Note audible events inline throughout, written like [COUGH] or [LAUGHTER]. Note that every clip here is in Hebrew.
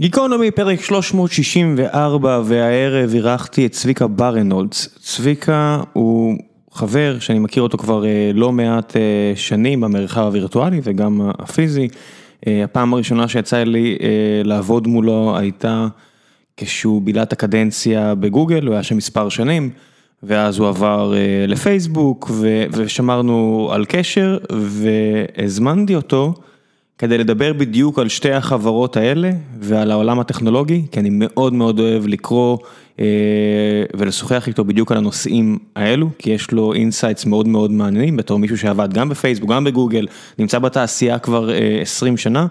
גיקונומי פרק 364 והערב אירחתי את צביקה ברנולדס. צביקה הוא חבר שאני מכיר אותו כבר לא מעט שנים במרחב הווירטואלי וגם הפיזי. הפעם הראשונה שיצא לי לעבוד מולו הייתה כשהוא בילה את הקדנציה בגוגל, הוא היה שם מספר שנים. ואז הוא עבר לפייסבוק ושמרנו על קשר והזמנתי אותו. כדי לדבר בדיוק על שתי החברות האלה ועל העולם הטכנולוגי, כי אני מאוד מאוד אוהב לקרוא ולשוחח איתו בדיוק על הנושאים האלו, כי יש לו insights מאוד מאוד מעניינים בתור מישהו שעבד גם בפייסבוק, גם בגוגל, נמצא בתעשייה כבר 20 שנה,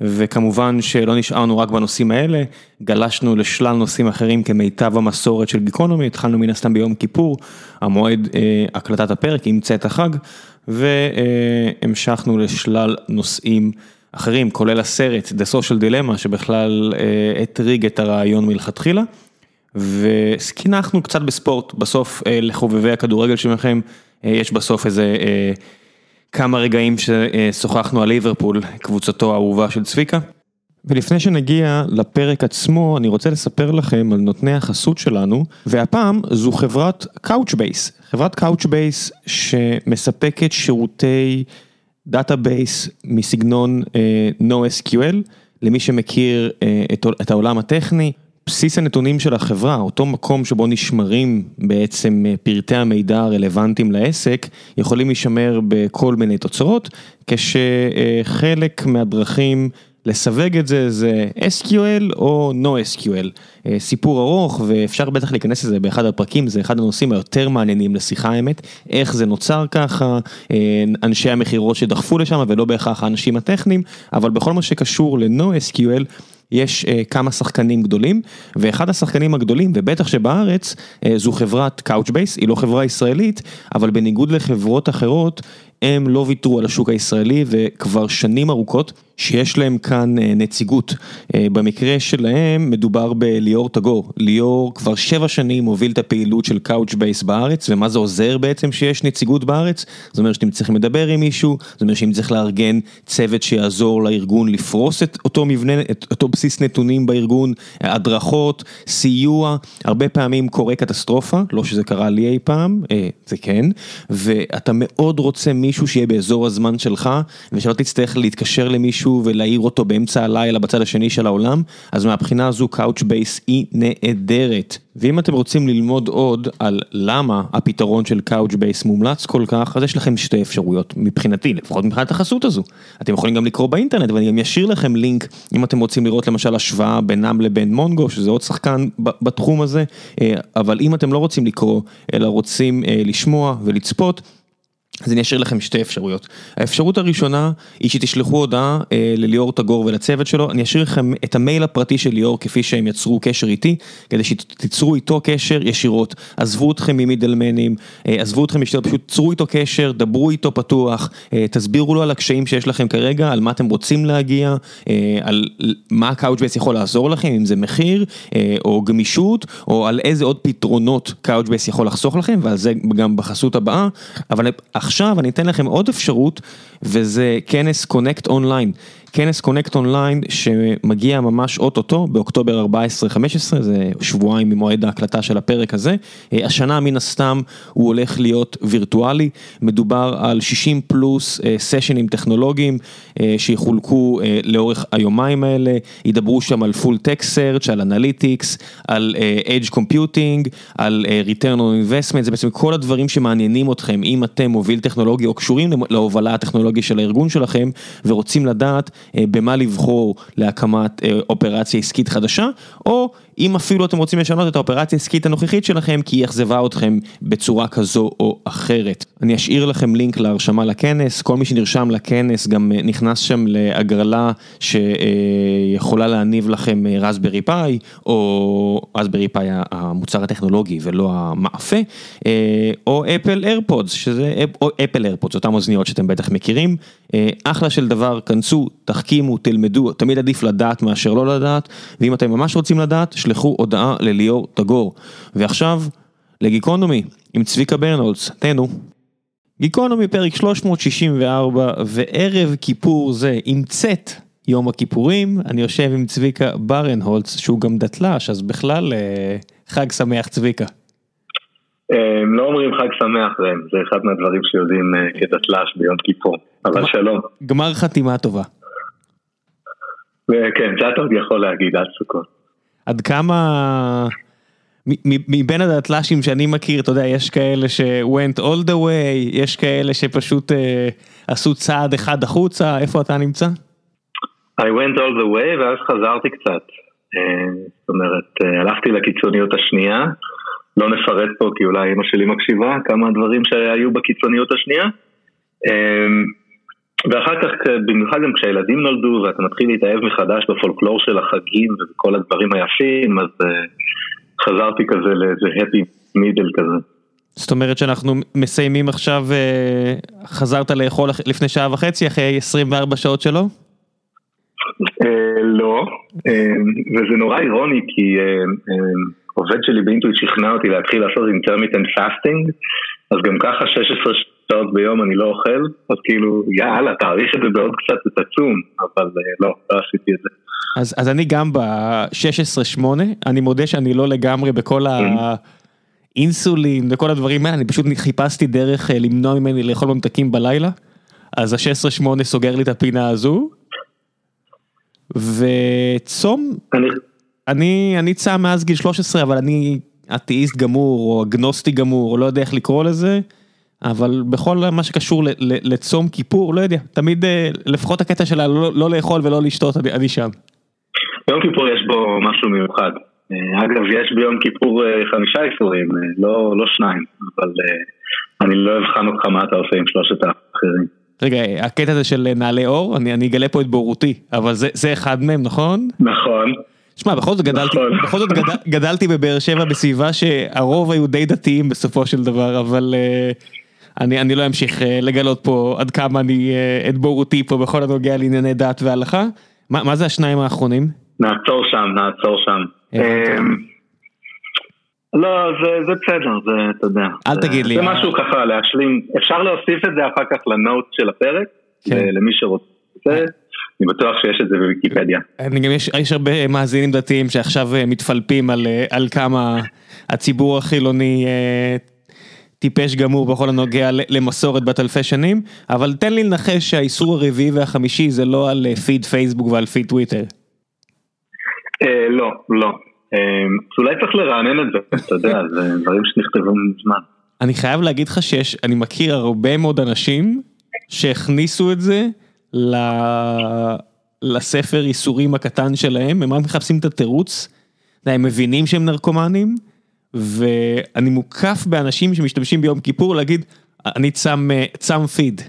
וכמובן שלא נשארנו רק בנושאים האלה, גלשנו לשלל נושאים אחרים כמיטב המסורת של גיקונומי, התחלנו מן הסתם ביום כיפור, המועד הקלטת הפרק עם צאת החג. והמשכנו לשלל נושאים אחרים, כולל הסרט The Social Dilemma, שבכלל הטריג את הרעיון מלכתחילה. וקנחנו קצת בספורט, בסוף לחובבי הכדורגל שלכם, יש בסוף איזה כמה רגעים ששוחחנו על ליברפול, קבוצתו האהובה של צביקה. ולפני שנגיע לפרק עצמו, אני רוצה לספר לכם על נותני החסות שלנו, והפעם זו חברת Couchbase, חברת Couchbase שמספקת שירותי database מסגנון NoSQL, למי שמכיר את העולם הטכני, בסיס הנתונים של החברה, אותו מקום שבו נשמרים בעצם פרטי המידע הרלוונטיים לעסק, יכולים להישמר בכל מיני תצורות, כשחלק מהדרכים לסווג את זה זה SQL או NoSQL, סיפור ארוך ואפשר בטח להיכנס לזה באחד הפרקים, זה אחד הנושאים היותר מעניינים לשיחה האמת, איך זה נוצר ככה, אנשי המכירות שדחפו לשם ולא בהכרח האנשים הטכניים, אבל בכל מה שקשור ל-NoSQL, יש כמה שחקנים גדולים, ואחד השחקנים הגדולים, ובטח שבארץ, זו חברת Couchbase, היא לא חברה ישראלית, אבל בניגוד לחברות אחרות, הם לא ויתרו על השוק הישראלי וכבר שנים ארוכות שיש להם כאן נציגות. במקרה שלהם מדובר בליאור תגור, ליאור כבר שבע שנים מוביל את הפעילות של Couchbase בארץ, ומה זה עוזר בעצם שיש נציגות בארץ? זאת אומרת שאתם צריכים לדבר עם מישהו, זאת אומרת שאם צריך לארגן צוות שיעזור לארגון לפרוס את אותו מבנה, את אותו בסיס נתונים בארגון, הדרכות, סיוע, הרבה פעמים קורה קטסטרופה, לא שזה קרה לי אי פעם, זה כן, ואתה מאוד רוצה מישהו שיהיה באזור הזמן שלך, ושלא תצטרך להתקשר למישהו ולהעיר אותו באמצע הלילה בצד השני של העולם, אז מהבחינה הזו Couchbase היא נהדרת. ואם אתם רוצים ללמוד עוד על למה הפתרון של Couchbase מומלץ כל כך, אז יש לכם שתי אפשרויות מבחינתי, לפחות מבחינת החסות הזו. אתם יכולים גם לקרוא באינטרנט ואני גם אשאיר לכם לינק, אם אתם רוצים לראות למשל השוואה בינם לבין מונגו, שזה עוד שחקן בתחום הזה, אבל אם אתם לא רוצים לקרוא, אלא רוצים לשמוע ולצפות, אז אני אשאיר לכם שתי אפשרויות. האפשרות הראשונה היא שתשלחו הודעה לליאור תגור ולצוות שלו, אני אשאיר לכם את המייל הפרטי של ליאור כפי שהם יצרו קשר איתי, כדי שתיצרו איתו קשר ישירות, עזבו אתכם ממידלמנים, עזבו אתכם משטויות, פשוט צרו איתו קשר, דברו איתו פתוח, תסבירו לו על הקשיים שיש לכם כרגע, על מה אתם רוצים להגיע, על מה Couchbase יכול לעזור לכם, אם זה מחיר או גמישות, או על איזה עוד פתרונות Couchbase יכול לחסוך לכם, ועל זה גם בחסות הבאה, אבל עכשיו אני אתן לכם עוד אפשרות וזה כנס Connect Online. כנס Connect Online שמגיע ממש אוטוטו באוקטובר 14-15, זה שבועיים ממועד ההקלטה של הפרק הזה. השנה מן הסתם הוא הולך להיות וירטואלי, מדובר על 60 פלוס סשנים טכנולוגיים שיחולקו לאורך היומיים האלה, ידברו שם על full tech search, על אנליטיקס, על edge computing, על return on investment, זה בעצם כל הדברים שמעניינים אתכם. אם אתם מוביל טכנולוגי או קשורים להובלה הטכנולוגית של הארגון שלכם ורוצים לדעת במה לבחור להקמת אופרציה עסקית חדשה, או אם אפילו אתם רוצים לשנות את האופרציה העסקית הנוכחית שלכם, כי היא אכזבה אתכם בצורה כזו או אחרת. אני אשאיר לכם לינק להרשמה לכנס, כל מי שנרשם לכנס גם נכנס שם להגרלה שיכולה להניב לכם רסברי פאי, או רסברי פאי המוצר הטכנולוגי ולא המאפה, או אפל איירפודס, שזה אפל איירפודס, אותם אוזניות שאתם בטח מכירים, אחלה של דבר, כנסו, תחכימו, תלמדו, תמיד עדיף לדעת מאשר לא לדעת, ואם אתם ממש רוצים לדעת, שלחו הודעה לליאור תגור. ועכשיו, לגיקונומי, עם צביקה ברנולדס, תהנו. גיקונומי פרק 364, וערב כיפור זה עם צאת יום הכיפורים, אני יושב עם צביקה ברנהולץ שהוא גם דתל"ש, אז בכלל אה, חג שמח צביקה. הם לא אומרים חג שמח זה אחד מהדברים שיודעים אה, כדתל"ש ביום כיפור, אבל שלום. גמר חתימה טובה. כן, זה אתה עוד יכול להגיד עד סוכות. עד כמה, מבין הדתל"שים שאני מכיר, אתה יודע, יש כאלה ש-went all the way, יש כאלה שפשוט אה, עשו צעד אחד החוצה, איפה אתה נמצא? I went all the way ואז חזרתי קצת. אה, זאת אומרת, אה, הלכתי לקיצוניות השנייה, לא נפרט פה כי אולי אמא שלי מקשיבה, כמה דברים שהיו בקיצוניות השנייה. אה, ואחר כך, במיוחד גם כשהילדים נולדו ואתה מתחיל להתאהב מחדש בפולקלור של החגים ובכל הדברים היפים, אז חזרתי כזה לאיזה happy middle כזה. זאת אומרת שאנחנו מסיימים עכשיו, חזרת לאכול לפני שעה וחצי אחרי 24 שעות שלו? אה, לא, אה, וזה נורא אירוני כי אה, עובד שלי באינטואיט שכנע אותי להתחיל לעשות intermittent fasting, אז גם ככה 16 שעות ביום אני לא אוכל, אז כאילו יאללה תאריך את זה בעוד קצת ותצום, אבל לא, לא עשיתי את זה. אז, אז אני גם ב-16-8, אני מודה שאני לא לגמרי בכל האינסולין וכל הדברים האלה, אני פשוט חיפשתי דרך למנוע ממני לאכול ממתקים בלילה, אז ה-16-8 סוגר לי את הפינה הזו. וצום, אני, אני, אני צם מאז גיל 13 אבל אני אתאיסט גמור או אגנוסטי גמור, לא יודע איך לקרוא לזה, אבל בכל מה שקשור לצום כיפור, לא יודע, תמיד אה, לפחות הקטע שלה לא, לא לאכול ולא לשתות, אני, אני שם. יום כיפור יש בו משהו מיוחד. אה, אגב, יש ביום כיפור אה, חמישה איסורים, לא, לא שניים, אבל אני לא אבחן אותך מה אתה עושה עם שלושת האחרים. רגע, הקטע הזה של נעלי אור, אני אני אגלה פה את בורותי, אבל זה זה אחד מהם, נכון? נכון. שמע, בכל זאת גדלתי, נכון. בכל זאת גדל, גדלתי בבאר שבע בסביבה שהרוב היו די דתיים בסופו של דבר, אבל uh, אני אני לא אמשיך uh, לגלות פה עד כמה אני את בורותי פה בכל הנוגע לענייני דת והלכה. מה מה זה השניים האחרונים? נעצור שם, נעצור שם. לא, זה זה בסדר, זה, אתה יודע. אל זה, תגיד לי. זה אה... משהו ככה להשלים, אפשר להוסיף את זה אחר כך לנוט של הפרק, כן. למי שרוצה. אני בטוח שיש את זה בוויקיפדיה. אני גם יש, יש הרבה מאזינים דתיים שעכשיו אה, מתפלפים על, אה, על כמה הציבור החילוני אה, טיפש גמור בכל הנוגע למסורת בת אלפי שנים, אבל תן לי לנחש שהאיסור הרביעי והחמישי זה לא על פיד פייסבוק ועל פיד טוויטר. אה, לא, לא. אמ, אולי צריך לרענן את זה, אתה יודע, זה דברים שנכתבו מזמן. אני חייב להגיד לך שיש, אני מכיר הרבה מאוד אנשים שהכניסו את זה לספר ייסורים הקטן שלהם, הם רק מחפשים את התירוץ, הם מבינים שהם נרקומנים, ואני מוקף באנשים שמשתמשים ביום כיפור להגיד, אני צם, צם פיד.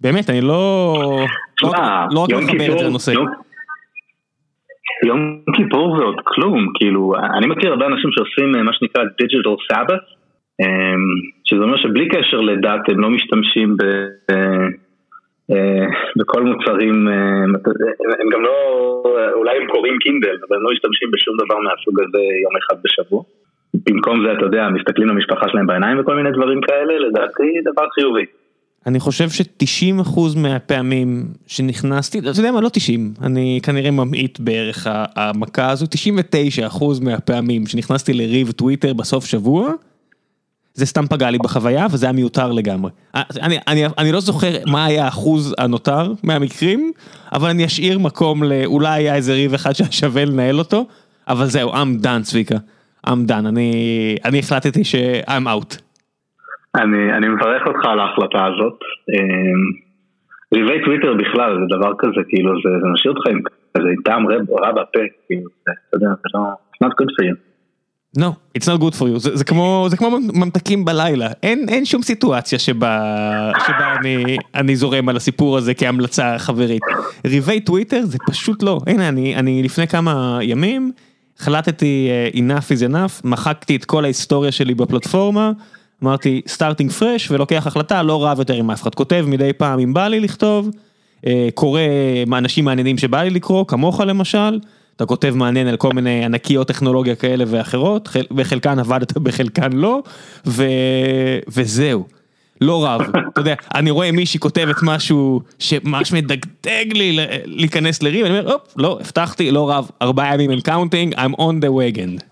באמת, אני לא, לא, לא רק מחבר את זה לנושא. יום כיפור זה עוד כלום, כאילו, אני מכיר הרבה אנשים שעושים אה, מה שנקרא digital sabbath, אמ, שזה אומר שבלי קשר לדת הם לא משתמשים ב... אה, אה, בכל מוצרים, הם גם לא, אולי הם קוראים קינדל, אבל הם לא משתמשים בשום דבר מהסוג הזה יום אחד בשבוע. במקום זה, אתה יודע, מסתכלים למשפחה שלהם בעיניים וכל מיני דברים כאלה, לדעתי דבר חיובי. אני חושב ש-90% מהפעמים שנכנסתי, אתה יודע מה, לא 90, אני כנראה ממעיט בערך המכה הזו, 99% מהפעמים שנכנסתי לריב טוויטר בסוף שבוע, זה סתם פגע לי בחוויה וזה היה מיותר לגמרי. אני, אני, אני לא זוכר מה היה האחוז הנותר מהמקרים, אבל אני אשאיר מקום לאולי היה איזה ריב אחד ששווה לנהל אותו, אבל זהו, I'm done צביקה, I'm done, אני, אני החלטתי ש-I'm out. אני, אני מברך אותך על ההחלטה הזאת. אמ, ריבי טוויטר בכלל זה דבר כזה, כאילו זה, זה משאיר אותך עם כזה טעם רע בפה, כאילו, אתה יודע, זה לא, it's not good for you. No, it's not good for you, זה, זה כמו, זה כמו ממתקים בלילה, אין, אין שום סיטואציה שבה, שבה אני, אני זורם על הסיפור הזה כהמלצה חברית. ריבי טוויטר זה פשוט לא, הנה אני, אני לפני כמה ימים החלטתי uh, enough is enough, מחקתי את כל ההיסטוריה שלי בפלטפורמה. אמרתי starting fresh ולוקח החלטה לא רב יותר עם אף אחד, כותב מדי פעם אם בא לי לכתוב, אה, קורא אנשים מעניינים שבא לי לקרוא, כמוך למשל, אתה כותב מעניין על כל מיני ענקיות טכנולוגיה כאלה ואחרות, בחלקן עבדת בחלקן לא, ו... וזהו. לא רב, אתה יודע, אני רואה מישהי כותבת משהו שממש מדגדג לי להיכנס לריב, אני אומר, הופ, לא, הבטחתי, לא רב, ארבעה ימים in counting, I'm on the wagon.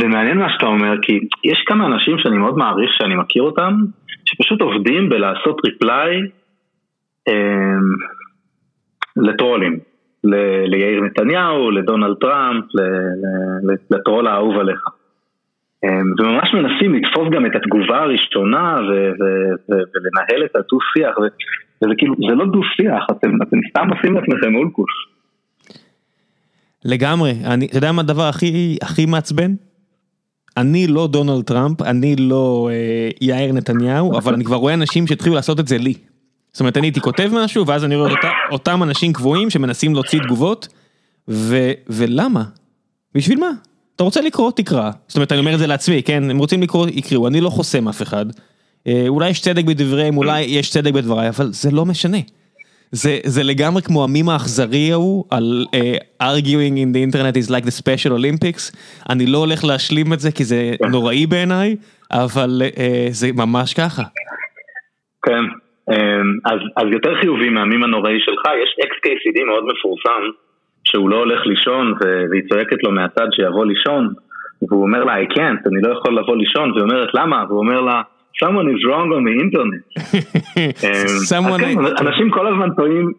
זה מעניין מה שאתה אומר, כי יש כמה אנשים שאני מאוד מעריך שאני מכיר אותם, שפשוט עובדים בלעשות ריפליי אה, לטרולים, ל- ליאיר נתניהו, לדונלד טראמפ, לטרול האהוב עליך. אמ, וממש מנסים לתפוס גם את התגובה הראשונה ולנהל את הדו-שיח, וזה כאילו, זה לא דו-שיח, אתם, אתם סתם עושים לעצמכם אולקוס. לגמרי, אני, אתה יודע מה הדבר הכי, הכי מעצבן? אני לא דונלד טראמפ, אני לא אה, יאיר נתניהו, אבל אני כבר רואה אנשים שהתחילו לעשות את זה לי. זאת אומרת, אני הייתי כותב משהו, ואז אני רואה אותה, אותם אנשים קבועים שמנסים להוציא תגובות, ו, ולמה? בשביל מה? אתה רוצה לקרוא, תקרא. זאת אומרת, אני אומר את זה לעצמי, כן? הם רוצים לקרוא, יקראו, אני לא חוסם אף אחד. אה, אולי יש צדק בדבריהם, אולי יש צדק בדבריי, אבל זה לא משנה. זה, זה לגמרי כמו המים האכזרי ההוא על uh, arguing in the internet is like the special Olympics. אני לא הולך להשלים את זה כי זה נוראי בעיניי, אבל uh, זה ממש ככה. כן, אז, אז יותר חיובי מהמים הנוראי שלך, יש XKCD מאוד מפורסם. שהוא לא הולך לישון והיא צועקת לו מהצד שיבוא לישון והוא אומר לה I can't, אני לא יכול לבוא לישון והיא אומרת למה? והוא אומר לה someone is wrong on the internet. [LAUGHS] אמ, כן, אנשים כל הזמן טועים,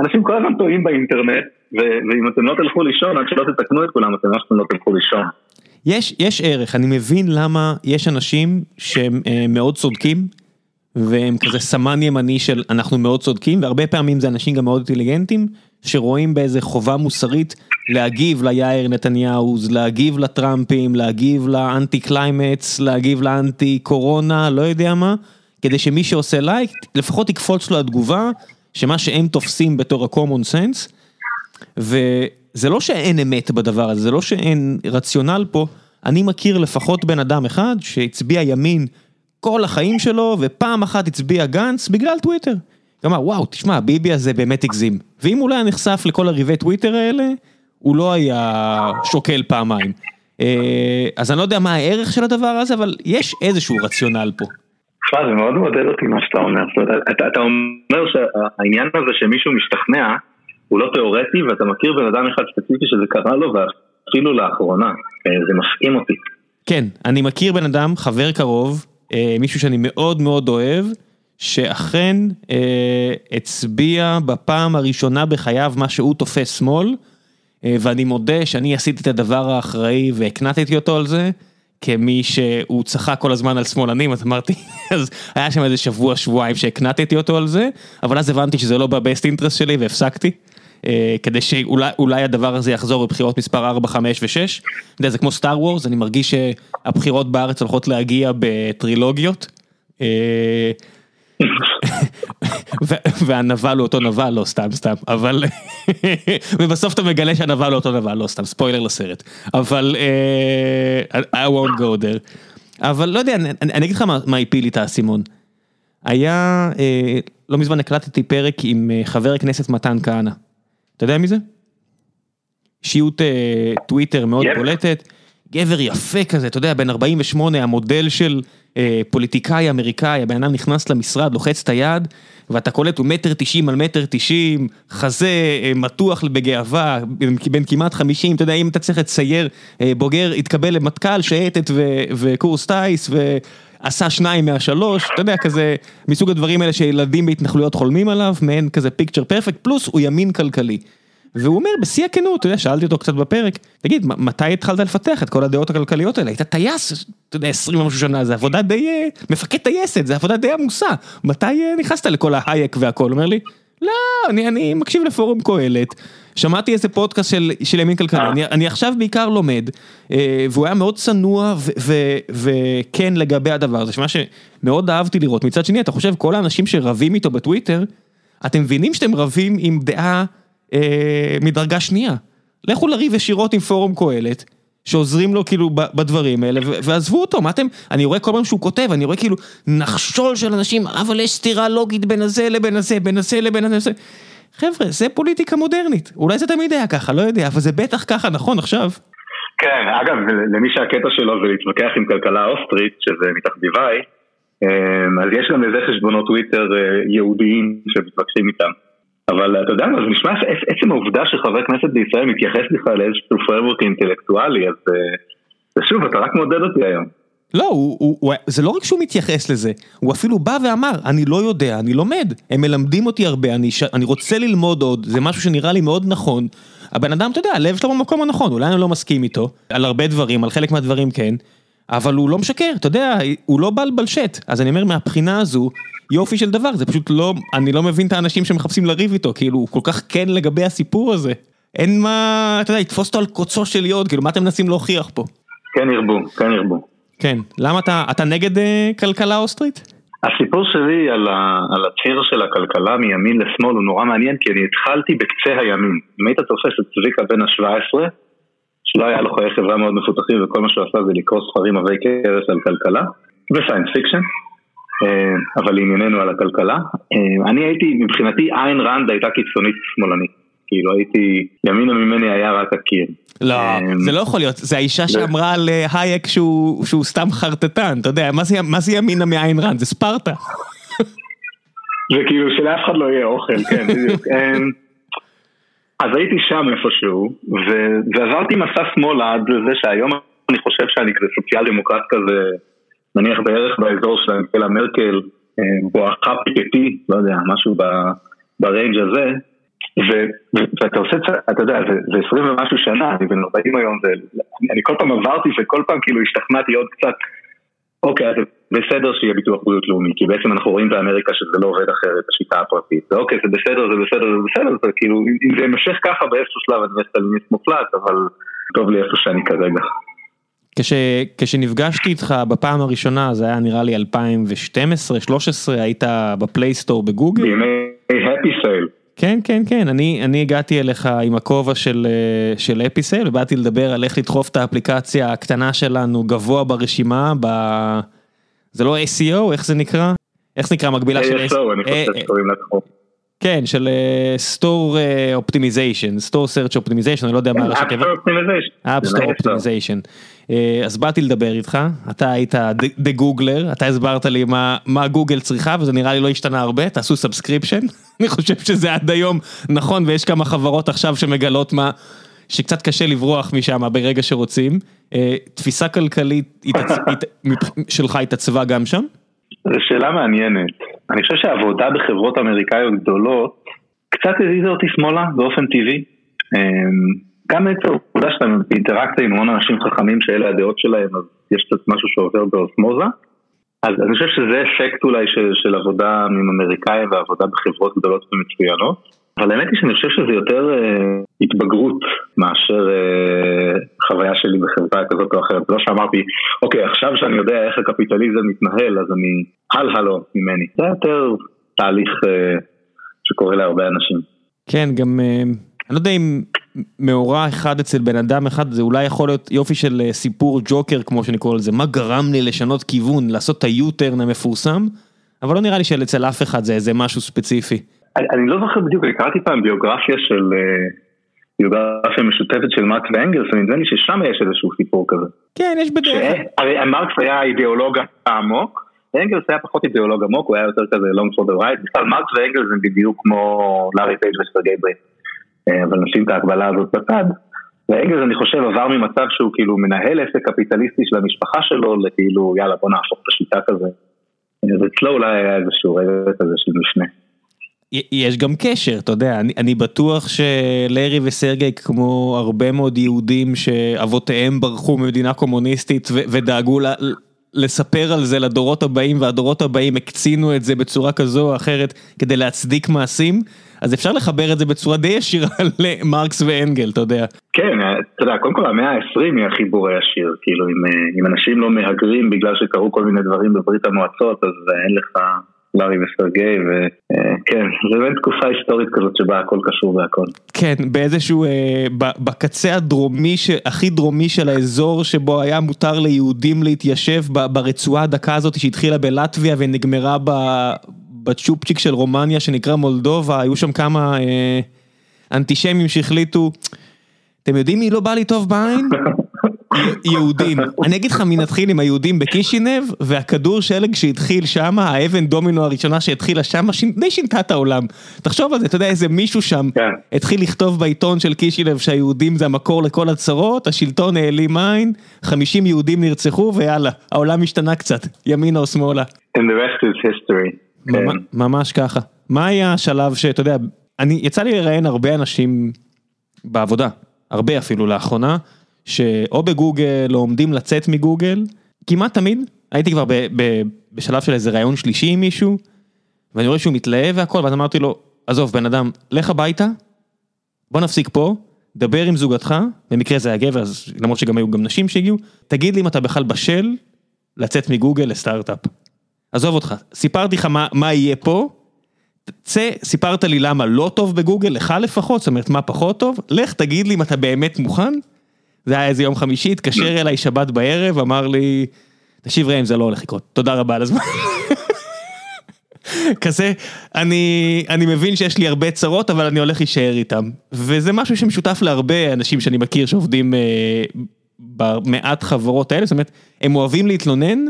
אנשים כל הזמן טועים באינטרנט ואם אתם לא תלכו לישון עד שלא תתקנו את כולם אתם לא תלכו לישון. יש, יש ערך, אני מבין למה יש אנשים שהם אה, מאוד צודקים והם כזה סמן ימני של אנחנו מאוד צודקים והרבה פעמים זה אנשים גם מאוד אינטליגנטים שרואים באיזה חובה מוסרית להגיב ליאיר נתניהו, להגיב לטראמפים, להגיב לאנטי climates, להגיב לאנטי קורונה, לא יודע מה, כדי שמי שעושה לייק לפחות יקפוץ לו התגובה שמה שהם תופסים בתור ה-common sense וזה לא שאין אמת בדבר הזה, זה לא שאין רציונל פה, אני מכיר לפחות בן אדם אחד שהצביע ימין כל החיים שלו ופעם אחת הצביע גנץ בגלל טוויטר. הוא אמר וואו תשמע ביבי הזה באמת הגזים ואם הוא לא היה נחשף לכל הריבי טוויטר האלה הוא לא היה שוקל פעמיים. אה, אז אני לא יודע מה הערך של הדבר הזה אבל יש איזשהו רציונל פה. תשמע זה מאוד מעודד אותי מה שאתה אומר, אתה, אתה אומר שהעניין הזה שמישהו משתכנע הוא לא תיאורטי ואתה מכיר בן אדם אחד ספציפי שזה קרה לו ואפילו לאחרונה, אה, זה מפעים אותי. כן, אני מכיר בן אדם, חבר קרוב, אה, מישהו שאני מאוד מאוד אוהב, שאכן אה, הצביע בפעם הראשונה בחייו מה שהוא תופס שמאל, אה, ואני מודה שאני עשיתי את הדבר האחראי והקנטתי אותו על זה, כמי שהוא צחק כל הזמן על שמאלנים, אז אמרתי, [LAUGHS] אז היה שם איזה שבוע, שבועיים שהקנטתי אותו על זה, אבל אז הבנתי שזה לא בבסט אינטרסט שלי והפסקתי. אה, כדי שאולי הדבר הזה יחזור בבחירות מספר 4, 5 ו-6. אתה יודע, זה כמו סטאר וורס, אני מרגיש שהבחירות בארץ הולכות להגיע בטרילוגיות. אה, והנבל הוא אותו נבל, לא סתם סתם, אבל ובסוף אתה מגלה שהנבל הוא אותו נבל, לא סתם, ספוילר לסרט, אבל uh, I won't go there, אבל לא יודע, אני, אגיד לך מה, הפיל לי את האסימון. היה, uh, לא מזמן הקלטתי פרק עם uh, חבר הכנסת מתן כהנא, אתה יודע מי זה? אישיות טוויטר מאוד. בולטת, גבר יפה כזה, אתה יודע, בן 48, המודל של... אה, פוליטיקאי אמריקאי, הבן אדם נכנס למשרד, לוחץ את היד, ואתה קולט, הוא מטר תשעים על מטר תשעים, חזה אה, מתוח בגאווה, בן כמעט חמישים, אתה יודע, אם אתה צריך לצייר אה, בוגר, התקבל למטכ"ל, שייטת וקורס טיס, ועשה שניים מהשלוש, אתה יודע, כזה, מסוג הדברים האלה שילדים בהתנחלויות חולמים עליו, מעין כזה פיקצ'ר פרפקט, פלוס הוא ימין כלכלי. והוא אומר בשיא הכנות, אתה יודע, שאלתי אותו קצת בפרק, תגיד, מתי התחלת לפתח את כל הדעות הכלכליות האלה? היית טייס, אתה יודע, 20 ומשהו שנה, זה עבודה די, אה, מפקד טייסת, זה עבודה די עמוסה. מתי אה, נכנסת לכל ההייק והכל? אומר לי, לא, אני, אני מקשיב לפורום קהלת, שמעתי איזה פודקאסט של, של ימין כלכלי, אני, אני עכשיו בעיקר לומד, אה, והוא היה מאוד צנוע וכן לגבי הדבר הזה, שמה שמאוד אהבתי לראות, מצד שני, אתה חושב, כל האנשים שרבים איתו בטוויטר, אתם מבינים שאתם רבים עם דעה אה, מדרגה שנייה. לכו לריב ישירות עם פורום קהלת, שעוזרים לו כאילו בדברים האלה, ועזבו אותו, מה אתם, אני רואה כל פעם שהוא כותב, אני רואה כאילו נחשול של אנשים, אבל יש סתירה לוגית בין הזה לבין הזה, בין הזה לבין הזה. חבר'ה, זה פוליטיקה מודרנית, אולי זה תמיד היה ככה, לא יודע, אבל זה בטח ככה נכון עכשיו. כן, אגב, למי שהקטע שלו זה להתווכח עם כלכלה אוסטרית, שזה מתחביביי, אמ, אז יש גם לזה חשבונות טוויטר אה, ייעודיים שמתווכחים איתם. אבל אתה יודע מה, זה נשמע עצם העובדה שחבר כנסת בישראל מתייחס בכלל לאיזשהו פרמורק אינטלקטואלי, אז אה, שוב, אתה רק מעודד אותי היום. לא, הוא, הוא, הוא, זה לא רק שהוא מתייחס לזה, הוא אפילו בא ואמר, אני לא יודע, אני לומד, הם מלמדים אותי הרבה, אני, ש... אני רוצה ללמוד עוד, זה משהו שנראה לי מאוד נכון. הבן אדם, אתה יודע, הלב שלו במקום הנכון, אולי אני לא מסכים איתו, על הרבה דברים, על חלק מהדברים כן, אבל הוא לא משקר, אתה יודע, הוא לא בל בלשט, אז אני אומר, מהבחינה הזו, יופי של דבר, זה פשוט לא, אני לא מבין את האנשים שמחפשים לריב איתו, כאילו, הוא כל כך כן לגבי הסיפור הזה. אין מה, אתה יודע, לתפוס אותו על קוצו של יוד, כאילו, מה אתם מנסים להוכיח פה? כן ירבו, כן ירבו. כן, למה אתה, אתה נגד uh, כלכלה אוסטרית? הסיפור שלי על, ה, על הציר של הכלכלה מימין לשמאל הוא נורא מעניין כי אני התחלתי בקצה הימין. אם היית תופס את צביקה בן ה-17, שלא היה לו חיי חברה מאוד מפותחים וכל מה שהוא עשה זה לקרוא ספרים עבי כרס על כלכלה ו science fiction, אה, אבל לענייננו על הכלכלה. אה, אני הייתי, מבחינתי איין ראנד הייתה קיצונית שמאלנית. כאילו הייתי, ימינה ממני היה רק הקיר. לא, אמ, זה לא יכול להיות, זה האישה שאמרה על אה, הייק שהוא סתם חרטטן, אתה יודע, מה זה ימינה מאיין רן? זה ספרטה. [LAUGHS] זה כאילו שלאף אחד לא יהיה אוכל, כן, בדיוק. [LAUGHS] אז הייתי שם איפשהו, ועברתי מסע שמאלה עד לזה שהיום אני חושב שאני כזה סוציאל דמוקרט כזה, נניח בערך באזור של אנגלה מרקל, בואכה פיקטי, לא יודע, משהו ב range הזה. ואתה עושה, אתה יודע, זה 20 ומשהו שנה, אני בן 40 היום, אני כל פעם עברתי וכל פעם כאילו השתכנעתי עוד קצת, אוקיי, אז בסדר שיהיה ביטוח בריאות לאומי, כי בעצם אנחנו רואים באמריקה שזה לא עובד אחרת, השיטה הפרטית, ואוקיי, זה בסדר, זה בסדר, זה בסדר, זה כאילו, אם זה יימשך ככה באיזשהו שלב אני אהיה מופלט, אבל טוב לי איפה שאני כרגע. כש, כשנפגשתי איתך בפעם הראשונה, זה היה נראה לי 2012-2013, היית בפלייסטור בגוגל? בימי הפי סייל. כן, כן, כן, אני, אני הגעתי אליך עם הכובע של, אה, של אפיסל ובאתי לדבר על איך לדחוף את האפליקציה הקטנה שלנו גבוה ברשימה, ב... זה לא SEO, איך זה נקרא? איך זה נקרא מקבילה של SEO? אני חושב אה, שקוראים לתחום. כן, של store optimization, store search optimization, אני לא יודע מה ראשי תיבות. app store optimization. אז באתי לדבר איתך, אתה היית the Googler, אתה הסברת לי מה גוגל צריכה וזה נראה לי לא השתנה הרבה, תעשו subscription, [LAUGHS] אני חושב שזה עד היום נכון ויש כמה חברות עכשיו שמגלות מה, שקצת קשה לברוח משם ברגע שרוצים. אה, תפיסה כלכלית שלך התעצבה גם שם? זו שאלה מעניינת. אני חושב שהעבודה בחברות אמריקאיות גדולות קצת הזיזה אותי שמאלה באופן טבעי. גם עצם העובדה שאתה באינטראקציה עם המון אנשים חכמים שאלה הדעות שלהם, אז יש קצת משהו שעובר באוסמוזה. אז אני חושב שזה אפקט אולי של, של עבודה עם אמריקאים ועבודה בחברות גדולות ומצוינות. אבל האמת היא שאני חושב שזה יותר אה, התבגרות מאשר אה, חוויה שלי בחברה כזאת או אחרת. זה לא שאמרתי, אוקיי, עכשיו שאני יודע איך הקפיטליזם מתנהל, אז אני הל הלו ממני. זה יותר תהליך אה, שקורה להרבה אנשים. כן, גם, אה, אני לא יודע אם מאורע אחד אצל בן אדם אחד, זה אולי יכול להיות יופי של אה, סיפור ג'וקר, כמו שאני קורא לזה, מה גרם לי לשנות כיוון, לעשות את היוטרן המפורסם, אבל לא נראה לי שאצל אף אחד זה איזה משהו ספציפי. אני, אני לא זוכר בדיוק, אני קראתי פעם ביוגרפיה של, אה, ביוגרפיה משותפת של מרקס ואנגלס, ונדמה לי ששם יש איזשהו סיפור כזה. כן, יש בדרך כלל. הרי מרקס היה אידיאולוג עמוק, ואנגלס היה פחות אידיאולוג עמוק, הוא היה יותר כזה long for the right, בכלל מרקס ואנגלס הם בדיוק כמו לארי פייג' וסרגי ברין, אה, אבל נשים את ההקבלה הזאת בצד. ואנגלס אני חושב עבר ממצב שהוא כאילו מנהל עסק קפיטליסטי של המשפחה שלו לכאילו יאללה בוא נהפוך את השיטה כזה. אז אצלו אולי היה איזשהו רגע כזה של משנה. יש גם קשר, אתה יודע, אני, אני בטוח שלארי וסרגי כמו הרבה מאוד יהודים שאבותיהם ברחו ממדינה קומוניסטית ו- ודאגו ל- לספר על זה לדורות הבאים והדורות הבאים הקצינו את זה בצורה כזו או אחרת כדי להצדיק מעשים, אז אפשר לחבר את זה בצורה די ישירה [LAUGHS] למרקס ואנגל, אתה יודע. כן, אתה יודע, קודם כל המאה ה-20 היא החיבור הישיר, כאילו אם, אם אנשים לא מהגרים בגלל שקרו כל מיני דברים בברית המועצות, אז אין לך... לארי וסרגי, וכן, זה באמת תקופה היסטורית כזאת שבה הכל קשור והכל. כן, באיזשהו, אה, בקצה הדרומי, הכי דרומי של האזור שבו היה מותר ליהודים להתיישב ברצועה הדקה הזאת שהתחילה בלטביה ונגמרה בצ'ופצ'יק של רומניה שנקרא מולדובה, היו שם כמה אה, אנטישמים שהחליטו, אתם יודעים מי לא בא לי טוב בעין? [LAUGHS] יהודים, אני אגיד לך מי נתחיל עם היהודים בקישינב, והכדור שלג שהתחיל שם, האבן דומינו הראשונה שהתחילה שם, די שינתה את העולם. תחשוב על זה, אתה יודע איזה מישהו שם, התחיל לכתוב בעיתון של קישינב שהיהודים זה המקור לכל הצרות, השלטון העלים עין, 50 יהודים נרצחו ויאללה, העולם השתנה קצת, ימינה או שמאלה. And the rest is history. ממש ככה. מה היה השלב שאתה יודע, אני, יצא לי לראיין הרבה אנשים בעבודה, הרבה אפילו לאחרונה, שאו בגוגל או עומדים לצאת מגוגל, כמעט תמיד, הייתי כבר ב, ב, בשלב של איזה ראיון שלישי עם מישהו, ואני רואה שהוא מתלהב והכל, ואז אמרתי לו, עזוב בן אדם, לך הביתה, בוא נפסיק פה, דבר עם זוגתך, במקרה זה היה גבר, למרות שגם היו גם נשים שהגיעו, תגיד לי אם אתה בכלל בשל לצאת מגוגל לסטארט-אפ. עזוב אותך, סיפרתי לך מה, מה יהיה פה, צא, סיפרת לי למה לא טוב בגוגל, לך לפחות, זאת אומרת מה פחות טוב, לך תגיד לי אם אתה באמת מוכן. זה היה איזה יום חמישי, התקשר אליי שבת בערב, אמר לי, תקשיב ראם זה לא הולך לקרות, תודה רבה על הזמן. [LAUGHS] כזה, אני, אני מבין שיש לי הרבה צרות, אבל אני הולך להישאר איתם. וזה משהו שמשותף להרבה אנשים שאני מכיר שעובדים אה, במעט חברות האלה, זאת אומרת, הם אוהבים להתלונן,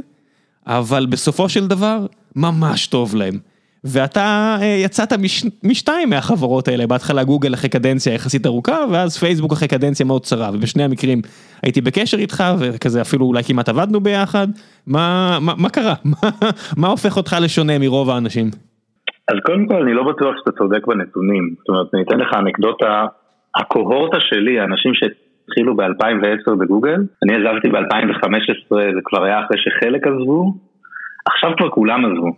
אבל בסופו של דבר, ממש טוב להם. ואתה אה, יצאת מש, משתיים מהחברות האלה, בהתחלה גוגל אחרי קדנציה יחסית ארוכה, ואז פייסבוק אחרי קדנציה מאוד צרה, ובשני המקרים הייתי בקשר איתך, וכזה אפילו אולי כמעט עבדנו ביחד, מה, מה, מה קרה? [LAUGHS] מה, הופך אותך לשונה מרוב האנשים? אז קודם כל אני לא בטוח שאתה צודק בנתונים, זאת אומרת אני אתן לך אנקדוטה, הקוהורטה שלי, האנשים שהתחילו ב-2010 בגוגל, אני עזבתי ב-2015, זה כבר היה אחרי שחלק עזבו, עכשיו כבר כולם עזבו.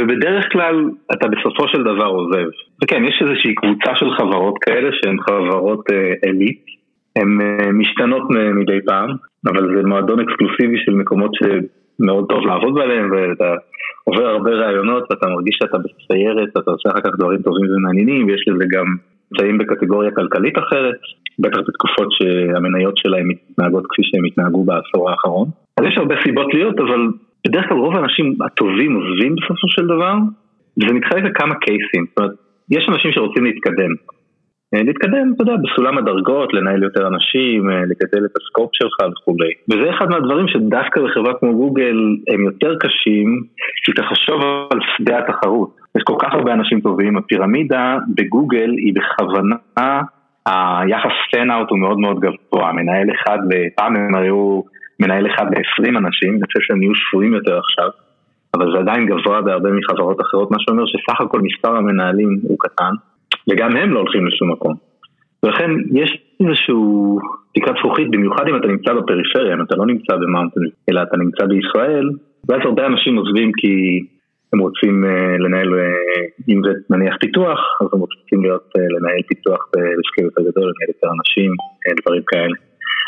ובדרך כלל אתה בסופו של דבר עוזב. וכן, יש איזושהי קבוצה של חברות כאלה שהן חברות אה, הן אה, משתנות מדי פעם, אבל זה מועדון אקסקלוסיבי של מקומות שמאוד טוב לעבוד בהם, ואתה עובר הרבה רעיונות ואתה מרגיש שאתה בסיירת, אתה עושה אחר כך דברים טובים ומעניינים, ויש לזה גם נמצאים בקטגוריה כלכלית אחרת, בטח בתקופות שהמניות שלהם מתנהגות כפי שהם התנהגו בעשור האחרון. אז יש הרבה סיבות להיות, אבל בדרך כלל רוב האנשים הטובים עוזבים בסופו של דבר, וזה מתחלק לכמה קייסים, זאת אומרת, יש אנשים שרוצים להתקדם. אה, להתקדם, אתה יודע, בסולם הדרגות, לנהל יותר אנשים, אה, לגדל את ה scope שלך וכולי. וזה אחד מהדברים שדווקא בחברה כמו גוגל הם יותר קשים, כי תחשוב על שדה התחרות. יש כל כך הרבה אנשים טובים, הפירמידה בגוגל היא בכוונה, היחס span-out הוא מאוד מאוד גבוה, מנהל אחד, פעם הם היו מנהל אחד ל-20 אנשים, אני חושב שהם יהיו שפויים יותר עכשיו, אבל זה עדיין גבוה בהרבה מחברות אחרות, מה שאומר שסך הכל מספר המנהלים הוא קטן, וגם הם לא הולכים לשום מקום. ולכן יש איזשהו תקרת זכוכית, במיוחד אם אתה נמצא בפריפריה, אם אתה לא נמצא במאונטן, אלא אתה נמצא בישראל, ואז הרבה אנשים עוזבים כי הם רוצים uh, לנהל, uh, אם זה נניח פיתוח, אז הם רוצים להיות, uh, לנהל פיתוח בשקיע יותר גדול, לנהל יותר אנשים, דברים כאלה.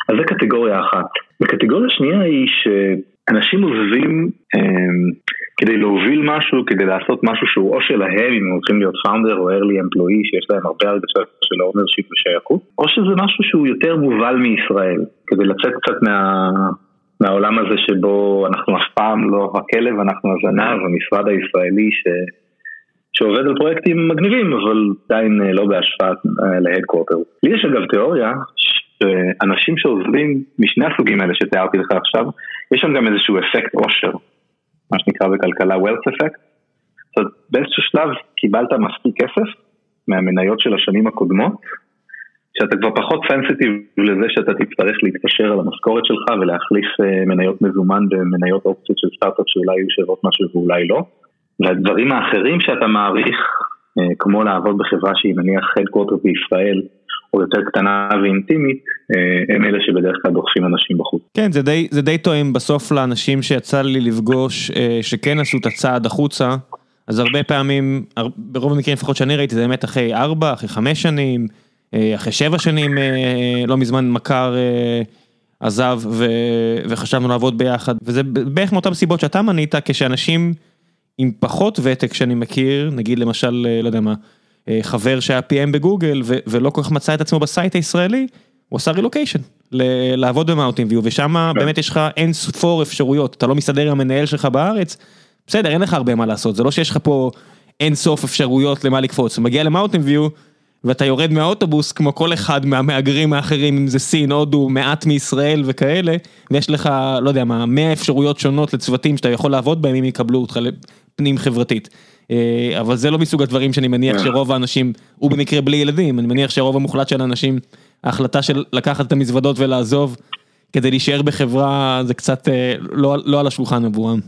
אז זה קטגוריה אחת. וקטגוריה שנייה היא שאנשים עוזבים כדי להוביל משהו, כדי לעשות משהו שהוא או שלהם, אם הם הולכים להיות founder או early employee, שיש להם הרבה הרגשה של ownership ושייכות, או שזה משהו שהוא יותר מובל מישראל, כדי לצאת קצת מה... מהעולם הזה שבו אנחנו אף פעם לא הכלב, אנחנו הזנב, המשרד הישראלי ש... שעובד על פרויקטים מגניבים, אבל עדיין לא בהשפעה להדקוורטר. לי יש אגב תיאוריה שאנשים שעוזבים משני הסוגים האלה שתיארתי לך עכשיו, יש שם גם איזשהו אפקט עושר, מה שנקרא בכלכלה wealth effect. זאת אומרת, באיזשהו שלב קיבלת מספיק כסף מהמניות של השנים הקודמות, שאתה כבר פחות סנסיטיב לזה שאתה תצטרך להתקשר על המשכורת שלך ולהחליף אה, מניות מזומן במניות אופציות של סטארט-אפ שאולי יהיו שוות משהו ואולי לא. והדברים האחרים שאתה מעריך, אה, כמו לעבוד בחברה שהיא נניח headquarter בישראל, או יותר קטנה ואינטימית, אה, הם אלה שבדרך כלל דוחפים אנשים בחוץ. כן, זה די, זה די תואם בסוף לאנשים שיצא לי לפגוש, שכן עשו את הצעד החוצה, אז הרבה פעמים, ברוב המקרים לפחות שאני ראיתי, זה באמת אחרי ארבע, אחרי חמש שנים, אחרי שבע שנים, לא מזמן מכר עזב ו, וחשבנו לעבוד ביחד, וזה בערך מאותן סיבות שאתה מנית, כשאנשים עם פחות ותק שאני מכיר, נגיד למשל, לא יודע מה, אה, חבר שהיה PM בגוגל ולא כל כך מצא את עצמו ב site הישראלי, הוא עשה רילוקיישן, לעבוד במאונטין ויו, ושם כן. באמת יש לך אין ספור אפשרויות, אתה לא מסתדר עם המנהל שלך בארץ, בסדר, אין לך הרבה מה לעשות, זה לא שיש לך פה אין סוף אפשרויות למה לקפוץ, הוא מגיע למאונטין ויו, ואתה יורד מהאוטובוס כמו כל אחד מהמהגרים האחרים, אם זה סין, הודו, מעט מישראל וכאלה, ויש לך, לא יודע מה, 100 אפשרויות שונות לצוותים שאתה יכול לעבוד בהם אם יקבלו אותך לפנים חברתית. אה, אבל זה לא מסוג הדברים שאני מניח אה. שרוב האנשים, הוא במקרה בלי ילדים, אני מניח שרוב המוחלט של האנשים, ההחלטה של לקחת את המזוודות ולעזוב כדי להישאר בחברה זה קצת אה, לא, לא על השולחן עבורם.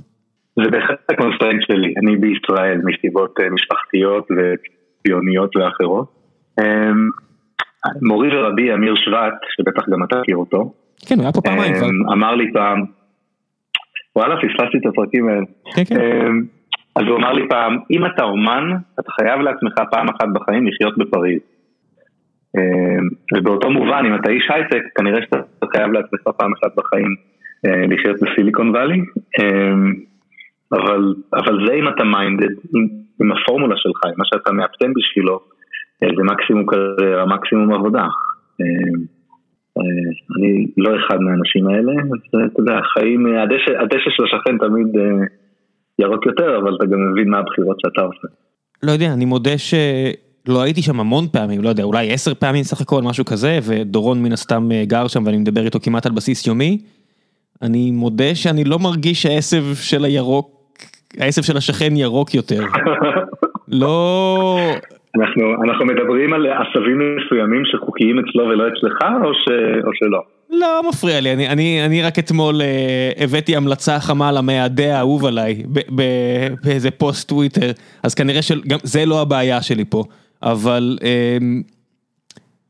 זה בהחלט ה constraint שלי, אני בישראל מסיבות משפחתיות וציוניות ואחרות. אמ, מורי ורבי אמיר שבט, שבטח גם אתה מכיר אותו, כן, הוא היה פה פעמיים כבר. אמ, אמר לי פעם, וואלה פספסתי את הפרקים האלה, כן, כן. אמ, אז הוא אמר לי פעם, אם אתה אומן, אתה חייב לעצמך פעם אחת בחיים לחיות בפריז. ובאותו מובן, אם אתה איש הייטק, כנראה שאתה חייב לעצמך פעם אחת בחיים אה, לחיות בסיליקון וואלי, אבל, אבל זה אם אתה minded, עם, עם הפורמולה שלך, עם מה שאתה מאפטם בשבילו, זה מקסימום קריירה, מקסימום עבודה. אה, אה, אני לא אחד מהאנשים האלה, אז אתה יודע, החיים, הדשא, הדשא של השכן תמיד ירוק יותר, אבל אתה גם מבין מה הבחירות שאתה עושה. לא יודע, אני מודה שלא הייתי שם המון פעמים, לא יודע, אולי עשר פעמים סך הכל, משהו כזה, ודורון מן הסתם גר שם ואני מדבר איתו כמעט על בסיס יומי. אני מודה שאני לא מרגיש שהעשב של הירוק, העשב של השכן ירוק יותר. [LAUGHS] לא... אנחנו, אנחנו מדברים על עשבים מסוימים שחוקיים אצלו ולא אצלך, או, ש, או שלא? לא מפריע לי, אני, אני, אני רק אתמול אה, הבאתי המלצה חמה למיידע האהוב עליי באיזה פוסט טוויטר, אז כנראה שגם זה לא הבעיה שלי פה, אבל אה,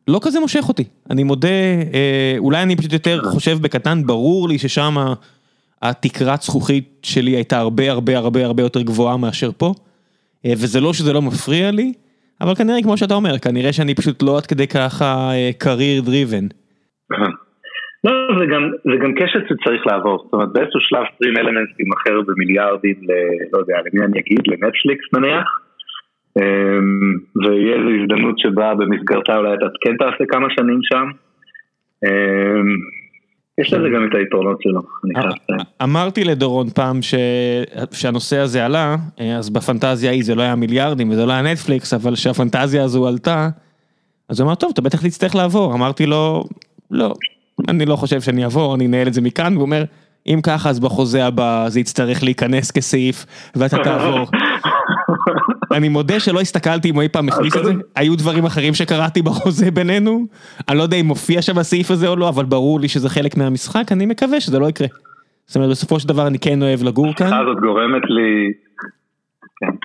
לא כזה מושך אותי, אני מודה, אה, אולי אני פשוט יותר חושב בקטן, ברור לי ששם התקרת זכוכית שלי הייתה הרבה הרבה הרבה הרבה יותר גבוהה מאשר פה, אה, וזה לא שזה לא מפריע לי. אבל כנראה כמו שאתה אומר, כנראה שאני פשוט לא עד כדי ככה career driven. לא, זה גם, זה גם קשת שצריך לעבור, זאת אומרת באיזשהו שלב סטרים אלמנטס יימכר במיליארדים ל... לא יודע, למי אני אגיד, לנטפליקס נניח, אמ, ויהיה איזו הזדמנות שבה במסגרתה אולי אתה כן תעשה כמה שנים שם. יש לזה גם את היתרונות שלו, אני חייב לציין. אמרתי לדורון פעם שהנושא הזה עלה, אז בפנטזיה ההיא זה לא היה מיליארדים וזה לא היה נטפליקס, אבל שהפנטזיה הזו עלתה, אז הוא אמר, טוב, אתה בטח תצטרך לעבור. אמרתי לו, לא, אני לא חושב שאני אעבור, אני אנהל את זה מכאן, והוא אומר, אם ככה אז בחוזה הבא זה יצטרך להיכנס כסעיף ואתה תעבור. [LAUGHS] אני מודה שלא הסתכלתי אם הוא אי פעם הכניס את זה, היו דברים אחרים שקראתי בחוזה בינינו, אני לא יודע אם מופיע שם הסעיף הזה או לא, אבל ברור לי שזה חלק מהמשחק, אני מקווה שזה לא יקרה. זאת אומרת בסופו של דבר אני כן אוהב לגור כאן. השיחה הזאת גורמת לי... כן.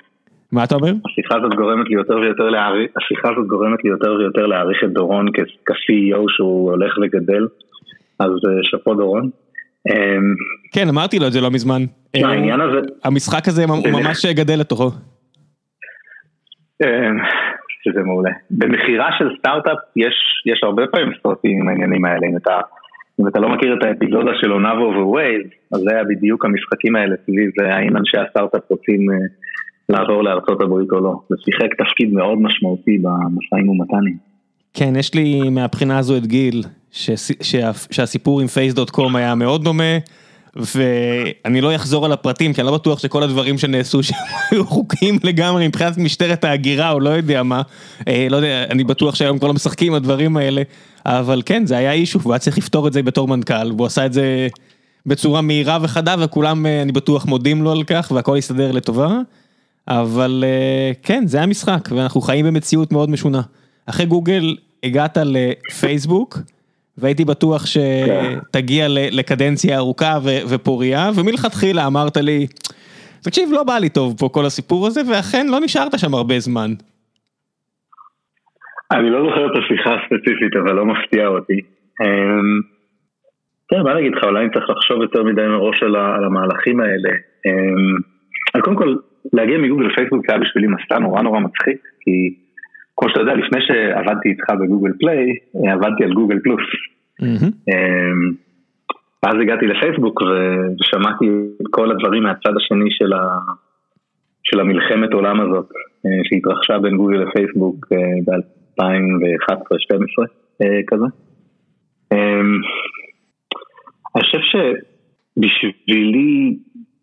מה אתה אומר? השיחה הזאת גורמת לי יותר ויותר להעריך, השיחה הזאת גורמת לי יותר ויותר להעריך את דורון כ-CEO שהוא הולך וגדל, אז אה, שאפו דורון. אמ, כן, אמרתי לו את זה לא מזמן. העניין הזה... המשחק הזה ממש גדל לתוכו. אמ, שזה מעולה. במכירה של סטארט-אפ יש, יש הרבה פעמים סרטים עם העניינים האלה, אם אתה, אם אתה לא מכיר את האפיזודה של Onavo ו-Waze, אז זה היה בדיוק המשחקים האלה סביב, האם אנשי הסטארט-אפ רוצים אה, לעבור לארצות הברית או לא. זה שיחק תפקיד מאוד משמעותי במשאים ומתנים. כן, יש לי מהבחינה הזו את גיל, ש, שה, שהסיפור עם Face.com היה מאוד דומה. ואני לא אחזור על הפרטים כי אני לא בטוח שכל הדברים שנעשו שם [LAUGHS] היו חוקיים לגמרי מבחינת משטרת ההגירה או לא יודע מה, אה, לא יודע, אני בטוח שהיום כבר לא משחקים עם הדברים האלה, אבל כן זה היה אישו והוא היה צריך לפתור את זה בתור מנכ"ל והוא עשה את זה בצורה מהירה וחדה וכולם אה, אני בטוח מודים לו על כך והכל יסתדר לטובה, אבל אה, כן זה היה משחק ואנחנו חיים במציאות מאוד משונה. אחרי גוגל הגעת לפייסבוק. והייתי בטוח שתגיע לקדנציה ארוכה ופוריה, ומלכתחילה אמרת לי, תקשיב, לא בא לי טוב פה כל הסיפור הזה, ואכן לא נשארת שם הרבה זמן. אני לא זוכר את השיחה הספציפית, אבל לא מפתיע אותי. אמ, כן, מה אני אגיד לך, אולי אני צריך לחשוב יותר מדי מראש על המהלכים האלה. אמ, קודם כל, להגיע מגוגל לפייסבוק היה בשבילי מסע נורא נורא מצחיק, כי... כמו שאתה יודע, לפני שעבדתי איתך בגוגל פליי, עבדתי על גוגל פלוס. אמ, ואז הגעתי לפייסבוק ושמעתי את כל הדברים מהצד השני של, ה... של המלחמת עולם הזאת אה, שהתרחשה בין גוגל לפייסבוק אה, ב-2011-2012 אה, כזה. אמ, אני חושב שבשבילי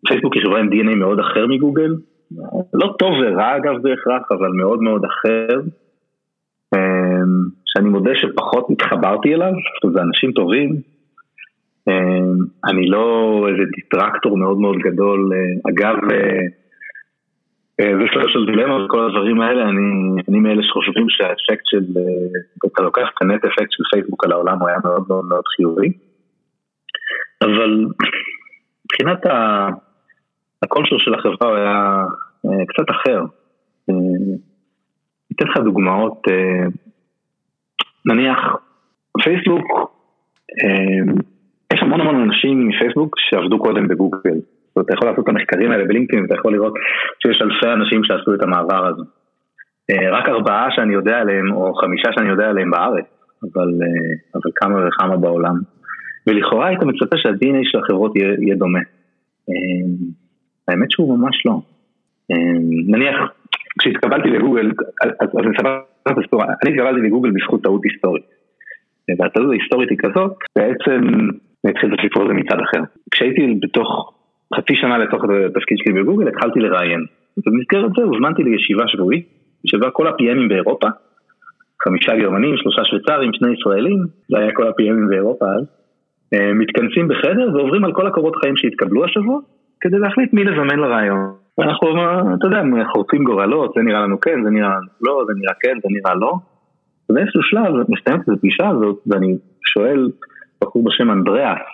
פייסבוק היא חברה עם DNA מאוד אחר מגוגל, לא טוב ורע אגב בהכרח, אבל מאוד מאוד אחר. שאני מודה שפחות התחברתי אליו, זה אנשים טובים. אני לא איזה דיטרקטור מאוד מאוד גדול, אגב, זה סוג של דילמה וכל הדברים האלה, אני, אני מאלה שחושבים שהאפקט של, אתה לוקח את הנט אפקט של פייסבוק על העולם הוא היה מאוד מאוד מאוד חיובי. אבל מבחינת הכושר של החברה היה קצת אחר. אתן לך דוגמאות, נניח פייסבוק, יש המון המון אנשים מפייסבוק שעבדו קודם בגוגל. זאת אומרת, אתה יכול לעשות את המחקרים האלה בלינקדאין ואתה יכול לראות שיש אלפי אנשים שעשו את המעבר הזה. רק ארבעה שאני יודע עליהם, או חמישה שאני יודע עליהם בארץ, אבל, אבל כמה וכמה בעולם. ולכאורה היית מצפה שה-DNA של החברות יהיה, יהיה דומה. האמת שהוא ממש לא. נניח, כשהתקבלתי לגוגל, אז, אני אספר את הסיפור, אני התקבלתי לגוגל בזכות טעות היסטורית. והטעות ההיסטורית היא כזאת, בעצם אני אתחיל את הסיפור הזה מצד אחר. כשהייתי בתוך חצי שנה לתוך התפקיד שלי בגוגל, התחלתי לראיין. ובמסגרת זה הוזמנתי לישיבה שבועית, שבה כל ה-PMים באירופה, חמישה גרמנים, שלושה שוויצרים, שני ישראלים, זה היה כל ה-PMים באירופה אז, מתכנסים בחדר ועוברים על כל הקורות חיים שהתקבלו השבוע, כדי להחליט מי לזמן לראיון. ואנחנו, אתה יודע, חורצים גורלות, זה נראה לנו כן, זה נראה לא, זה נראה כן, זה נראה לא. ובאיזשהו שלב מסתיימת את הפגישה הזאת, ואני שואל בחור בשם אנדריאס,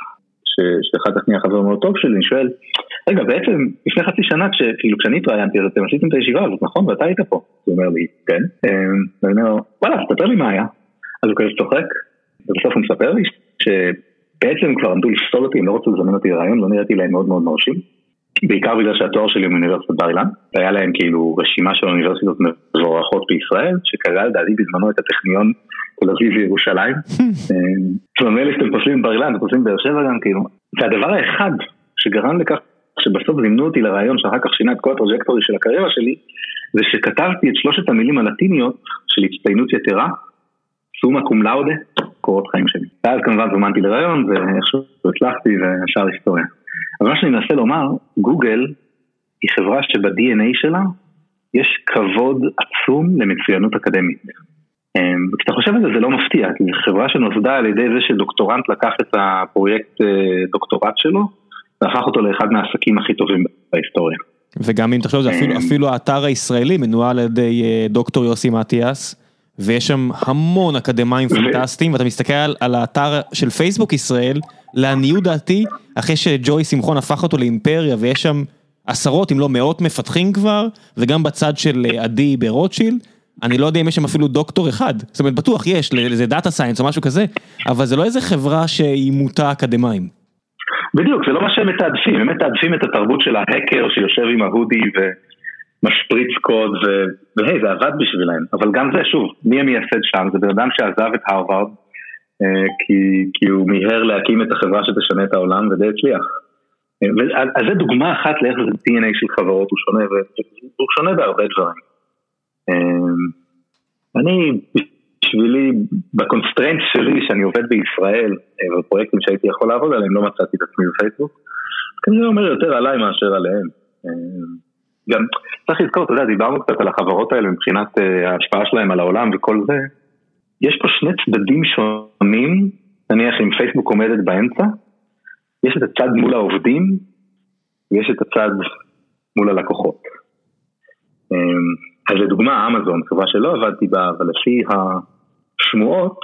שאחר כך נהיה חבר מאוד טוב שלי, אני שואל, רגע, בעצם לפני חצי שנה, כאילו כשאני התראיינתי, אז אתם עשיתם את הישיבה הזאת, נכון? ואתה היית פה. הוא אומר לי, כן. ואני אומר, וואלה, תספר לי מה היה. אז הוא כזה צוחק, ובסוף הוא מספר לי שבעצם כבר עמדו לפסול אותי, הם לא רצו לזמן אותי לרעיון, לא נראיתי להם מאוד מאוד מרשים. בעיקר בגלל שהתואר שלי הוא מאוניברסיטת בר אילן, והיה להם כאילו רשימה של אוניברסיטות מבורכות בישראל, שכלל לדעתי בזמנו את הטכניון תל אביב וירושלים. נדמה לי שאתם פוסלים בר אילן, אתם פוסלים באר שבע גם כאילו. והדבר האחד שגרם לכך שבסוף זימנו אותי לרעיון שאחר כך שינה את כל הפרוג'קטורי של הקריירה שלי, זה שכתבתי את שלושת המילים הלטיניות של הצטיינות יתרה, סומה קום לאודה, קורות חיים שלי. ואז כמובן זומנתי לרעיון ואיכשהו הצלחתי והשאר היסטוריה. אבל מה שאני מנסה לומר, גוגל היא חברה שב-DNA שלה יש כבוד עצום למצוינות אקדמית. וכשאתה חושב על זה זה לא מפתיע, כי זו חברה שנוסדה על ידי זה שדוקטורנט לקח את הפרויקט דוקטורט שלו והפך אותו לאחד מהעסקים הכי טובים בהיסטוריה. וגם אם תחשוב, אפילו, אפילו האתר הישראלי מנוהל על ידי דוקטור יוסי מתיאס, ויש שם המון אקדמאים פנטסטיים, ואתה מסתכל על, על האתר של פייסבוק ישראל, לעניות דעתי, אחרי שג'וי שמחון הפך אותו לאימפריה, ויש שם עשרות אם לא מאות מפתחים כבר, וגם בצד של עדי ברוטשילד, אני לא יודע אם יש שם אפילו דוקטור אחד, זאת אומרת בטוח יש, לאיזה data science או משהו כזה, אבל זה לא איזה חברה שהיא מוטה אקדמאים. בדיוק, זה לא מה שהם מתעדפים, הם מתעדפים את התרבות של ההקר שיושב עם ההודי ומשפריץ קוד, והי, זה עבד בשבילהם, אבל גם זה, שוב, מי המייסד שם? זה בן אדם שעזב את הרווארד, כי, כי הוא מיהר להקים את החברה שתשנה את העולם ודי הצליח. אז זה דוגמה אחת לאיך זה DNA של חברות, הוא שונה, והוא שונה בהרבה דברים. אני, בשבילי, בקונסטרנט שלי, שאני עובד בישראל, בפרויקטים שהייתי יכול לעבוד עליהם, לא מצאתי את עצמי בפייסבוק. כנראה אומר יותר עליי מאשר עליהם. גם צריך לזכור, אתה יודע, דיברנו קצת על החברות האלה מבחינת ההשפעה שלהם על העולם וכל זה. יש פה שני צדדים שונים, נניח אם פייסבוק עומדת באמצע, יש את הצד מול העובדים, ויש את הצד מול הלקוחות. אז לדוגמה אמזון, חברה שלא עבדתי בה, אבל לפי השמועות,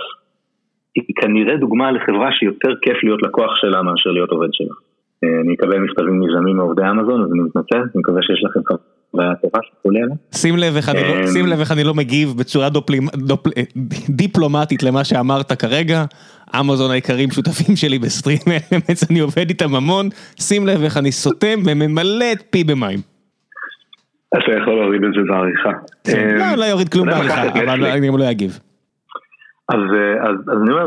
היא כנראה דוגמה לחברה שיותר כיף להיות לקוח שלה מאשר להיות עובד שלה. אני אקבל מכתבים מזמים מעובדי אמזון, אז אני מתנצל, אני מקווה שיש לכם חוויה טובה שתקולי עליה. שים לב איך אני לא מגיב בצורה דיפלומטית למה שאמרת כרגע, אמזון היקרים שותפים שלי בסטרים אלמנטס, אני עובד איתם המון, שים לב איך אני סותם וממלא את פי במים. אתה יכול להוריד את זה בעריכה. לא, לא יוריד כלום בעריכה, אבל אני גם לא אגיב. אז אני אומר,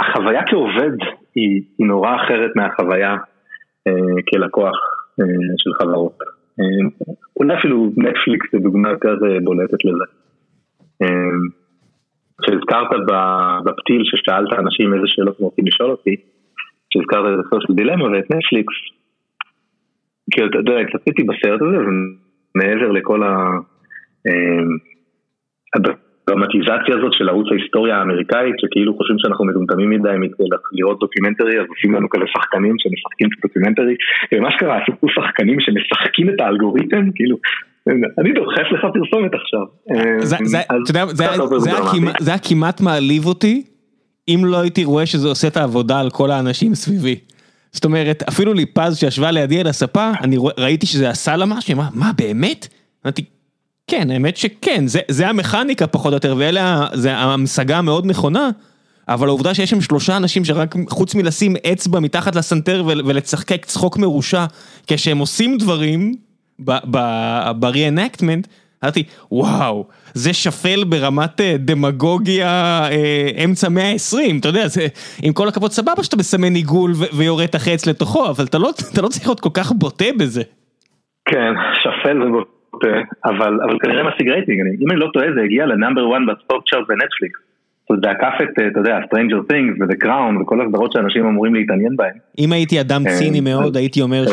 החוויה כעובד היא נורא אחרת מהחוויה כלקוח של חברות. אולי אפילו נטפליקס זה דוגמה יותר בולטת לזה. כשהזכרת בפתיל ששאלת אנשים איזה שאלות רוצים לשאול אותי, כשהזכרת את הסוף של דילמה ואת נטפליקס, כאילו אתה יודע, צפיתי בסרט הזה מעבר לכל הדרמטיזציה הזאת של ערוץ ההיסטוריה האמריקאית, שכאילו חושבים שאנחנו מטומטמים מדי לראות documentary, אז עושים לנו כאלה שחקנים שמשחקים את ה documentary, ומה שקרה, עשו שחקנים שמשחקים את האלגוריתם, כאילו, אני דוחף לך פרסומת עכשיו. זה היה כמעט מעליב אותי, אם לא הייתי רואה שזה עושה את העבודה על כל האנשים סביבי. זאת אומרת, אפילו ליפז שישבה לידי על הספה, אני ראיתי שזה עשה לה משהו, היא אמרה, מה באמת? אמרתי, כן, האמת שכן, זה המכניקה פחות או יותר, ואלה, זה המשגה המאוד נכונה, אבל העובדה שיש שם שלושה אנשים שרק חוץ מלשים אצבע מתחת לסנטר ולצחקק צחוק מרושע, כשהם עושים דברים ב-re-enactment, אמרתי, וואו, זה שפל ברמת דמגוגיה אמצע מאה העשרים, אתה יודע, זה, עם כל הכבוד סבבה שאתה מסמן עיגול ויורה את החץ לתוכו, אבל אתה לא, אתה לא צריך להיות כל כך בוטה בזה. כן, שפל אבל, אבל כנראה משיג רייטינג, אם אני לא טועה זה הגיע לנאמבר 1 בספורט צ'ארט בנטפליקס. זה עקף את, אתה יודע, Stranger Things ו-The Crown וכל הסדרות שאנשים אמורים להתעניין בהן. אם הייתי אדם ציני מאוד הייתי אומר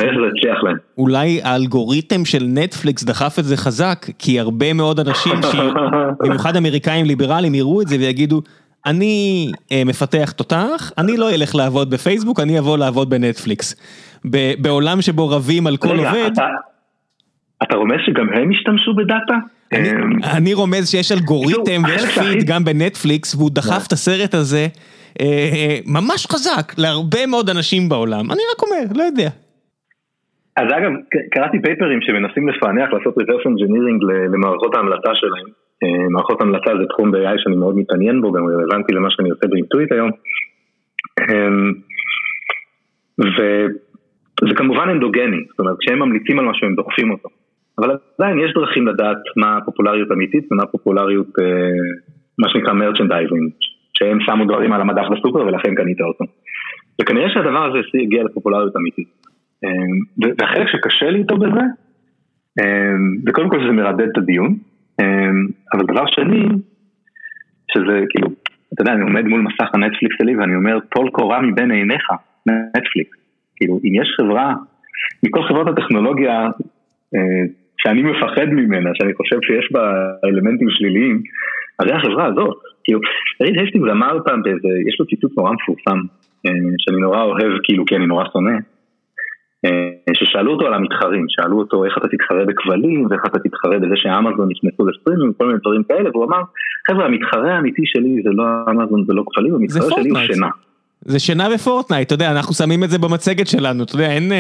שאולי האלגוריתם של נטפליקס דחף את זה חזק, כי הרבה מאוד אנשים, [LAUGHS] במיוחד אמריקאים ליברליים, יראו את זה ויגידו, אני מפתח תותח, אני לא אלך לעבוד בפייסבוק, אני אבוא לעבוד בנטפליקס. בעולם שבו רבים על כל עובד. אתה רומז שגם הם השתמשו בדאטה? אני רומז שיש אלגוריתם ויש פיד גם בנטפליקס והוא דחף את הסרט הזה ממש חזק להרבה מאוד אנשים בעולם, אני רק אומר, לא יודע. אז אגב, קראתי פייפרים שמנסים לפענח, לעשות reverse engineering למערכות ההמלצה שלהם. מערכות המלצה זה תחום ב-AI שאני מאוד מתעניין בו, גם רלוונטי למה שאני עושה באינטואיט היום. וזה כמובן אנדוגני, זאת אומרת, כשהם ממליצים על משהו הם דוחפים אותו. אבל עדיין יש דרכים לדעת מה הפופולריות אמיתית ומה הפופולריות, מה שנקרא merchandising, שהם שמו דברים על המדף בסופר ולכן קנית אותו. וכנראה שהדבר הזה הגיע לפופולריות אמיתית. והחלק שקשה לי איתו בזה, זה קודם כל שזה מרדד את הדיון, אבל דבר שני, שזה כאילו, אתה יודע, אני עומד מול מסך הנטפליקס שלי ואני אומר, טול קורה מבין עיניך, נטפליקס. כאילו, אם יש חברה, מכל חברות הטכנולוגיה, שאני מפחד ממנה, שאני חושב שיש בה אלמנטים שליליים, הרי החברה הזאת, כאילו, ריד הסטינגס אמר פעם באיזה, יש לו ציטוט נורא מפורסם, שאני נורא אוהב, כאילו, כי אני נורא שונא, ששאלו אותו על המתחרים, שאלו אותו איך אתה תתחרה בכבלים, ואיך אתה תתחרה בזה שאמזון נכנסו לסטרימים, וכל מיני דברים כאלה, והוא אמר, חבר'ה, המתחרה האמיתי שלי זה לא אמזון, זה לא כבלים, המתחרה שלי הוא שינה. זה שינה ופורטנייט, אתה יודע, אנחנו שמים את זה במצגת שלנו, אתה יודע, אין,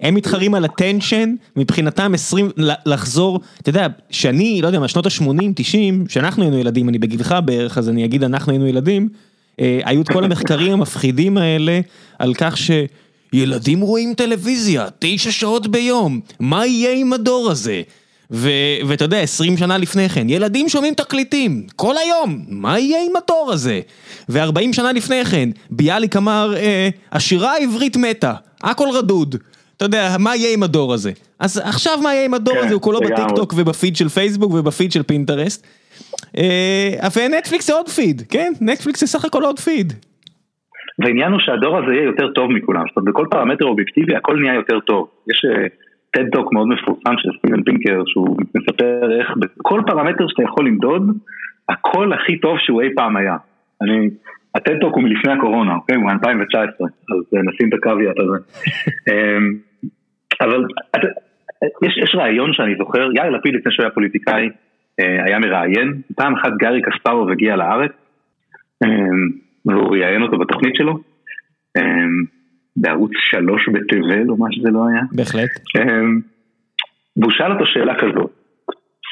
הם מתחרים על attention, מבחינתם 20, לחזור, אתה יודע, שאני, לא יודע, מהשנות ה-80, 90, שאנחנו היינו ילדים, אני בגילך בערך, אז אני אגיד אנחנו היינו ילדים, היו את כל המחקרים המפחידים האלה, על כך שילדים רואים טלוויזיה, תשע שעות ביום, מה יהיה עם הדור הזה? ואתה יודע, 20 שנה לפני כן, ילדים שומעים תקליטים, כל היום, מה יהיה עם הדור הזה? ו-40 שנה לפני כן, ביאליק אמר, אה, השירה העברית מתה, הכל רדוד. אתה יודע, מה יהיה עם הדור הזה? אז עכשיו מה יהיה עם הדור הזה? הוא כולו בטיק טוק ובפיד של פייסבוק ובפיד של פינטרסט. אה, ונטפליקס זה עוד פיד, כן? נטפליקס זה סך הכל עוד פיד. והעניין הוא שהדור הזה יהיה יותר טוב מכולם, זאת אומרת, בכל פרמטר אובייקטיבי הכל נהיה יותר טוב. יש... TED Talk מאוד מפורסם של סטיבן פינקר, שהוא מספר איך בכל פרמטר שאתה יכול למדוד, הכל הכי טוב שהוא אי פעם היה. אני, ה TED Talk הוא מלפני הקורונה, אוקיי? הוא מ-2019, אז נשים את ה caveat הזה. [LAUGHS] אמ, אבל יש, יש רעיון שאני זוכר, יאיר לפיד לפני שהוא היה פוליטיקאי, אה, היה מראיין, פעם אחת גארי קספרוב הגיע לארץ, אמ, והוא ראיין אותו בתוכנית שלו. בערוץ שלוש בתבל או מה שזה לא היה. בהחלט. אמ, והוא שאל אותו שאלה כזאת,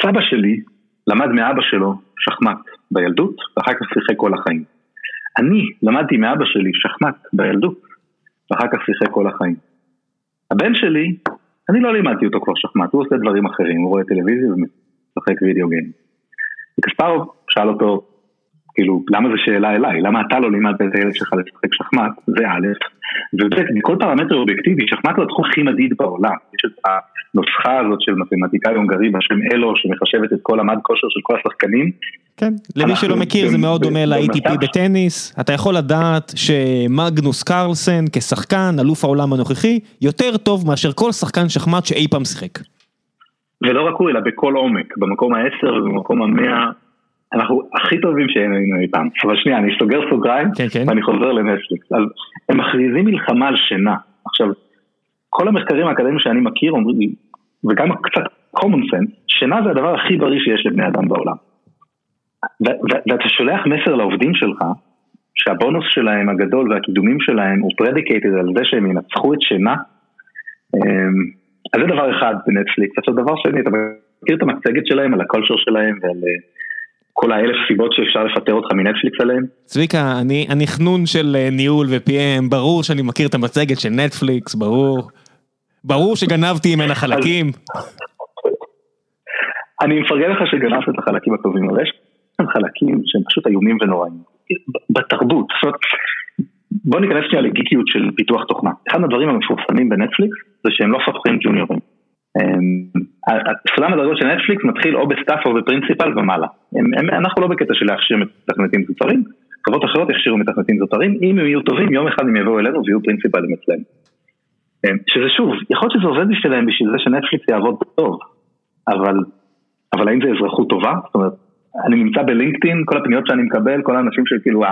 סבא שלי למד מאבא שלו שחמט בילדות ואחר כך שיחק כל החיים. אני למדתי מאבא שלי שחמט בילדות ואחר כך שיחק כל החיים. הבן שלי, אני לא לימדתי אותו כבר שחמט, הוא עושה דברים אחרים, הוא רואה טלוויזיה ומשחק וידאו גיים. וקספרוב שאל אותו, כאילו, למה זו שאלה אליי? למה אתה לא לימדת את הילד שלך לשחק שחמט? זה א', וב', מכל פרמטר אובייקטיבי, שחמט הוא התחום הכי מדיד בעולם. יש את הנוסחה הזאת של מתמטיקאי הונגרי בשם אלו, שמחשבת את כל המד כושר של כל השחקנים. כן, למי שלא מכיר זה מאוד דומה ל-ATP בטניס, אתה יכול לדעת שמגנוס קרלסן כשחקן, אלוף העולם הנוכחי, יותר טוב מאשר כל שחקן שחמט שאי פעם שיחק. ולא רק הוא, אלא בכל עומק, במקום העשר ובמקום המאה אנחנו הכי טובים שהיינו אי פעם. אבל שנייה, אני סוגר סוגריים, כן, כן. ואני חוזר לנטפליקס. אז הם מכריזים מלחמה על שינה. עכשיו, כל המחקרים האקדמיים שאני מכיר אומרים וגם קצת common sense, שינה זה הדבר הכי בריא שיש לבני אדם בעולם. ואתה שולח מסר לעובדים שלך, שהבונוס שלהם הגדול והקידומים שלהם הוא predicated על זה שהם ינצחו את שינה. אמ, אז זה דבר אחד בנטפליקס. עכשיו דבר שני, אתה מכיר את המצגת שלהם על הקולצ'ר שלהם ועל אה, כל האלף סיבות שאפשר לפטר אותך מנטפליקס עליהם? צביקה, אני, אני חנון של אה, ניהול ו-PM, ברור שאני מכיר את המצגת של נטפליקס, ברור. ברור שגנבתי ממנה חלקים. אני מפרגן לך שגנבת את החלקים הטובים, אבל יש חלקים שהם פשוט איומים ונוראים. בתרבות, זאת אומרת, בוא ניכנס שנייה לגיקיות של פיתוח תוכנה. אחד מהדברים המפורסמים בנטפליקס זה שהם לא סופרים ג'וניורים. אמ, סולם הדרגות של נטפליקס מתחיל או ב staff או ב principal ומעלה. אנחנו לא בקטע של להכשיר מתכנתים זוטרים, חברות אחרות יכשירו מתכנתים זוטרים, אם הם יהיו טובים יום אחד הם יבואו אלינו ויהיו principalים אצלנו. אמ, שזה שוב, יכול להיות שזה עובד בשבילם בשביל זה שנטפליקס יעבוד טוב, אבל, אבל האם זה אזרחות טובה? זאת אומרת, אני נמצא בלינקדאין, כל הפניות שאני מקבל, כל האנשים שכאילו,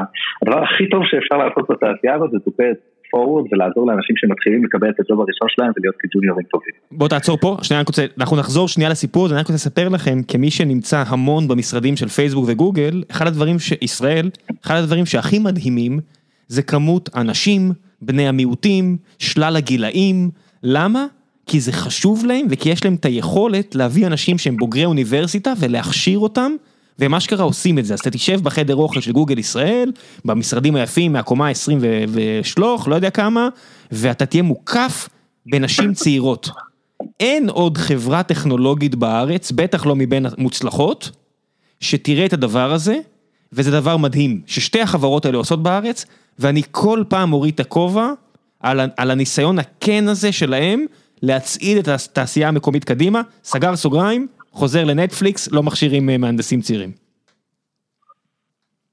הדבר הכי טוב שאפשר לעשות בתעשייה הזאת זה it forward ולעזור לאנשים שמתחילים לקבל את הג'וב הראשון שלהם ולהיות כג'וניורים טובים. בוא תעצור פה, שנייה, אני רוצה, אנחנו נחזור שנייה לסיפור הזה, אני רק רוצה לספר לכם, כמי שנמצא המון במשרדים של פייסבוק וגוגל, אחד הדברים שישראל, אחד הדברים שהכי מדהימים, זה כמות אנשים, בני המיעוטים, שלל הגילאים, למה? כי זה חשוב להם וכי יש להם את היכולת להביא אנשים שהם בוגרי אוניברסיטה ולהכשיר אותם והם אשכרה עושים את זה, אז אתה תשב בחדר אוכל של גוגל ישראל, במשרדים היפים מהקומה ה-20 ושלוך, לא יודע כמה, ואתה תהיה מוקף בנשים צעירות. אין עוד חברה טכנולוגית בארץ, בטח לא מבין המוצלחות, שתראה את הדבר הזה, וזה דבר מדהים, ששתי החברות האלה עושות בארץ, ואני כל פעם מוריד את הכובע על, על הניסיון הכן הזה שלהם להצעיד את התעשייה המקומית קדימה, סגר סוגריים, חוזר לנטפליקס, לא מכשירים אה, מהנדסים צעירים.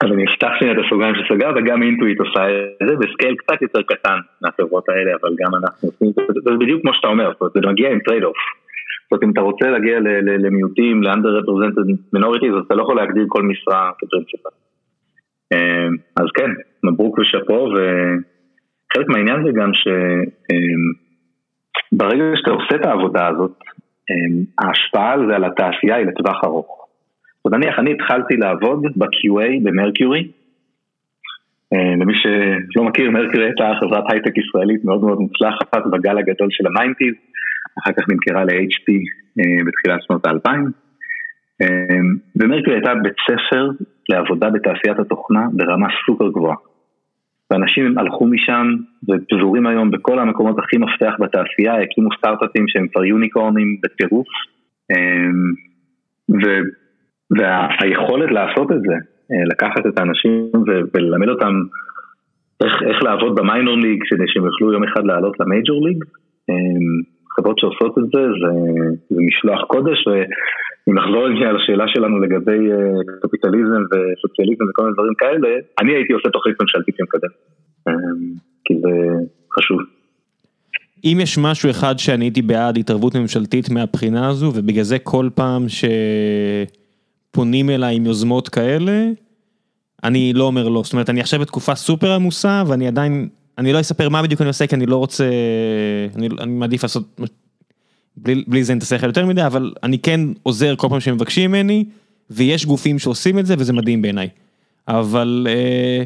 אז אני אפתח שנייה את הסוגריים שסגר וגם אינטואיט עושה את זה ב scale קצת יותר קטן מהחברות האלה אבל גם אנחנו עושים את זה, זה בדיוק כמו שאתה אומר, זאת אומרת זה מגיע עם trade off. זאת אומרת אם אתה רוצה להגיע למיעוטים, ל-under-represented minorities אז אתה לא יכול להגדיר כל משרה כפרינציפל. אה, אז כן, מברוק ושאפו וחלק מהעניין זה גם שברגע אה, שאתה עושה את העבודה הזאת אמ, ההשפעה על זה על התעשייה היא לטווח ארוך. אז נניח אני התחלתי לעבוד ב-QA במרקיורי, אמ, למי שלא מכיר, מרקיורי הייתה חברת הייטק ישראלית מאוד מאוד מוצלחת בגל הגדול של ה-90's, אחר כך נמכרה ל-HP אה, בתחילת שנות ה-2000, אמ, ומרקיורי הייתה בית ספר לעבודה בתעשיית התוכנה ברמה סופר גבוהה. ואנשים הלכו משם ופזורים היום בכל המקומות הכי מפתח בתעשייה, הקימו סטארט-אפים שהם כבר יוניקורנים בטירוף. אמ, והיכולת לעשות את זה, אה, לקחת את האנשים וללמד אותם איך, איך לעבוד במיינור ליג כדי שהם יוכלו יום אחד לעלות למייג'ור ליג, אמ, חברות שעושות את זה, זה, זה משלוח קודש אם נחזור על השאלה שלנו לגבי אה, קפיטליזם וסוציאליזם וכל מיני דברים כאלה, אני הייתי עושה תוכנית ממשלתית שמקדם, אמ, כי זה חשוב. אם יש משהו אחד שאני הייתי בעד התערבות ממשלתית מהבחינה הזו, ובגלל זה כל פעם שפונים אליי עם יוזמות כאלה, אני לא אומר לא. זאת אומרת, אני עכשיו בתקופה סופר עמוסה, ואני עדיין, אני לא אספר מה בדיוק אני עושה, כי אני לא רוצה, אני, אני מעדיף לעשות בלי בלי את השכל יותר מדי, אבל אני כן עוזר כל פעם שמבקשים ממני, ויש גופים שעושים את זה וזה מדהים בעיניי. אבל אה,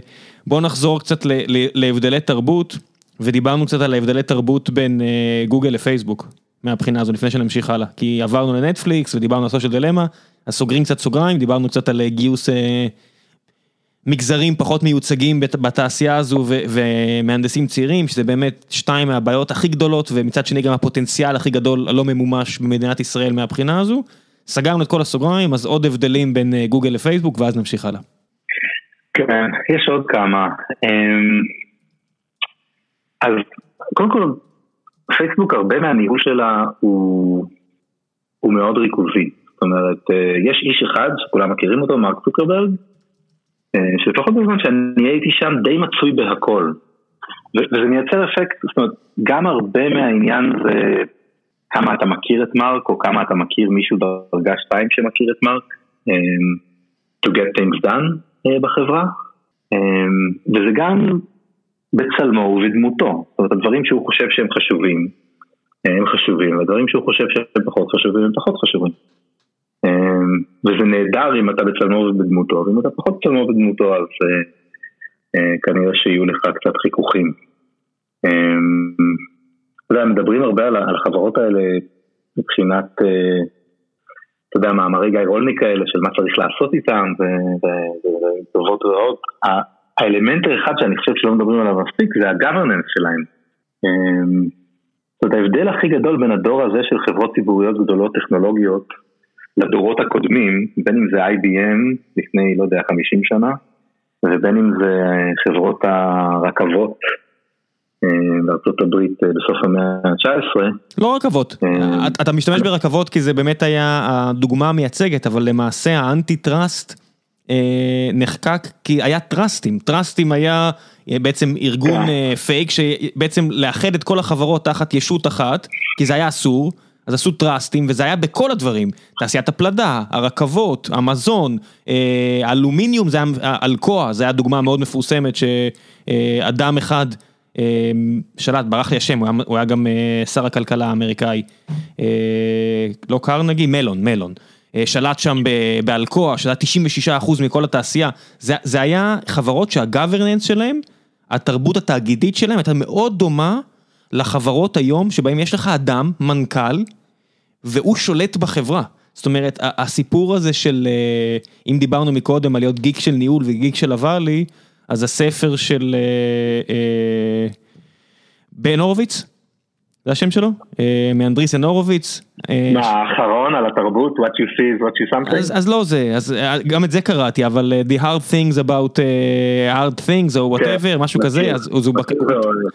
בואו נחזור קצת ל, ל, להבדלי תרבות, ודיברנו קצת על ההבדלי תרבות בין אה, גוגל לפייסבוק, מהבחינה הזו, לפני שנמשיך הלאה. כי עברנו לנטפליקס ודיברנו על סושיאל דילמה, אז סוגרים קצת סוגריים, דיברנו קצת על גיוס... אה, מגזרים פחות מיוצגים בתעשייה הזו ומהנדסים צעירים, שזה באמת שתיים מהבעיות הכי גדולות, ומצד שני גם הפוטנציאל הכי גדול הלא ממומש במדינת ישראל מהבחינה הזו. סגרנו את כל הסוגריים, אז עוד הבדלים בין אה, גוגל לפייסבוק, ואז נמשיך הלאה. כן, יש עוד כמה. אמ, אז קודם כל, פייסבוק, הרבה מהניהול שלה הוא, הוא מאוד ריכוזי. זאת אומרת, אה, יש איש אחד שכולם מכירים אותו, מרק צוקרברג, שלפחות בזמן שאני הייתי שם די מצוי בהכל. וזה מייצר אפקט, זאת אומרת, גם הרבה מהעניין זה כמה אתה מכיר את מרק, או כמה אתה מכיר מישהו דרגה 2 שמכיר את מרק. אה, to get things done בחברה, וזה גם בצלמו ובדמותו, זאת אומרת הדברים שהוא חושב שהם חשובים, הם חשובים, והדברים שהוא חושב שהם פחות חשובים הם פחות חשובים. וזה נהדר אם אתה בצלמו ובדמותו, ואם אתה פחות בצלמו ובדמותו אז כנראה שיהיו לך קצת חיכוכים. אתה יודע, מדברים הרבה על החברות האלה מבחינת, אתה יודע, מאמרי גיא רולניק האלה של מה צריך לעשות איתם וטובות רעות. האלמנט האחד שאני חושב שלא מדברים עליו מספיק זה הגוורננס שלהם. זאת אומרת, ההבדל הכי גדול בין הדור הזה של חברות ציבוריות גדולות טכנולוגיות לדורות הקודמים, בין אם זה IBM לפני, לא יודע, 50 שנה, ובין אם זה חברות הרכבות בארצות הברית בסוף המאה ה-19. לא רכבות, אתה משתמש ברכבות כי זה באמת היה הדוגמה המייצגת, אבל למעשה ה antitrust נחקק כי היה trustים, trustים היה בעצם ארגון פייק שבעצם לאחד את כל החברות תחת ישות אחת, כי זה היה אסור. אז עשו טראסטים וזה היה בכל הדברים, תעשיית הפלדה, הרכבות, המזון, האלומיניום, זה היה אלקוע, זה היה דוגמה מאוד מפורסמת שאדם אחד שלט, ברח לי השם, הוא היה גם שר הכלכלה האמריקאי, לא קרנגי, מלון, מלון, שלט שם באלקוע, שלט 96% מכל התעשייה, זה היה חברות שהגוורננס שלהם, התרבות התאגידית שלהם הייתה מאוד דומה לחברות היום שבהם יש לך אדם, מנכ"ל, והוא שולט בחברה. זאת אומרת, הסיפור הזה של, אם דיברנו מקודם על להיות גיק של ניהול וגיק של עבר לי, אז הספר של בן הורוביץ, זה השם שלו? מאנדריסן הורוביץ. מה, האחרון על התרבות, what you see is what you something? אז לא זה, אז גם את זה קראתי, אבל the hard things about hard things או whatever, משהו כזה, אז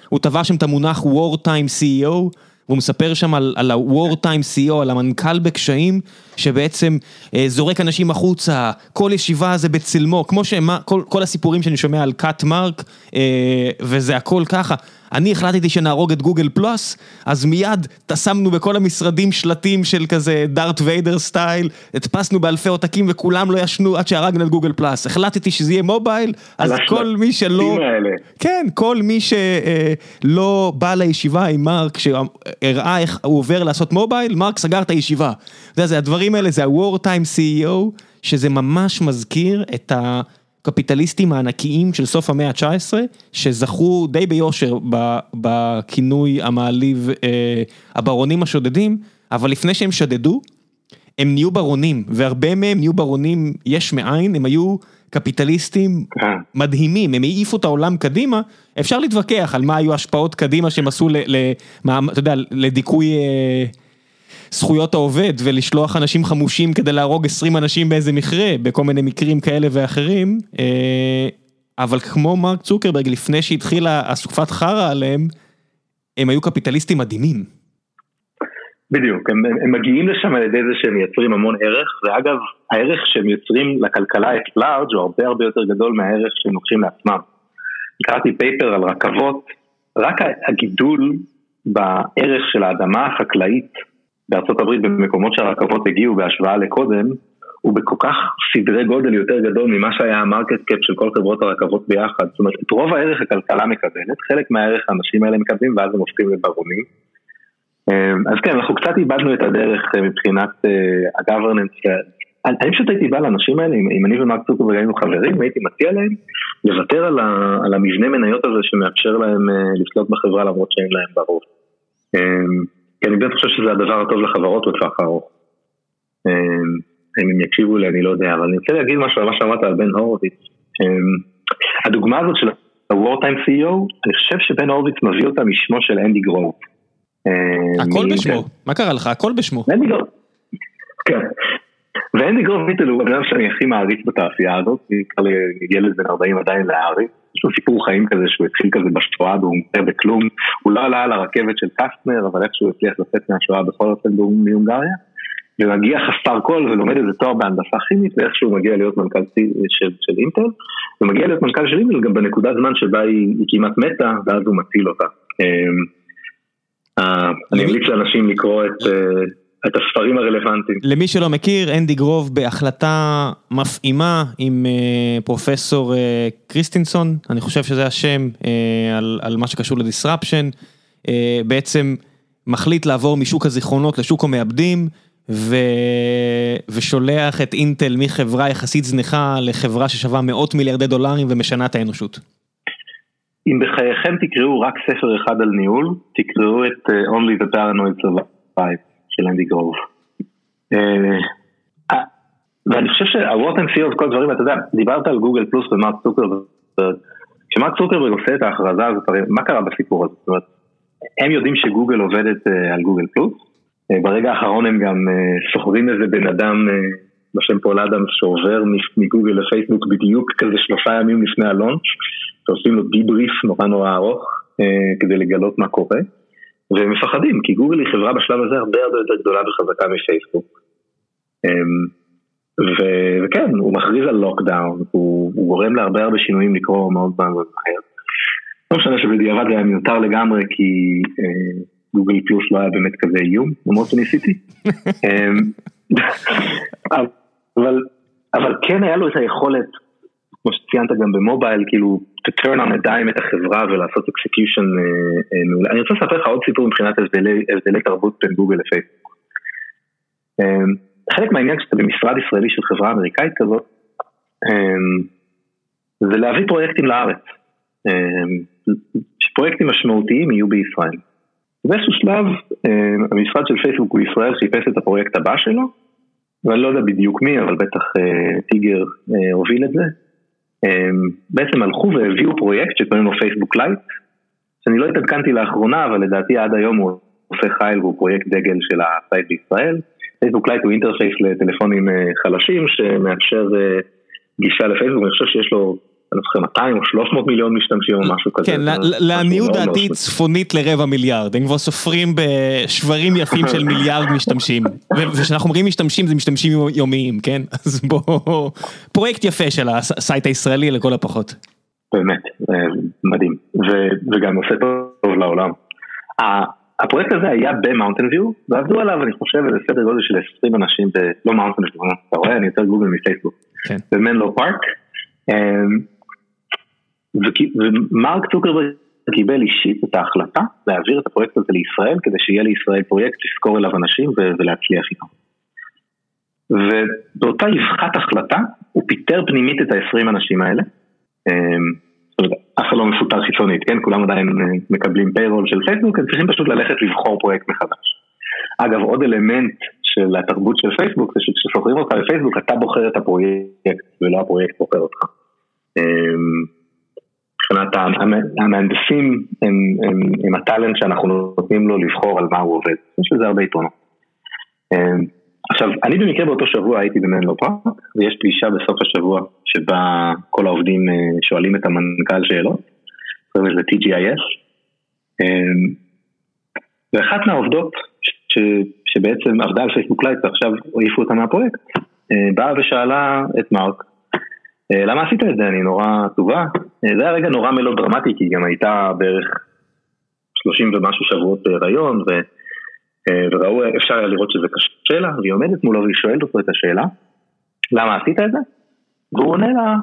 הוא טבע שם את המונח war time CEO. והוא מספר שם על ה-war time CEO, על המנכ"ל בקשיים, שבעצם זורק אנשים החוצה, כל ישיבה זה בצלמו, כמו שכל הסיפורים שאני שומע על קאט מרק, וזה הכל ככה. אני החלטתי שנהרוג את גוגל פלוס, אז מיד שמנו בכל המשרדים שלטים של כזה דארט ויידר סטייל, הדפסנו באלפי עותקים וכולם לא ישנו עד שהרגנו את גוגל פלוס. החלטתי שזה יהיה מובייל, אז כל מי שלא... כן, כל מי שלא בא לישיבה עם מרק, שהראה איך הוא עובר לעשות מובייל, מרק סגר את הישיבה. אתה יודע, הדברים האלה, זה ה-war time CEO, שזה ממש מזכיר את ה... קפיטליסטים הענקיים של סוף המאה ה-19, שזכו די ביושר בכינוי המעליב הברונים השודדים, אבל לפני שהם שדדו, הם נהיו ברונים, והרבה מהם נהיו ברונים יש מאין, הם היו קפיטליסטים מדהימים, הם העיפו את העולם קדימה, אפשר להתווכח על מה היו השפעות קדימה שהם עשו, אתה יודע, לדיכוי... זכויות העובד ולשלוח אנשים חמושים כדי להרוג 20 אנשים באיזה מכרה, בכל מיני מקרים כאלה ואחרים, אבל כמו מרק צוקרברג, לפני שהתחילה הסופת חרא עליהם, הם היו קפיטליסטים מדהימים. בדיוק, הם, הם מגיעים לשם על ידי זה שהם מייצרים המון ערך, ואגב, הערך שהם יוצרים לכלכלה at large הוא הרבה הרבה יותר גדול מהערך שהם לוקחים לעצמם. קראתי paper על רכבות, רק הגידול בערך של האדמה החקלאית בארצות הברית במקומות שהרכבות הגיעו בהשוואה לקודם, הוא בכל כך סדרי גודל יותר גדול ממה שהיה ה market cap של כל חברות הרכבות ביחד. זאת אומרת, את רוב הערך הכלכלה מקבלת, חלק מהערך האנשים האלה מקבלים ואז הם הופכים לברונים. אז כן, אנחנו קצת איבדנו את הדרך מבחינת הגוורננס. אני פשוט הייתי בא לאנשים האלה, אם אני ומרק צוקרברג היינו חברים, הייתי מציע להם לוותר על המבנה מניות הזה שמאפשר להם לשלוט בחברה למרות שאין להם ברור. כי אני באמת חושב שזה הדבר הטוב לחברות בטווח הארוך. אם הם יקשיבו לי, אני לא יודע, אבל אני רוצה להגיד משהו על מה שאמרת על בן הורוביץ. הדוגמה הזאת של ה-Wartime CEO, אני חושב שבן הורוביץ מביא אותה משמו של אנדי גרוב. הכל בשמו, מה קרה לך? הכל בשמו. אנדי גרוב, כן. ואנדי גרוב מיטל הוא הבן שאני הכי מעריץ בתעשייה הזאת, ילד בן 40 עדיין להעריץ. יש לו סיפור חיים כזה שהוא התחיל כזה בשואה והוא מצטער בכלום, הוא לא עלה על הרכבת של קסטנר, אבל איכשהו הצליח לצאת מהשואה בכל אופן מהונגריה, ומגיע חסר כל ולומד איזה תואר בהנדסה כימית, ואיכשהו מגיע להיות מנכ"ל של, של אינטל, ומגיע להיות מנכ"ל של אינטל גם בנקודת זמן שבה היא, היא כמעט מתה, ואז הוא מציל אותה. אני ממליץ לאנשים לקרוא את את הספרים הרלוונטיים. למי שלא מכיר, אנדי גרוב בהחלטה מפעימה עם פרופסור קריסטינסון, אני חושב שזה השם, על, על מה שקשור לדיסרפשן, בעצם מחליט לעבור משוק הזיכרונות לשוק המעבדים. ו... ושולח את אינטל מחברה יחסית זניחה לחברה ששווה מאות מיליארדי דולרים ומשנה את האנושות. אם בחייכם תקראו רק ספר אחד על ניהול, תקראו את uh, Only the Paranoid Survive של אנדי גרוב. Uh, uh, ואני חושב and Fear כל הדברים, אתה יודע, דיברת על גוגל פלוס ומרק צוקרברג, כשמרק צוקרברג עושה את ההכרזה הזאת, מה קרה בסיפור הזה? זאת אומרת, הם יודעים שגוגל עובדת uh, על גוגל פלוס, ברגע האחרון הם גם סוחרים איזה בן אדם בשם פול אדמס שעובר מגוגל לפייסבוק בדיוק כזה שלושה ימים לפני הלונץ'. שעושים לו דיבריף נורא נורא ארוך אה, כדי לגלות מה קורה והם מפחדים כי גוגל היא חברה בשלב הזה הרבה הרבה יותר גדולה וחזקה מפייסבוק. אה, וכן, הוא מכריז על לוקדאון, הוא, הוא גורם להרבה הרבה שינויים לקרוא מאוד מאוד מהר. לא משנה שבדיעבד היה מיותר לגמרי כי אה, גוגל פלוס לא היה באמת כזה איום, למרות שניסיתי. [LAUGHS] אה, אבל, אבל כן היה לו את היכולת כמו שציינת גם במובייל, כאילו, to turn on a dime את החברה ולעשות execution אה, אה, מעולה. אני רוצה לספר לך עוד סיפור מבחינת הבדלי תרבות בין גוגל לפייסבוק. אה, חלק מהעניין כשאתה במשרד ישראלי של חברה אמריקאית כזאת, זה להביא פרויקטים לארץ. שפרויקטים משמעותיים יהיו בישראל. באיזשהו שלב המשרד של פייסבוק בישראל חיפש את הפרויקט הבא שלו, ואני לא יודע בדיוק מי, אבל בטח טיגר הוביל את זה, בעצם הלכו והביאו פרויקט שקוראים לו פייסבוק לייט, שאני לא התעדכנתי לאחרונה, אבל לדעתי עד היום הוא עושה חייל והוא פרויקט דגל של ה site בישראל. פייסבוק לייט הוא interface לטלפונים אה, חלשים שמאפשר אה, גישה לפייסבוק, אני חושב שיש לו אני זוכר 200 או 300 מיליון משתמשים או משהו כזה. כן, לעניות דעתי צפונית לרבע מיליארד, הם כבר סופרים בשברים יפים של מיליארד משתמשים. וכשאנחנו אומרים משתמשים זה משתמשים יומיים, כן? [LAUGHS] אז בוא, פרויקט יפה של ה site הישראלי לכל הפחות. באמת, מדהים, וגם עושה טוב לעולם. הפרויקט הזה היה במאונטן ויו, ועבדו עליו אני חושב איזה סדר גודל של 20 אנשים, לא מאונטן ויו, אתה רואה אני יותר גוגל מפייסבוק, כן. במנלו פארק. ומרק צוקרברג קיבל אישית את ההחלטה להעביר את הפרויקט הזה לישראל כדי שיהיה לישראל פרויקט לשכור אליו אנשים ולהצליח איתו. ובאותה אבחת החלטה הוא פיטר פנימית את ה-20 אנשים האלה. אמ, אף אחד לא מפוטר חיצונית, כן? כולם עדיין אה, מקבלים payroll של פייסבוק, הם צריכים פשוט ללכת לבחור פרויקט מחדש. אגב, עוד אלמנט של התרבות של פייסבוק זה שכששוחרים אותך בפייסבוק אתה בוחר את הפרויקט ולא הפרויקט בוחר אותך. מבחינת המהנדסים הם, הם, הם הטאלנט שאנחנו נותנים לו לבחור על מה הוא עובד. יש לזה הרבה יתרונות. אמ, עכשיו, אני במקרה באותו שבוע הייתי במנלו פארק, ויש פגישה בסוף השבוע שבה כל העובדים אה, שואלים את המנכ"ל שאלות, קוראים לזה TGIS, אמ, ואחת מהעובדות ש, שבעצם עבדה על פייסבוק לייט ועכשיו העיפו אותה מהפרויקט, אה, באה ושאלה את מרק, למה עשית את זה? אני נורא עצובה. אה, זה היה רגע נורא מלודרמטי, כי גם הייתה בערך 30 ומשהו שבועות בהיריון, ו... אה, וראו, אפשר היה לראות שזה קשה לה, והיא עומדת מולו והיא שואלת אותו את השאלה, למה עשית את זה? והוא עונה לה,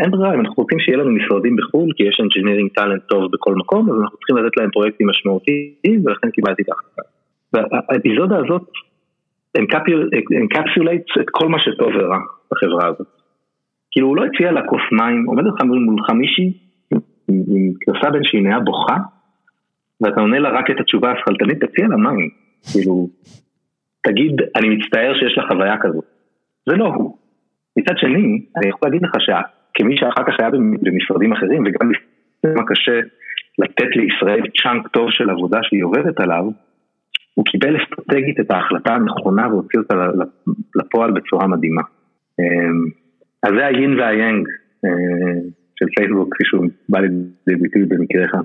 אין ברירה, אם אנחנו רוצים שיהיה לנו משרדים בחו"ל, כי יש engineering talent טוב בכל מקום, אז אנחנו צריכים לתת להם פרויקטים משמעותיים, ולכן קיבלתי את ההחלטה. והאפיזודה הזאת encapsulate את כל מה שטוב ורע בחברה הזאת. כאילו הוא לא הציע לה כוס מים, עומד לך מולך מישהי עם כרסה בין שיניה בוכה, ואתה עונה לה רק את התשובה השכלתנית, תציע לה מים. כאילו, תגיד, אני מצטער שיש לה חוויה כזאת. זה לא הוא. מצד שני, אני יכול להגיד לך שכמי שאחר כך היה במשרדים אחרים, וגם מה קשה לתת לישראל צ'אנק טוב של עבודה שהיא עובדת עליו, הוא קיבל אסטרטגית את ההחלטה הנכונה והוציא אותה לפועל בצורה מדהימה. אז זה היין והיאנג אה, של פייסבוק כפי שהוא בא לידי ביטוי במקרה אחד.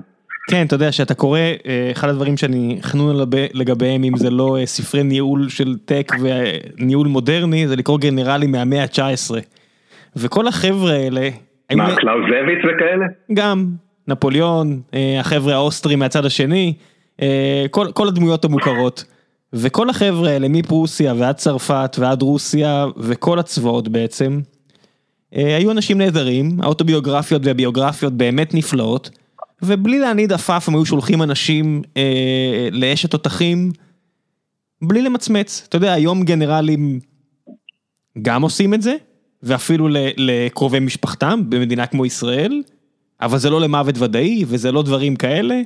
כן, אתה יודע שאתה קורא, אה, אחד הדברים שאני חנון לגביהם, אם זה לא אה, ספרי ניהול של טק וניהול מודרני, זה לקרוא גנרלים מהמאה ה-19. וכל החבר'ה האלה... מה, קלאוזביץ וכאלה? גם, נפוליאון, החבר'ה האוסטרים מהצד השני, כל, כל הדמויות המוכרות. וכל החבר'ה האלה מפרוסיה ועד צרפת ועד רוסיה וכל הצבאות בעצם, היו אנשים נהדרים, האוטוביוגרפיות והביוגרפיות באמת נפלאות, ובלי להניד עפעף הם היו שולחים אנשים אה, לאש התותחים, בלי למצמץ. אתה יודע, היום גנרלים גם עושים את זה, ואפילו לקרובי משפחתם במדינה כמו ישראל, אבל זה לא למוות ודאי, וזה לא דברים כאלה.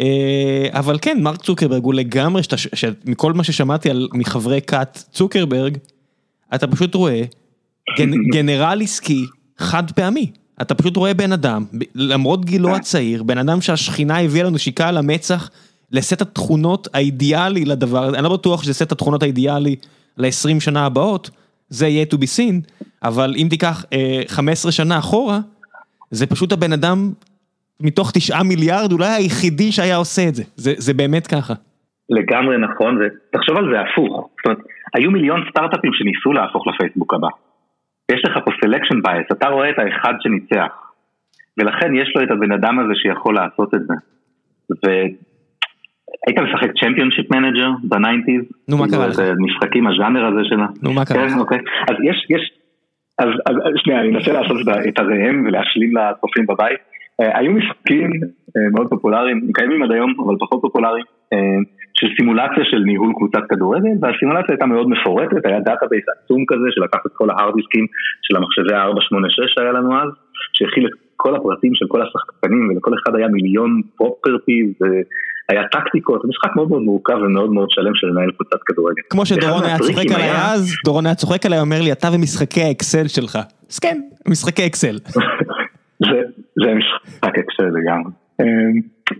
אה, אבל כן, מרק צוקרברג הוא לגמרי, שאתה, מכל מה ששמעתי על, מחברי כת צוקרברג, אתה פשוט רואה גנרל עסקי חד פעמי. אתה פשוט רואה בן אדם, למרות גילו הצעיר, בן אדם שהשכינה הביאה לו נשיקה על המצח, לסט התכונות האידיאלי לדבר אני לא בטוח שזה סט התכונות האידיאלי ל-20 שנה הבאות, זה יהיה to be seen, אבל אם תיקח אה, 15 שנה אחורה, זה פשוט הבן אדם מתוך 9 מיליארד, אולי היחידי שהיה עושה את זה, זה, זה באמת ככה. לגמרי נכון, ותחשוב על זה הפוך, זאת אומרת, היו מיליון סטארט-אפים שניסו להפוך לפייסבוק הבא. יש לך פה selection bias, אתה רואה את האחד שניצח, ולכן יש לו את הבן אדם הזה שיכול לעשות את זה. והיית משחק Championship Manager ב nineties? נו מה קרה לך? משחקים, הז'אנר הזה שלה. נו מה קרה לך? כן, אוקיי. אז יש, יש, אז, אז שנייה, אני אנסה לעשות את הראם ולהשלים לצופים בבית. אה, היו משחקים אה, מאוד פופולריים, קיימים עד היום, אבל פחות פופולריים, אה, של סימולציה של ניהול קבוצת כדורגל, והסימולציה הייתה מאוד מפורטת, היה database עצום כזה, שלקח את כל ה hard דיסקים של המחשבי ה-486 שהיה לנו אז, שהכיל את כל הפרטים של כל השחקנים, ולכל אחד היה מיליון properties, היה טקטיקות, משחק מאוד מאוד מורכב ומאוד מאוד שלם של לנהל קבוצת כדורגל. כמו שדורון היה צוחק עליי אז, דורון היה צוחק עליי, אומר לי, אתה ומשחקי האקסל שלך. אז כן, משחקי אקסל. [LAUGHS] זה משחק אקסל לגמרי.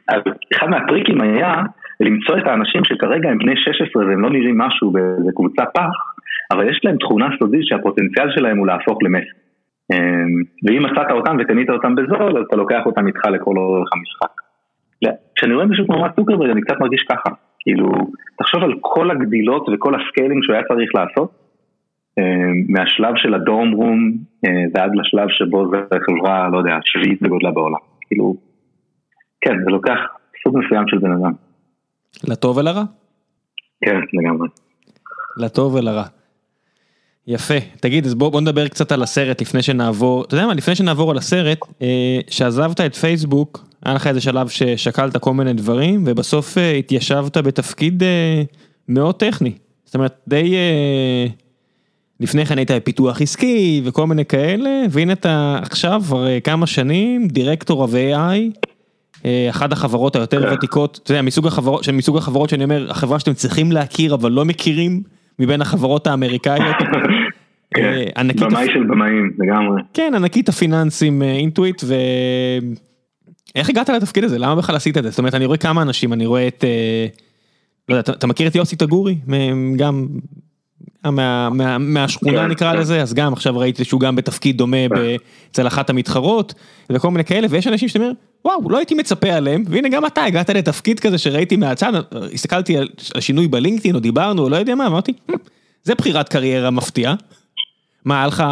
אז אחד מהטריקים היה למצוא את האנשים שכרגע הם בני 16 והם לא נראים משהו באיזה קבוצה פח, אבל יש להם תכונה סודית שהפוטנציאל שלהם הוא להפוך למסי. ואם מצאת אותם וקנית אותם בזול, אז אתה לוקח אותם איתך לכל אורך המשחק. כשאני רואה מישהו כמו מרק צוקרברג אני קצת מרגיש ככה, כאילו, תחשוב על כל הגדילות וכל ה scaling שהוא היה צריך לעשות, מהשלב של ה dorm room ועד לשלב שבו זה חברה, לא יודע, שביעית בגודלה בעולם. כאילו, כן, זה לוקח סוג מסוים של בן אדם. לטוב ולרע? כן, לגמרי. לטוב ולרע. יפה, תגיד, אז בוא, בוא נדבר קצת על הסרט לפני שנעבור, אתה יודע מה, לפני שנעבור על הסרט, אה, שעזבת את פייסבוק, היה לך איזה שלב ששקלת כל מיני דברים, ובסוף אה, התיישבת בתפקיד אה, מאוד טכני. זאת אומרת, די... אה, לפני כן היית בפיתוח עסקי וכל מיני כאלה, והנה אתה עכשיו כבר אה, כמה שנים דירקטור ה-AI, אחת החברות היותר כן. ותיקות, אתה יודע, מסוג החברות, מסוג החברות שאני אומר, החברה שאתם צריכים להכיר אבל לא מכירים, מבין החברות האמריקאיות. [LAUGHS] כן, אה, ענקית במאי של במאים, לגמרי. כן, ענקית הפיננסים אינטואיט, ו... איך הגעת לתפקיד הזה? למה בכלל עשית את זה? זאת אומרת, אני רואה כמה אנשים, אני רואה את... אה, לא יודע, אתה- מכיר את יוסי תגורי? מ- גם... גם מה- מה- מהשכונה כן, נקרא כן. לזה, אז גם עכשיו ראיתי שהוא גם בתפקיד דומה ב- אצל אחת המתחרות, וכל מיני כאלה, ויש אנשים שאתה אומר, וואו, לא הייתי מצפה עליהם, והנה גם אתה הגעת לתפקיד כזה שראיתי מהצד, הסתכלתי על שינוי בלינקדאין, או דיברנו, או לא יודע מה, אמרתי, "Hmm, זה בחירת קריירה מפתיעה. מה, היה לך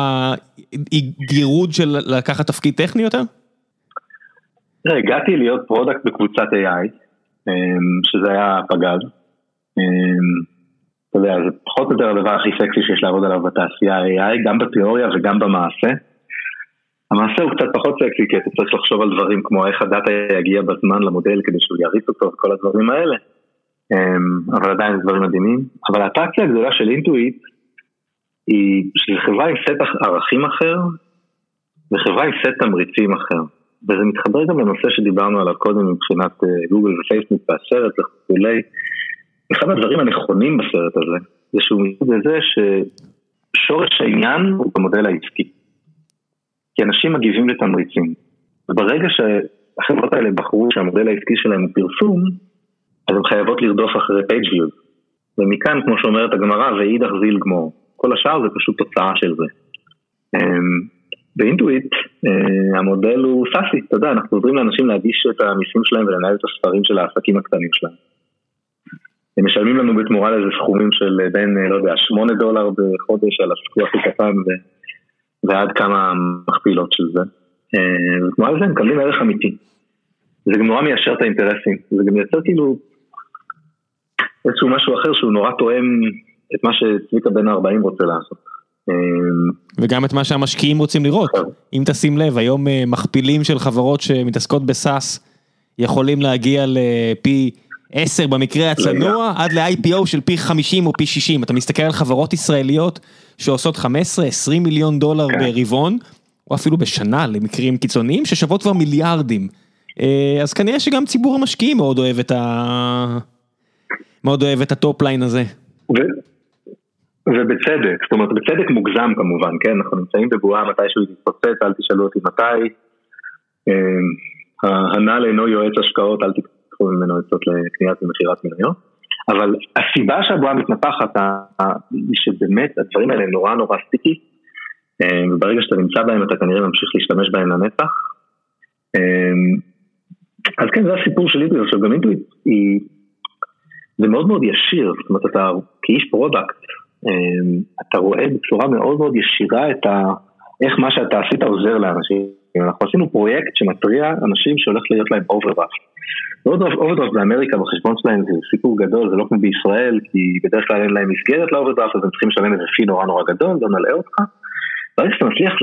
גירוד של לקחת תפקיד טכני יותר? תראה, הגעתי להיות product בקבוצת AI, אמ, שזה היה פגז. אתה יודע, זה פחות או יותר הדבר הכי סקסי שיש לעבוד עליו בתעשייה AI, גם בתיאוריה וגם במעשה. המעשה הוא קצת פחות סקסי, כי אתה צריך לחשוב על דברים כמו איך הדאטה יגיע בזמן למודל כדי שהוא יריץ אותו וכל הדברים האלה. אמ, אבל עדיין זה דברים מדהימים. אבל האטרקציה הגדולה של אינטואיט היא שזו חברה עם סט ערכים אחר, וחברה עם סט תמריצים אחר. וזה מתחבר גם לנושא שדיברנו עליו קודם מבחינת אה, גוגל ופייסבוק והסרט וכולי. אחד הדברים הנכונים בסרט הזה, זה שהוא מסוג לזה ששורש העניין הוא במודל העסקי. כי אנשים מגיבים לתמריצים. וברגע שהחברות האלה בחרו שהמודל העסקי שלהם הוא פרסום, אז הן חייבות לרדוף אחרי page views. ומכאן, כמו שאומרת הגמרא, ואידך זיל גמור. כל השאר זה פשוט תוצאה של זה. אמ, באינטואיט אה, המודל הוא סאסי, אתה יודע, אנחנו עוזרים לאנשים להגיש את המיסים שלהם ולנהל את הספרים של העסקים הקטנים שלהם. הם משלמים לנו בתמורה לאיזה סכומים של אה, בין, אה, לא יודע, 8 דולר בחודש על הסקור הכי קטן ו... ועד כמה מכפילות של זה. אה, וכמו לזה הם מקבלים ערך אמיתי. זה גם נורא מיישר את האינטרסים, זה גם מייצר כאילו, איזשהו משהו אחר שהוא נורא תואם את מה שצביקה בן ה-40 רוצה לעשות. וגם את מה שהמשקיעים רוצים לראות, אם תשים לב היום אה, מכפילים של חברות שמתעסקות בסאס יכולים להגיע לפי 10 במקרה הצנוע עד ל-IPO של פי 50 או פי 60, אתה מסתכל על חברות ישראליות שעושות 15-20 מיליון דולר כן. ברבעון, או אפילו בשנה למקרים קיצוניים ששוות כבר מיליארדים. אה, אז כנראה שגם ציבור המשקיעים מאוד אוהב את ה... מאוד אוהב את ה top line הזה. ובצדק, זאת אומרת בצדק מוגזם כמובן, כן, אנחנו נמצאים בבועה מתי שהוא יתפוצץ, אל תשאלו אותי מתי. אה, הנ"ל אינו יועץ השקעות, אל תקחו ממנו עצות לקניית ומכירת מניות. אבל הסיבה שהבועה מתנפחת היא שבאמת הדברים האלה נורא נורא sticky, אה, וברגע שאתה נמצא בהם אתה כנראה ממשיך להשתמש בהם לנצח. אה, אז כן, זה הסיפור של אינטואיט, עכשיו גם אינטואיט היא, זה מאוד מאוד ישיר, זאת אומרת אתה כאיש product, אמ, אתה רואה בצורה מאוד מאוד ישירה את ה... איך מה שאתה עשית עוזר לאנשים. אנחנו עשינו פרויקט שמתריע אנשים שהולך להיות להם אוברדרפט. אוברדרפט באמריקה בחשבון שלהם זה סיפור גדול, זה לא כמו בישראל, כי בדרך כלל אין להם מסגרת לאוברדרפט, אז הם צריכים לשלם איזה fee נורא נורא גדול, לא נלאה אותך. ברגע שאתה מצליח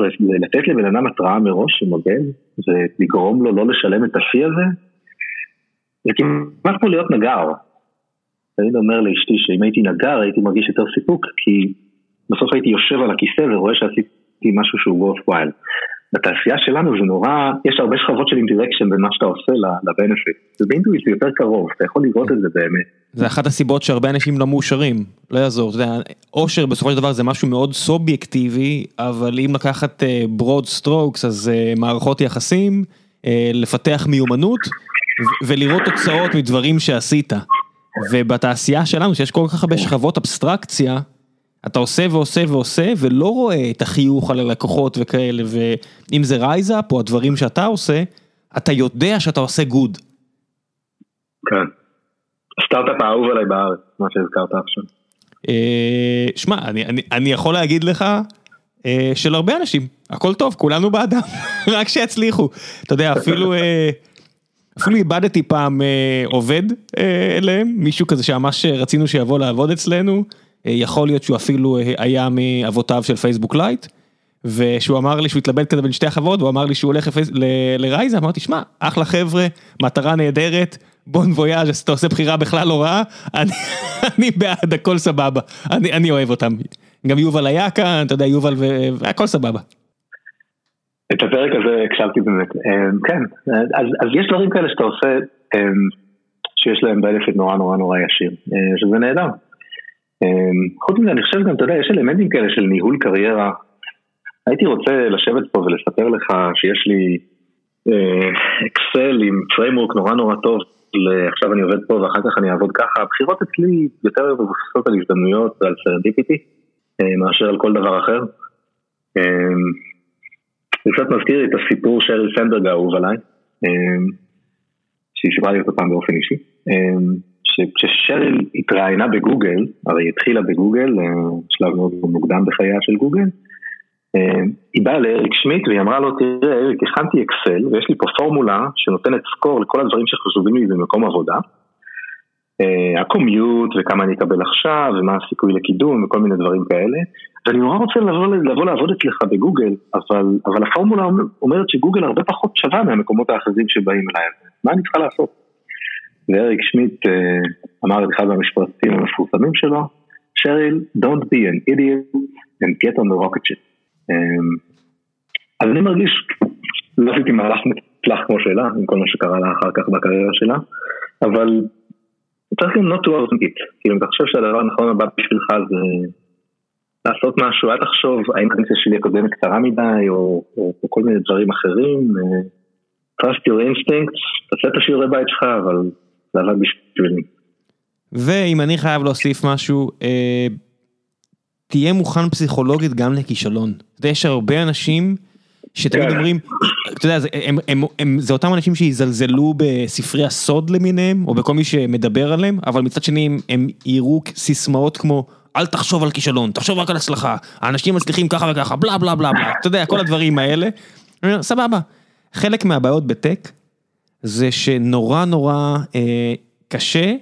לתת לבן אדם התראה מראש שמודד, ולגרום לו לא לשלם את ה fee הזה, זה כמעט כמו להיות נגר. תמיד אומר לאשתי שאם הייתי נגר הייתי מרגיש יותר סיפוק, כי בסוף הייתי יושב על הכיסא ורואה שעשיתי משהו שהוא worthwhile. בתעשייה שלנו זה נורא, יש הרבה שכבות של indirection בין מה שאתה עושה ל benefit. זה יותר קרוב, אתה יכול לראות את זה באמת. זה אחת הסיבות שהרבה אנשים לא מאושרים, לא יעזור, אתה יודע, אושר בסופו של דבר זה משהו מאוד סובייקטיבי, אבל אם לקחת broad uh, strokes אז uh, מערכות יחסים, uh, לפתח מיומנות ולראות תוצאות מדברים שעשית. ובתעשייה שלנו שיש כל כך הרבה שכבות אבסטרקציה, אתה עושה ועושה ועושה ולא רואה את החיוך על הלקוחות וכאלה, ואם זה RiseUp או הדברים שאתה עושה, אתה יודע שאתה עושה good. כן. הסטארט-אפ האהוב עליי בארץ, מה שהזכרת עכשיו. אה, שמע, אני, אני, אני יכול להגיד לך אה, של הרבה אנשים, הכל טוב, כולנו בעדם, [LAUGHS] רק שיצליחו. אתה יודע, אפילו... אה, אפילו איבדתי פעם אה, עובד אה, אליהם, מישהו כזה שממש רצינו שיבוא לעבוד אצלנו, יכול להיות שהוא אפילו אה, היה מאבותיו של פייסבוק לייט, ושהוא אמר לי שהוא התלבט כזה בין שתי החברות, והוא אמר לי שהוא הולך ל RiseUp, אמרתי, שמע, אחלה חבר'ה, מטרה נהדרת, bon voyage אז אתה עושה בחירה בכלל לא רעה, אני, [LAUGHS] אני בעד, הכל סבבה, אני, אני אוהב אותם. גם יובל היה כאן, אתה יודע, יובל והכל סבבה. את הפרק הזה הקשבתי באמת, אמ, כן, אז, אז יש דברים כאלה שאתה עושה אמ, שיש להם benefit נורא נורא נורא ישיר, אה, שזה נהדר. אמ, חוץ מזה אני חושב גם, אתה יודע, יש אלמנטים כאלה של ניהול קריירה. הייתי רוצה לשבת פה ולספר לך שיש לי אקסל אה, עם framework נורא נורא טוב, עכשיו אני עובד פה ואחר כך אני אעבוד ככה, הבחירות אצלי יותר מבוססות על הזדמנויות ועל serendipity אה, מאשר על כל דבר אחר. זה קצת מזכיר לי את הסיפור שריל סנדברג האהוב עליי, אמ, שהיא סיפרה לי אותו פעם באופן אישי, שכששריל התראיינה בגוגל, הרי היא התחילה בגוגל, אה, שלב מאוד מוקדם בחייה של גוגל, אמ, היא באה לאריק שמיט והיא אמרה לו, תראה אריק, הכנתי אקסל ויש לי פה פורמולה שנותנת סקור לכל הדברים שחשובים לי במקום עבודה. אה, הקומיוט וכמה אני אקבל עכשיו ומה הסיכוי לקידום וכל מיני דברים כאלה ואני נורא רוצה לבוא, לבוא לעבוד אצלך בגוגל אבל, אבל הפורמולה אומרת שגוגל הרבה פחות שווה מהמקומות האחרים שבאים אליי מה אני צריכה לעשות? ואריק שמיט אה, אמר את אחד המשפטים המפורסמים שלו שריל, don't be an idiot and get on the rocket ship אה, אז אני מרגיש, לא עשיתי מהלך מוצלח כמו שלה עם כל מה שקרה לה אחר כך בקריירה שלה אבל צריך גם not to overthink כאילו אם אתה חושב שהדבר הנכון הבא בשבילך זה לעשות משהו, אל תחשוב האם הקדנציה שלי הקודמת קצרה מדי או, או, או כל מיני דברים אחרים. אה, trust your instincts, תעשה את השיעורי בית שלך, אבל זה עבד בשבילי. ואם אני חייב להוסיף משהו, אה, תהיה מוכן פסיכולוגית גם לכישלון. יש הרבה אנשים שתמיד כן. אומרים, אתה יודע, הם, הם, הם, זה אותם אנשים שיזלזלו בספרי הסוד למיניהם, או בכל מי שמדבר עליהם, אבל מצד שני הם, הם יראו סיסמאות כמו, אל תחשוב על כישלון, תחשוב רק על הצלחה, האנשים מצליחים ככה וככה, בלה בלה בלה בלה, אתה יודע, כל הדברים האלה. סבבה. חלק מהבעיות בטק, זה שנורא נורא אה, קשה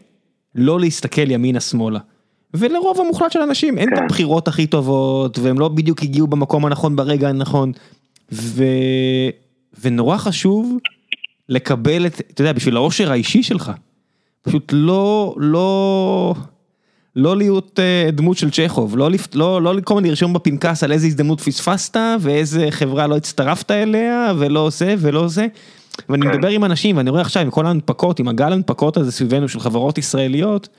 לא להסתכל ימינה-שמאלה. ולרוב המוחלט של האנשים אין את כן. הבחירות הכי טובות, והם לא בדיוק הגיעו במקום הנכון ברגע הנכון. ו... ונורא חשוב לקבל את, אתה יודע, בשביל העושר האישי שלך. פשוט לא, לא, לא להיות uh, דמות של צ'כוב, לא, לפ- לא, לא כל הזמן לרשום בפנקס על איזה הזדמנות פספסת, ואיזה חברה לא הצטרפת אליה, ולא זה ולא זה. ואני כן. מדבר עם אנשים, ואני רואה עכשיו עם כל ההנפקות, עם הגל ההנפקות הזה סביבנו של חברות ישראליות,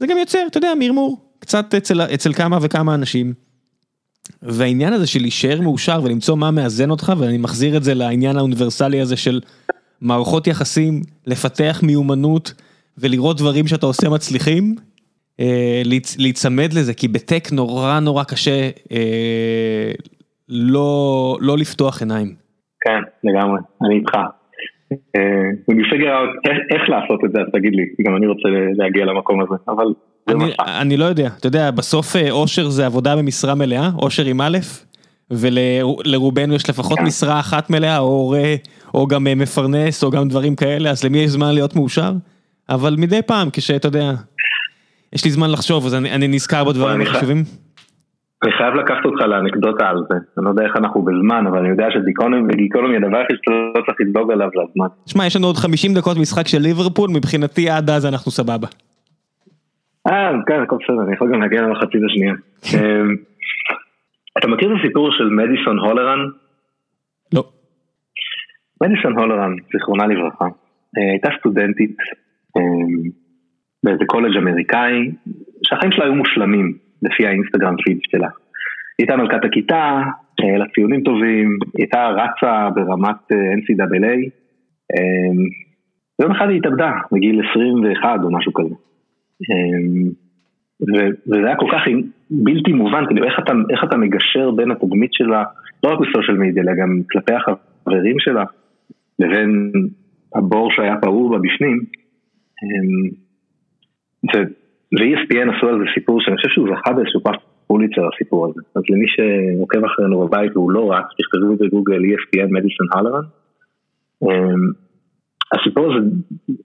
זה גם יוצר, אתה יודע, מרמור, קצת אצל, אצל כמה וכמה אנשים. והעניין הזה של להישאר מאושר ולמצוא מה מאזן אותך, ואני מחזיר את זה לעניין האוניברסלי הזה של מערכות יחסים, לפתח מיומנות ולראות דברים שאתה עושה מצליחים, אה, להיצמד לזה, כי בטק נורא נורא קשה אה, לא, לא לפתוח עיניים. כן, לגמרי, אני איתך. אה, When you figure out איך- לעשות את זה, אז תגיד לי, כי גם אני רוצה להגיע למקום הזה, אבל אני, לא יודע, אתה יודע, בסוף אה, אושר זה עבודה במשרה מלאה, אושר עם א', ולרובנו יש לפחות כן. משרה אחת מלאה, או הורה, או גם אה, מפרנס, או גם דברים כאלה, אז למי יש זמן להיות מאושר? אבל מדי פעם, כשאתה יודע, יש לי זמן לחשוב, אז אני, נזכר בדברים החשובים. אני חייב לקחת אותך לאנקדוטה על זה, אני לא יודע איך אנחנו בזמן, אבל אני יודע שגיקונומי הדבר היחיד שאתה לא צריך לדאוג עליו זה הזמן. שמע, יש לנו עוד 50 דקות משחק של ליברפול, מבחינתי עד אז אנחנו סבבה. אה, כן, הכל בסדר, אני יכול גם להגיע למחצית השנייה. אה, אתה מכיר את הסיפור של מדיסון הולרן? לא. מדיסון הולרן, זיכרונה לברכה, אה, הייתה סטודנטית אה, באיזה קולג' אמריקאי, שהחיים שלה היו מושלמים לפי האינסטגרם פיד שלה. היא הייתה מלכת הכיתה, היה לה ציונים טובים, היא הייתה רצה ברמת אה, NCAA, אה, ויום אחד היא התאבדה, בגיל 21 או משהו כזה. אה, ו- וזה היה כל כך בלתי מובן, כאילו איך אתה, איך אתה מגשר בין התדמית שלה, לא רק בסושיאל מדיה, אלא גם כלפי החברים שלה, לבין הבור שהיה פעור בה בפנים. אמ, ו-ESPN עשו על זה סיפור שאני חושב שהוא זכה באיזשהו פרס פוליצר הסיפור הזה. אז למי שעוקב אחרינו בבית והוא לא רץ, תכתבו בגוגל ESPN מדיסון הלרן. הסיפור הזה,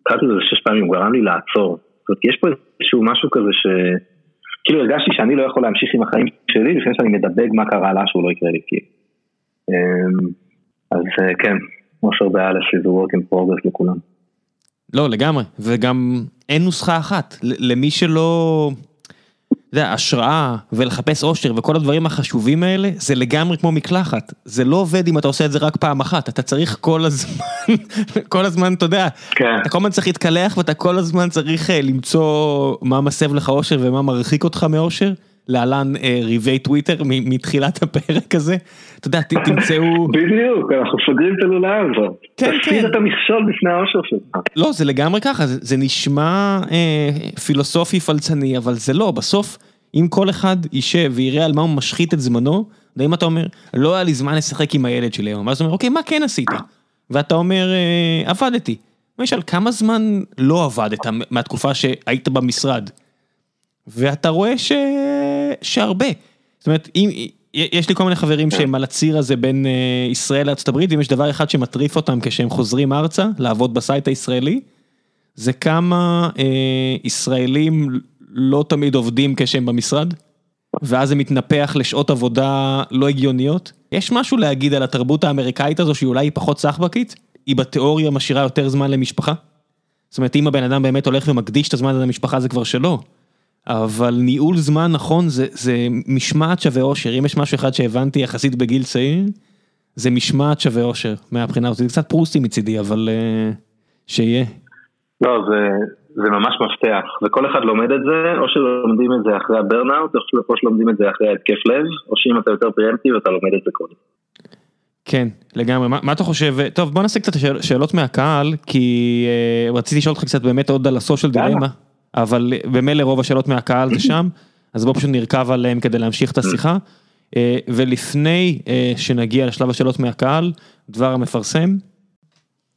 קראתי לזה שש פעמים, הוא גרם לי לעצור. זאת אומרת, יש פה איזשהו משהו כזה ש... כאילו הרגשתי שאני לא יכול להמשיך עם החיים שלי לפני שאני מדבק מה קרה לה שהוא לא יקרה לי כאילו. אמ, אז כן, אושר באלף זה work in progress לכולם. לא, לגמרי, וגם אין נוסחה אחת, למי שלא, אתה יודע, השראה ולחפש אושר וכל הדברים החשובים האלה, זה לגמרי כמו מקלחת, זה לא עובד אם אתה עושה את זה רק פעם אחת, אתה צריך כל הזמן, [LAUGHS] כל הזמן, אתה יודע, כן. אתה כל הזמן צריך להתקלח ואתה כל הזמן צריך אה, למצוא מה מסב לך אושר ומה מרחיק אותך מאושר. להלן אה, ריבי טוויטר מ- מתחילת הפרק הזה, אתה יודע, תמצאו, [LAUGHS] בדיוק, אנחנו סוגרים את הלולאה הזאת. כן, כן. את המכשול בפני האושר שלך. לא, זה לגמרי ככה, זה, זה נשמע אה, פילוסופי פלצני, אבל זה לא, בסוף, אם כל אחד יישב ויראה על מה הוא משחית את זמנו, אתה אם אתה אומר, לא היה לי זמן לשחק עם הילד שלי היום, ואז אתה אומר, אוקיי, מה כן עשית? ואתה אומר, אה, עבדתי. למשל, כמה זמן לא עבדת מהתקופה שהיית במשרד? ואתה רואה ש... שהרבה. זאת אומרת, אם... יש לי כל מיני חברים שהם על הציר הזה בין אה, ישראל הברית, ואם יש דבר אחד שמטריף אותם כשהם חוזרים ארצה, לעבוד בסייט הישראלי, זה כמה אה, ישראלים לא תמיד עובדים כשהם במשרד, ואז זה מתנפח לשעות עבודה לא הגיוניות. יש משהו להגיד על התרבות האמריקאית הזו שהיא אולי פחות סחבקית, היא בתיאוריה משאירה יותר זמן למשפחה. זאת אומרת, אם הבן אדם באמת הולך ומקדיש את הזמן הזה למשפחה זה כבר שלו. אבל ניהול זמן נכון זה, זה משמעת שווה אושר, אם יש משהו אחד שהבנתי יחסית בגיל צעיר, זה משמעת שווה אושר מהבחינה הזאת, זה קצת פרוסטי מצידי, אבל uh, שיהיה. לא, זה, זה ממש מפתח, וכל אחד לומד את זה, או שלומדים את זה אחרי הברנאוט, או שלומדים את זה אחרי התקף לב, או שאם אתה יותר פריאמפטיב אתה לומד את זה קודם. כן, לגמרי, מה, מה אתה חושב, טוב בוא נעשה קצת שאל, שאלות מהקהל, כי uh, רציתי לשאול אותך קצת באמת עוד על הסושיאל דילמה, אבל במילא רוב השאלות מהקהל זה שם, אז בוא פשוט נרכב עליהם כדי להמשיך את השיחה, uh, ולפני uh, שנגיע לשלב השאלות מהקהל, דבר המפרסם.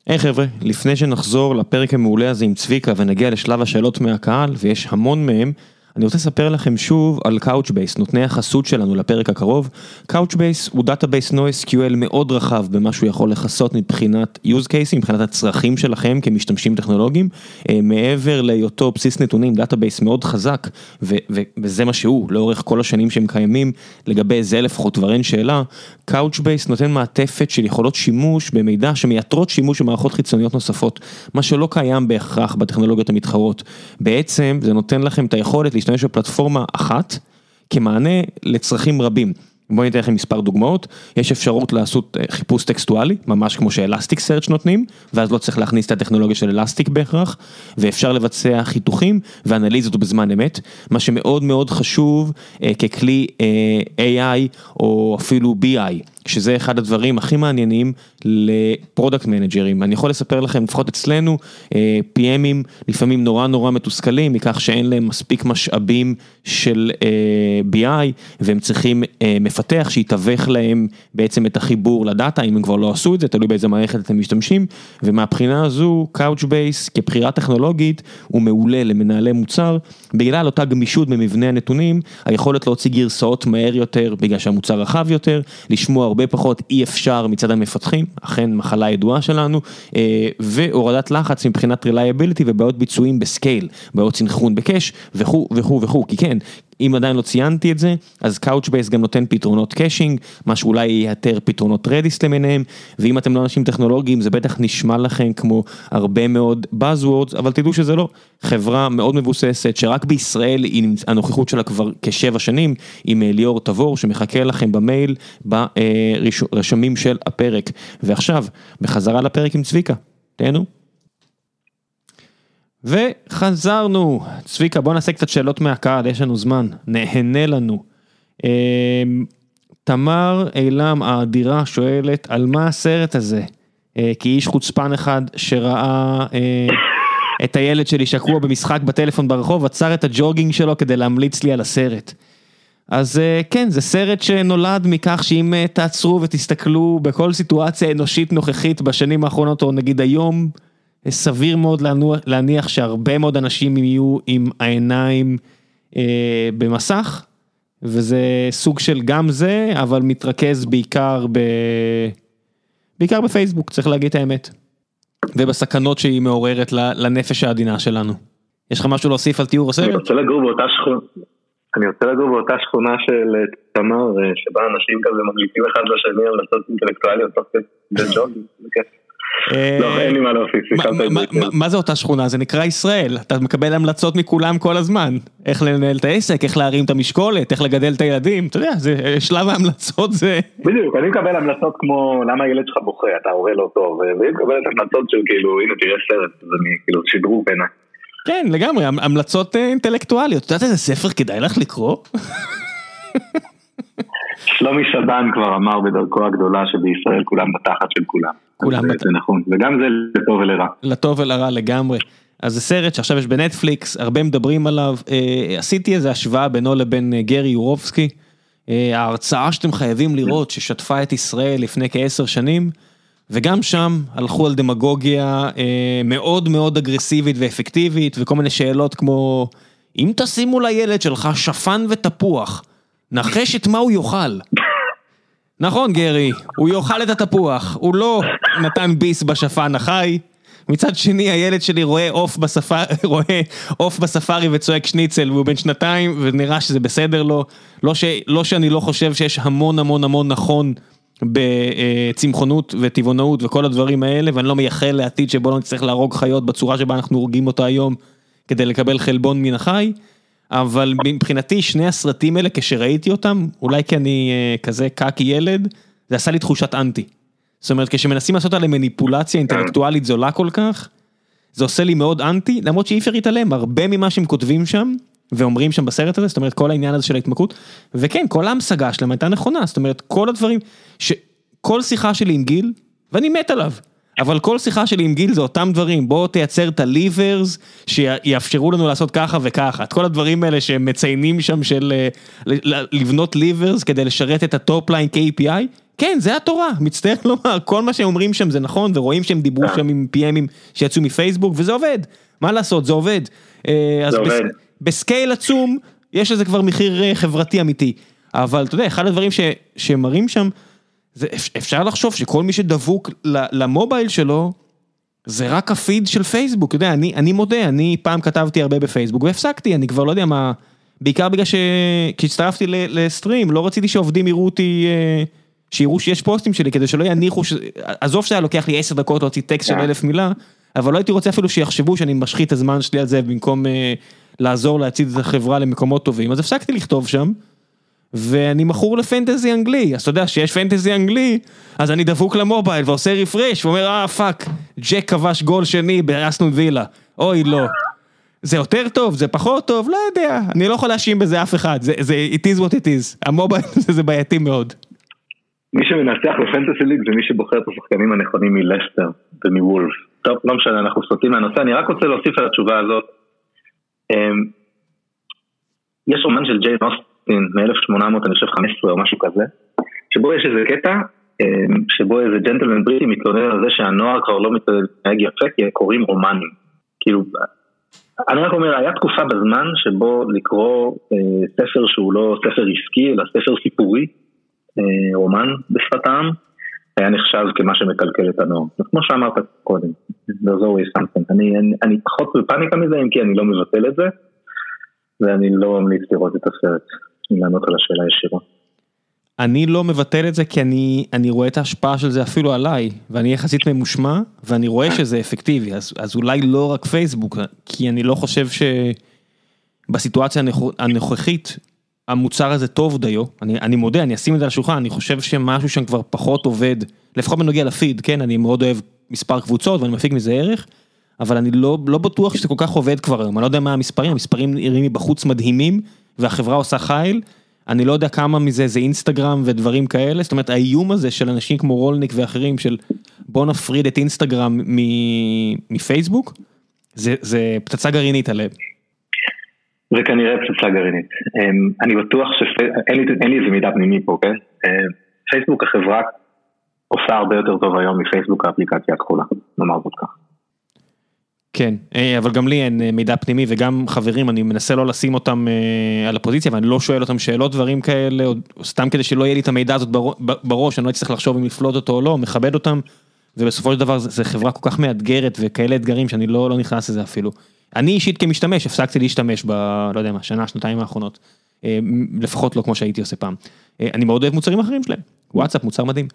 היי hey, חבר'ה, לפני שנחזור לפרק המעולה הזה עם צביקה ונגיע לשלב השאלות מהקהל, ויש המון מהם, אני רוצה לספר לכם שוב על Couchbase, נותני החסות שלנו לפרק הקרוב. Couchbase הוא database NoSQL מאוד רחב במה שהוא יכול לכסות מבחינת use case, מבחינת הצרכים שלכם כמשתמשים טכנולוגיים. אה, מעבר להיותו בסיס נתונים, database מאוד חזק, ו- ו- וזה מה שהוא, לאורך כל השנים שהם קיימים, לגבי זה לפחות כבר אין שאלה. Couchbase נותן מעטפת של יכולות שימוש במידע שמייתרות שימוש במערכות חיצוניות נוספות, מה שלא קיים בהכרח בטכנולוגיות המתחרות. בעצם זה נותן לכם את היכולת להשתמש בפלטפורמה אחת כמענה לצרכים רבים. בואו ניתן לכם מספר דוגמאות, יש אפשרות לעשות אה, חיפוש טקסטואלי, ממש כמו שאלסטיק סרצ' נותנים, ואז לא צריך להכניס את הטכנולוגיה של אלסטיק בהכרח, ואפשר לבצע חיתוכים ואנליזות בזמן אמת, מה שמאוד מאוד חשוב אה, ככלי אה, AI או אפילו BI. שזה אחד הדברים הכי מעניינים ל product managerים. אני יכול לספר לכם, לפחות אצלנו, PMים לפעמים נורא נורא מתוסכלים מכך שאין להם מספיק משאבים של BI והם צריכים מפתח שיתווך להם בעצם את החיבור ל data, אם הם כבר לא עשו את זה, תלוי באיזה מערכת אתם משתמשים, ומהבחינה הזו Couchbase כבחירה טכנולוגית הוא מעולה למנהלי מוצר, בגלל אותה גמישות במבנה הנתונים, היכולת להוציא גרסאות מהר יותר בגלל שהמוצר רחב יותר, לשמוע הרבה פחות אי אפשר מצד המפתחים, אכן מחלה ידועה שלנו, אה, והורדת לחץ מבחינת reliability ובעיות ביצועים ב scale, בעיות סנכרון ב cache וכו' וכו' וכו', כי כן, אם עדיין לא ציינתי את זה, אז Couchbase גם נותן פתרונות caching, מה שאולי ייתר פתרונות רדיס למיניהם, ואם אתם לא אנשים טכנולוגיים זה בטח נשמע לכם כמו הרבה מאוד Buzzwords, אבל תדעו שזה לא. חברה מאוד מבוססת שרק בישראל הנוכחות שלה כבר כשבע שנים, עם ליאור תבור שמחכה לכם במייל ברשמים של הפרק. ועכשיו, בחזרה לפרק עם צביקה, תהנו. וחזרנו, צביקה בוא נעשה קצת שאלות מהקהל, יש לנו זמן, נהנה לנו. אמ, תמר אילם האדירה שואלת על מה הסרט הזה, אה, כי איש חוצפן אחד שראה אה, את הילד שלי שקוע במשחק בטלפון ברחוב, עצר את הג'וגינג שלו כדי להמליץ לי על הסרט. אז אה, כן, זה סרט שנולד מכך שאם תעצרו ותסתכלו בכל סיטואציה אנושית נוכחית בשנים האחרונות, או נגיד היום, סביר מאוד להניח שהרבה מאוד אנשים יהיו עם העיניים אה, במסך, וזה סוג של גם זה, אבל מתרכז בעיקר ב... בעיקר בפייסבוק, צריך להגיד את האמת. ובסכנות שהיא מעוררת לנפש העדינה שלנו. יש לך משהו להוסיף על תיאור הסרט? אני רוצה לגור באותה שכונה, אני רוצה לגור באותה שכונה של אה, תמר, אה, שבה אנשים כזה ממליצים אחד לשני המלצות אינטלקטואליות תוך כדי ג'וגים. [LAUGHS] לא, אין לי מה להוסיף, מה זה אותה שכונה? זה נקרא ישראל, אתה מקבל המלצות מכולם כל הזמן. איך לנהל את העסק, איך להרים את המשקולת, איך לגדל את הילדים, אתה יודע, זה שלב ההמלצות זה... בדיוק, אני מקבל המלצות כמו למה הילד שלך בוכה, אתה הורה לא טוב, והיא מקבלת המלצות של כאילו, הנה תראה סרט, זה כאילו שידרו בעיניי. כן, לגמרי, המלצות אה, אינטלקטואליות, אתה יודע איזה ספר כדאי לך לקרוא? שלומי שבן כבר אמר בדרכו הגדולה שבישראל כולם בתחת של כולם. כולם בתחת. זה נכון, וגם זה לטוב ולרע. לטוב ולרע לגמרי. אז זה סרט שעכשיו יש בנטפליקס, הרבה מדברים עליו, אה, עשיתי איזה השוואה בינו לבין אה, גרי יורובסקי, אה, ההרצאה שאתם חייבים לראות ששטפה את ישראל לפני כעשר שנים, וגם שם הלכו על דמגוגיה אה, מאוד מאוד אגרסיבית ואפקטיבית, וכל מיני שאלות כמו, אם תשימו לילד שלך שפן ותפוח, נחש את מה הוא יאכל. נכון גרי, הוא יאכל את התפוח, הוא לא נתן ביס בשפן החי. מצד שני הילד שלי רואה עוף בספארי, [LAUGHS] רואה עוף בספארי וצועק שניצל והוא בן שנתיים ונראה שזה בסדר לו. לא, ש, לא שאני לא חושב שיש המון המון המון נכון בצמחונות וטבעונאות וכל הדברים האלה ואני לא מייחל לעתיד שבו לא נצטרך להרוג חיות בצורה שבה אנחנו הורגים אותה היום כדי לקבל חלבון מן החי. אבל מבחינתי שני הסרטים האלה כשראיתי אותם, אולי כי אני אה, כזה קקי ילד, זה עשה לי תחושת אנטי. זאת אומרת כשמנסים לעשות עליהם מניפולציה אינטלקטואלית זולה כל כך, זה עושה לי מאוד אנטי, למרות שאי אפשר להתעלם, הרבה ממה שהם כותבים שם, ואומרים שם בסרט הזה, זאת אומרת כל העניין הזה של ההתמכרות, וכן כל ההמשגה שלהם הייתה נכונה, זאת אומרת כל הדברים, כל שיחה שלי עם גיל, ואני מת עליו. אבל כל שיחה שלי עם גיל זה אותם דברים, בוא תייצר את הליברס שיאפשרו לנו לעשות ככה וככה, את כל הדברים האלה שהם מציינים שם של אה, לבנות levers כדי לשרת את ה top line KPI, כן זה התורה, מצטער לומר, כל מה שהם אומרים שם זה נכון ורואים שהם דיברו שם עם PMים שיצאו מפייסבוק וזה עובד, מה לעשות זה עובד. אה, זה עובד. ב scale עצום, יש לזה כבר מחיר אה, חברתי אמיתי. אבל אתה יודע, אחד הדברים ש, שמראים שם, זה אפשר לחשוב שכל מי שדבוק ל mobile שלו, זה רק הפיד של פייסבוק, אתה יודע, אני, אני מודה, אני פעם כתבתי הרבה בפייסבוק והפסקתי, אני כבר לא יודע מה, בעיקר בגלל שכשהצטרפתי לסטרים, לא רציתי שעובדים יראו אותי, אה, שיראו שיש פוסטים שלי, כדי שלא יניחו, ש... עזוב שהיה לוקח לי עשר דקות להוציא טקסט של כן. אלף מילה, אבל לא הייתי רוצה אפילו שיחשבו שאני משחית את הזמן שלי על זה במקום אה, לעזור להצעיד את החברה למקומות טובים, אז הפסקתי לכתוב שם. ואני מכור ל fantasy אנגלי, אז אתה יודע שיש fantasy אנגלי, אז אני דבוק ל mobile ועושה refresh ואומר אה fuck, ג'ק כבש גול שני באסטון וילה, אוי לא. זה יותר טוב, זה פחות טוב, לא יודע, אני לא יכול להאשים בזה אף אחד, זה, זה it is what it is, המובייל [LAUGHS] זה בעייתי מאוד. מי שמנצח בפנטסי ליג זה מי שבוחר את השחקנים הנכונים מלסטר ומוולף. טוב, לא משנה, אנחנו סוטים מהנושא, אני רק רוצה להוסיף על התשובה הזאת. אמ, יש רומן של ג'יין אוסטין מ-1800, אני חושב 15 או משהו כזה, שבו יש איזה קטע, אמ, שבו איזה ג'נטלמן בריטי מתלונן על זה שהנוער כבר לא מתנהג יפה כי קוראים רומנים. כאילו, אני רק אומר, היה תקופה בזמן שבו לקרוא אה, ספר שהוא לא ספר עסקי, אלא ספר סיפורי, אה, רומן בשפת העם, היה נחשב כמה שמקלקל את הנוער. כמו שאמרת קודם, there's always something. אני, אני, אני פחות בפאניקה מזה, אם כי אני לא מבטל את זה, ואני לא ממליץ לראות את הסרט, לענות על השאלה ישירה. אני לא מבטל את זה כי אני, אני רואה את ההשפעה של זה אפילו עליי, ואני יחסית ממושמע, ואני רואה שזה אפקטיבי, אז, אז אולי לא רק פייסבוק, כי אני לא חושב שבסיטואציה הנוכחית, המוצר הזה טוב דיו, אני, אני מודה, אני אשים את זה על השולחן, אני חושב שמשהו שם כבר פחות עובד, לפחות בנוגע לפיד, כן, אני מאוד אוהב מספר קבוצות ואני מפיק מזה ערך, אבל אני לא, לא בטוח שזה כל כך עובד כבר היום, אני לא יודע מה המספרים, המספרים נראים מבחוץ מדהימים, והחברה עושה חייל, אני לא יודע כמה מזה זה אינסטגרם ודברים כאלה, זאת אומרת האיום הזה של אנשים כמו רולניק ואחרים של בוא נפריד את אינסטגרם מפייסבוק, זה, זה פצצה גרעינית עליהם. זה כנראה פצצה גרעינית. אמ, אני בטוח שאין לי איזה מידע פנימי פה, כן? פייסבוק החברה עושה הרבה יותר טוב היום מפייסבוק האפליקציה הכחולה, נאמר זאת כך. כן, אה, אבל גם לי אין אה, מידע פנימי וגם חברים, אני מנסה לא לשים אותם אה, על הפוזיציה ואני לא שואל אותם שאלות, דברים כאלה, סתם כדי שלא יהיה לי את המידע הזאת בראש, אני לא אצטרך לחשוב אם לפלוט אותו או לא, מכבד אותם, ובסופו של דבר זו חברה כל כך מאתגרת וכאלה אתגרים שאני לא, לא נכנס לזה אפילו. אני אישית כמשתמש הפסקתי להשתמש ב... לא יודע מה, שנה, שנתיים האחרונות. לפחות לא כמו שהייתי עושה פעם. אני מאוד אוהב מוצרים אחרים שלהם, וואטסאפ מוצר מדהים.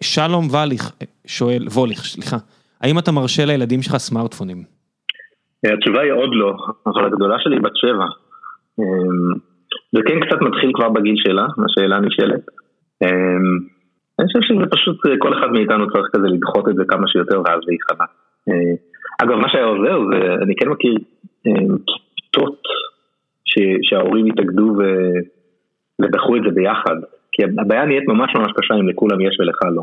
שלום וליך שואל, ווליך, סליחה, האם אתה מרשה לילדים שלך סמארטפונים? התשובה היא עוד לא, אבל הגדולה שלי בת שבע. זה כן קצת מתחיל כבר בגיל שלה, השאלה נשאלת. אני חושב שזה פשוט, כל אחד מאיתנו צריך כזה לדחות את זה כמה שיותר ואז להיכנע. אגב, מה שהיה עוזר זה, אני כן מכיר אה, כיתות שההורים התאגדו ודחו את זה ביחד. כי הבעיה נהיית ממש ממש קשה אם לכולם יש ולך לא.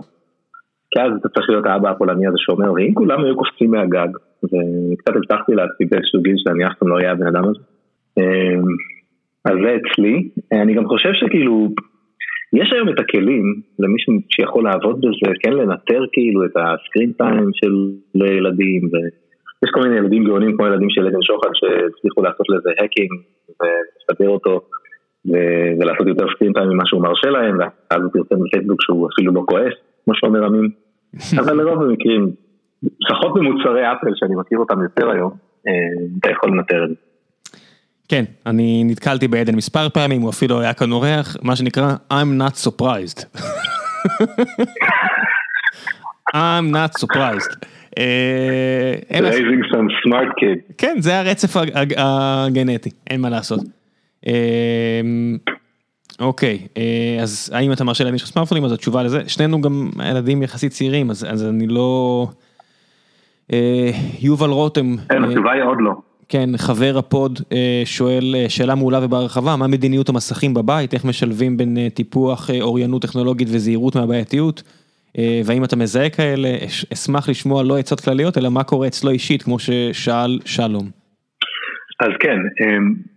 כי אז אתה צריך להיות האבא הפולני הזה שאומר, ואם כולם היו קופצים מהגג, וקצת הבטחתי לעצמי באיזשהו גיל שאני אף פעם לא אהיה הבן אדם הזה. אה, אז זה אצלי. אני גם חושב שכאילו, יש היום את הכלים למי שיכול לעבוד בזה, כן לנטר כאילו את ה screen time של ילדים, ויש כל מיני ילדים גאונים כמו ילדים של עדן שוחט שהצליחו לעשות לזה hacking ולסדר אותו ולעשות יותר screen time ממה שהוא מרשה להם, ואז הוא פרסם בפייסבוק שהוא אפילו לא כועס, כמו שאומר עמים, [LAUGHS] אבל לרוב המקרים, לפחות במוצרי אפל שאני מכיר אותם יותר היום, אה, אתה יכול לנטר את זה. כן, אני נתקלתי בעדן מספר פעמים, הוא אפילו היה כאן אורח, מה שנקרא I'm not surprised. [LAUGHS] I'm not surprised. אה, Raising some smart kid. כן, זה הרצף הגנטי, אין מה לעשות. אה, אוקיי, אה, אז האם אתה מרשה להבין לך סמארטפונים, אז התשובה לזה, שנינו גם ילדים יחסית צעירים, אז אני לא... יובל רותם. כן, התשובה היא עוד לא. כן, חבר הפוד אה, שואל אה, שאלה מעולה ובהרחבה, מה מדיניות המסכים בבית, איך משלבים בין אה, טיפוח אוריינות טכנולוגית וזהירות מהבעייתיות, והאם אתה מזהה כאלה, אשמח לשמוע לא עצות כלליות, אלא מה קורה אצלו אישית, כמו ששאל שלום. אז כן,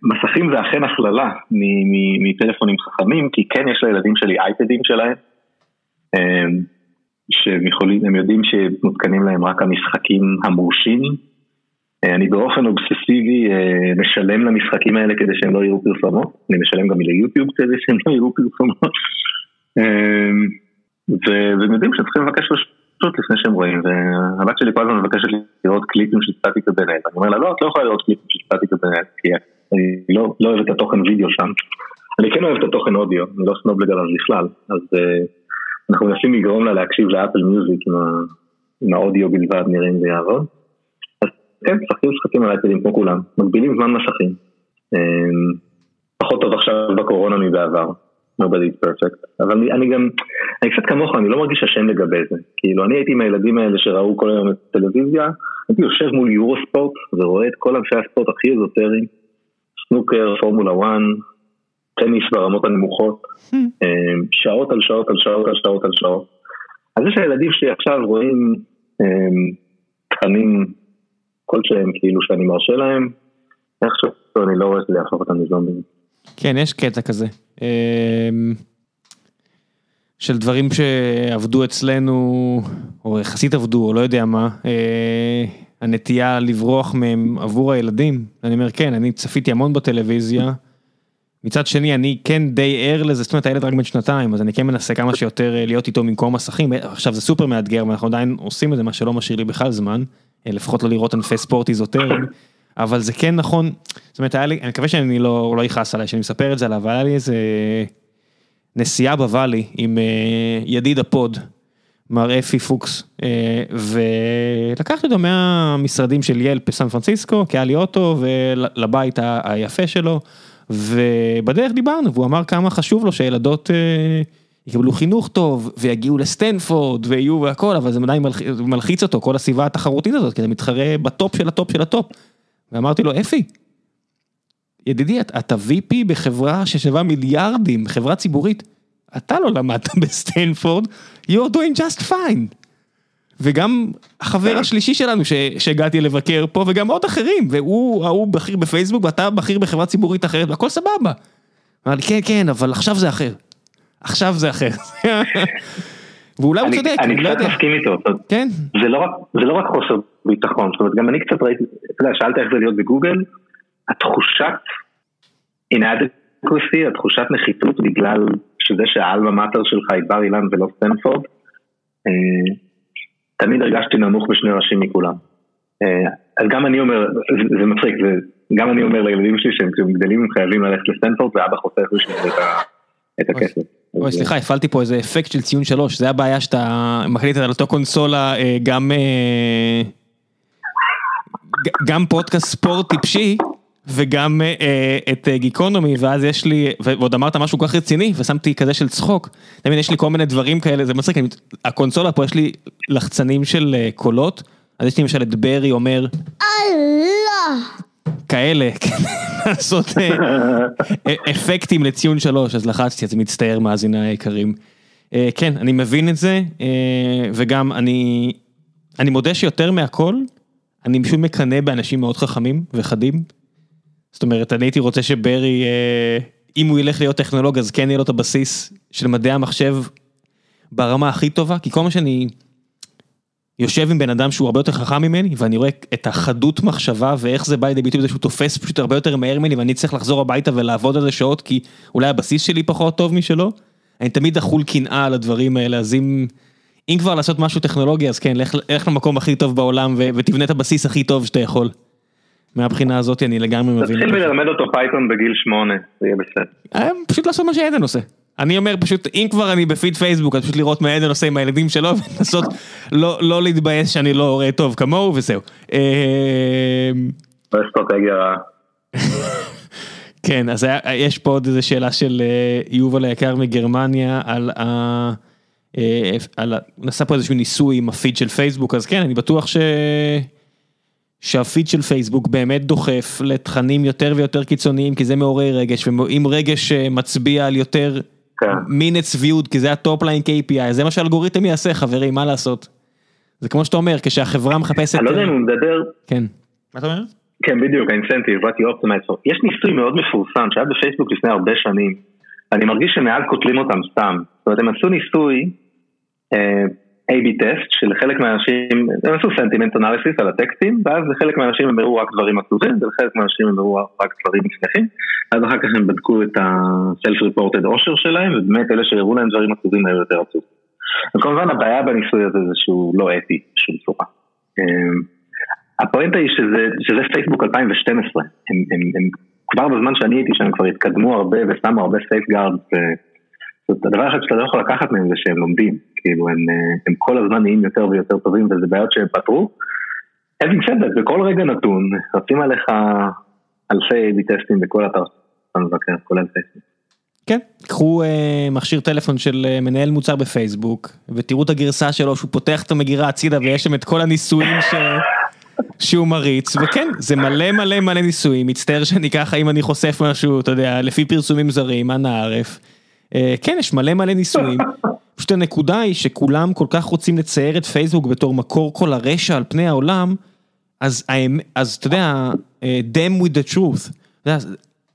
מסכים זה אכן הכללה מטלפונים חכמים, כי כן יש לילדים שלי אייפדים שלהם, שהם יכולים, הם יודעים שמותקנים להם רק המשחקים המורשים. אני באופן אובססיבי משלם למשחקים האלה כדי שהם לא יראו פרסומות, אני משלם גם ליוטיוב כדי שהם לא יראו פרסומות. והם יודעים שצריכים לבקש רשות לפני שהם רואים, והבת שלי כל הזמן מבקשת לראות קליפים של סטטיקה בנט, אני אומר לה לא, את לא יכולה לראות קליפים של סטטיקה בנט, כי אני לא, לא אוהב את התוכן וידאו שם, אני כן אוהב את התוכן אודיו, אני לא סנוב לגביו בכלל, אז uh, אנחנו מנסים לגרום לה להקשיב לאפל מיוזיק עם, עם האודיו בלבד, נראה אם זה יעבוד. אז כן, משחקים משחקים על האייפדים כמו כולם, מגבילים זמן מסכים. Um, פחות טוב עכשיו בקורונה מבעבר. nobody is perfect, אבל אני, אני גם, אני קצת כמוך, אני לא מרגיש אשם לגבי זה, כאילו אני הייתי עם הילדים האלה שראו כל היום את הטלוויזיה, הייתי יושב מול יורו ספורט ורואה את כל אנשי הספורט הכי אזוטריים, סנוקר, פורמולה 1, טניס ברמות הנמוכות, hmm. אמ, שעות על שעות על שעות על שעות על שעות. אז יש הילדים שלי עכשיו רואים אמ, תכנים כלשהם כאילו שאני מרשה להם, איכשהו אני לא רואה שזה יהפוך אותם לזומבים. כן, יש קטע כזה. של דברים שעבדו אצלנו, או יחסית עבדו, או לא יודע מה, אה, הנטייה לברוח מהם עבור הילדים. אני אומר, כן, אני צפיתי המון בטלוויזיה. מצד שני, אני כן די ער לזה, זאת אומרת, הילד רק בן שנתיים, אז אני כן מנסה כמה שיותר אה, להיות איתו במקום מסכים. עכשיו, זה סופר מאתגר, ואנחנו עדיין עושים את זה, מה שלא משאיר לי בכלל זמן, אה, לפחות לא לראות ענפי ספורט איזוטריים. אבל זה כן נכון, זאת אומרת, היה לי, אני מקווה שאני לא, לא יכעס עליי שאני מספר את זה אבל היה לי איזה נסיעה ב Valley עם uh, ידיד ה pod, מר אפי פוקס, uh, ולקחתי אותו מהמשרדים של ילפ בסן פרנסיסקו, כי היה לי אוטו ולבית היפה שלו, ובדרך דיברנו, והוא אמר כמה חשוב לו שילדות... Uh, יקבלו חינוך טוב ויגיעו לסטנפורד ויהיו והכל אבל זה עדיין מלחיץ אותו כל הסביבה התחרותית הזאת כי זה מתחרה ב top של ה top של ה top. ואמרתי לו, אפי, ידידי, אתה VP בחברה ששווה מיליארדים, חברה ציבורית, אתה לא למדת [LAUGHS] בסטנפורד, you're doing just fine. וגם החבר השלישי שלנו שהגעתי לבקר פה, וגם עוד אחרים, והוא ההוא בכיר בפייסבוק ואתה בכיר בחברה ציבורית אחרת, והכל סבבה. אמר לי, כן, כן, אבל עכשיו זה אחר. עכשיו זה אחר. [LAUGHS] ואולי הוא צודק, אני לא קצת מסכים איתו, כן? זה לא, לא רק חוסר ביטחון, זאת אומרת גם אני קצת ראיתי, אתה יודע, שאלת איך זה להיות בגוגל, התחושת inadequacy, התחושת נחיתות בגלל שזה שהאלמה מאטר שלך היא בר אילן ולא סטנפורד, אה, תמיד הרגשתי נמוך בשני ראשים מכולם. אה, אז גם אני אומר, זה מצחיק, גם אני אומר לילדים שלי שהם גדלים הם חייבים ללכת לסטנפורד ואבא חוסך בשביל את הכסף. אוי סליחה הפעלתי פה איזה אפקט של ציון שלוש זה הבעיה שאתה מקליט על אותו קונסולה אה, גם אה, גם פודקאסט ספורט טיפשי וגם אה, את גיקונומי ואז יש לי ועוד אמרת משהו כל כך רציני ושמתי כזה של צחוק. תמיד יש לי כל מיני דברים כאלה זה מצחיק הקונסולה פה יש לי לחצנים של קולות אז יש לי למשל את ברי אומר. כאלה, [LAUGHS] כן, לעשות אה, אה, אפקטים לציון שלוש, אז לחצתי, אז מצטער מאזיני היקרים. אה, כן, אני מבין את זה, וגם אני, אני מודה שיותר מהכל, אני פשוט מקנא באנשים מאוד חכמים וחדים. זאת אומרת, אני הייתי רוצה שברי, אם הוא ילך להיות טכנולוג, אז כן יהיה לו את הבסיס של מדעי המחשב ברמה הכי טובה, כי כל מה שאני... יושב עם בן אדם שהוא הרבה יותר חכם ממני, ואני רואה את החדות מחשבה ואיך זה בא לידי ביטוי בזה שהוא תופס פשוט הרבה יותר מהר ממני, ואני צריך לחזור הביתה ולעבוד על זה שעות, כי אולי הבסיס שלי פחות טוב משלו. אני תמיד אכול קנאה על הדברים האלה, אז אם, אם כבר לעשות משהו טכנולוגי, אז כן, לך, לך למקום הכי טוב בעולם ו, ותבנה את הבסיס הכי טוב שאתה יכול. מהבחינה הזאת אני לגמרי מבין. תתחיל ללמד אותו פייתון בגיל שמונה, זה יהיה בסדר. אה, פשוט לעשות מה שעדן עושה. אני אומר פשוט, אם כבר אני בפיד פייסבוק, אז פשוט לראות מה עדן עושה עם הילדים שלו, [LAUGHS] ולנסות לא, לא להתבאס שאני לא הורה טוב כמוהו, וזהו. אסטרטגיה רעה. [LAUGHS] כן, אז יש פה עוד איזה שאלה של אה, יובל היקר מגרמניה, על ה... אה, על ה... נעשה פה איזשהו ניסוי עם הפיד של פייסבוק, אז כן, אני בטוח ש... שהפיד של פייסבוק באמת דוחף לתכנים יותר ויותר קיצוניים, כי זה מעורר רגש, ואם רגש אה, מצביע על יותר minutes viewed, כי זה ה top line KPI, זה מה שהאלגוריתם יעשה חברים, מה לעשות? זה כמו שאתה אומר, כשהחברה מחפשת... אני לא יודע אם הוא מדבר... כן. מה אתה אומר? כן, בדיוק, האינסנטיב, what you optimize for. יש ניסוי מאוד מפורסם שהיה בפייסבוק לפני הרבה שנים. אני מרגיש שמאז קוטלים אותם סתם. זאת אומרת, הם עשו ניסוי, אה, A-B טסט שלחלק מהאנשים, הם עשו סנטימנט אנליסיס על הטקסטים ואז לחלק מהאנשים הם הראו רק דברים עצובים ולחלק מהאנשים הם הראו רק דברים מצליחים אז אחר כך הם בדקו את ה-self-reported אושר שלהם ובאמת אלה שהראו להם דברים עצובים היו יותר עצוב. וכמובן הבעיה בניסוי הזה זה שהוא לא אתי בשום צורה. אמ, הפואנטה היא שזה, שזה פייסבוק 2012, הם, הם, הם כבר בזמן שאני הייתי שם כבר התקדמו הרבה ושמו הרבה safeguards הדבר אחד שאתה לא יכול לקחת מהם זה שהם לומדים, כאילו הם, אה, הם כל הזמן נהיים יותר ויותר טובים וזה בעיות שהם פתרו. having said בכל רגע נתון, רצים עליך אלפי A-B טסטים בכל אתר שאתה מבקר, כולל פייסבוק. כן, קחו אה, מכשיר טלפון של אה, מנהל מוצר בפייסבוק ותראו את הגרסה שלו שהוא פותח את המגירה הצידה ויש שם את כל הניסויים ש... שהוא מריץ וכן זה מלא מלא מלא ניסויים מצטער שאני ככה אם אני חושף משהו אתה יודע לפי פרסומים זרים אנא ערף. אה, כן, יש מלא מלא ניסויים. פשוט הנקודה היא שכולם כל כך רוצים לצייר את פייסבוק בתור מקור כל הרשע על פני העולם, אז, אז אתה יודע, אה, damn with the truth.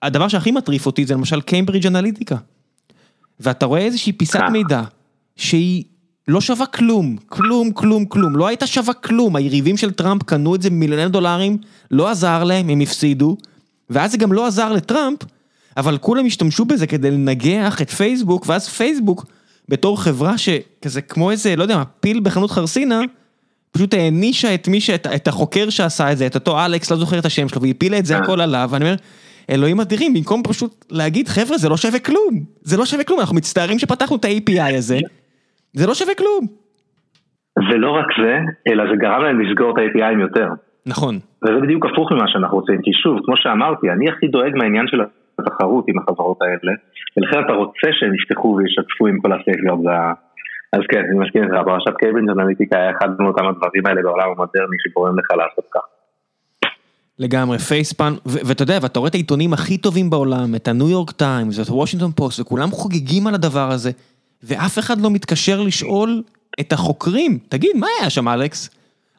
הדבר שהכי מטריף אותי זה למשל קיימברידג' אנליטיקה. ואתה רואה איזושהי פיסת. מידע שהיא לא שווה כלום, כלום, כלום, כלום, לא הייתה שווה כלום, היריבים של טראמפ קנו את זה במיליוני דולרים, לא עזר להם, הם הפסידו, ואז זה גם לא עזר לטראמפ, אבל כולם השתמשו בזה כדי לנגח את פייסבוק, ואז פייסבוק, בתור חברה שכזה כמו איזה, לא יודע מה, פיל בחנות חרסינה, פשוט הענישה את מי, שאת, את החוקר שעשה את זה, את אותו אלכס, לא זוכר את השם שלו, והפילה את זה הכל עליו, ואני אומר, אלוהים אדירים, במקום פשוט להגיד, חבר'ה, זה לא שווה כלום, זה לא שווה כלום, אנחנו מצטערים שפתחנו את ה-API הזה, זה לא שווה כלום. ולא רק זה, אלא זה גרם להם לסגור את ה-API יותר. נכון. וזה בדיוק הפוך ממה שאנחנו רוצים, כי שוב, כמו שאמרתי, אני הכי דואג מהעניין של התחרות עם החברות האלה, ולכן אתה רוצה שהם יפתחו וישתפו עם כל ה safeguard. אז כן, אני מסכים איתך, פרשת קיימברידג' אנליטיקה היה אחד מאותם הדברים האלה בעולם המודרני שגורם לך לעשות כך. לגמרי, facepalm, ואתה יודע, ואתה רואה את העיתונים הכי טובים בעולם, את הניו יורק טיימס ואת הוושינגטון פוסט, וכולם חוגגים על הדבר הזה, ואף אחד לא מתקשר לשאול את החוקרים, תגיד, מה היה שם אלכס?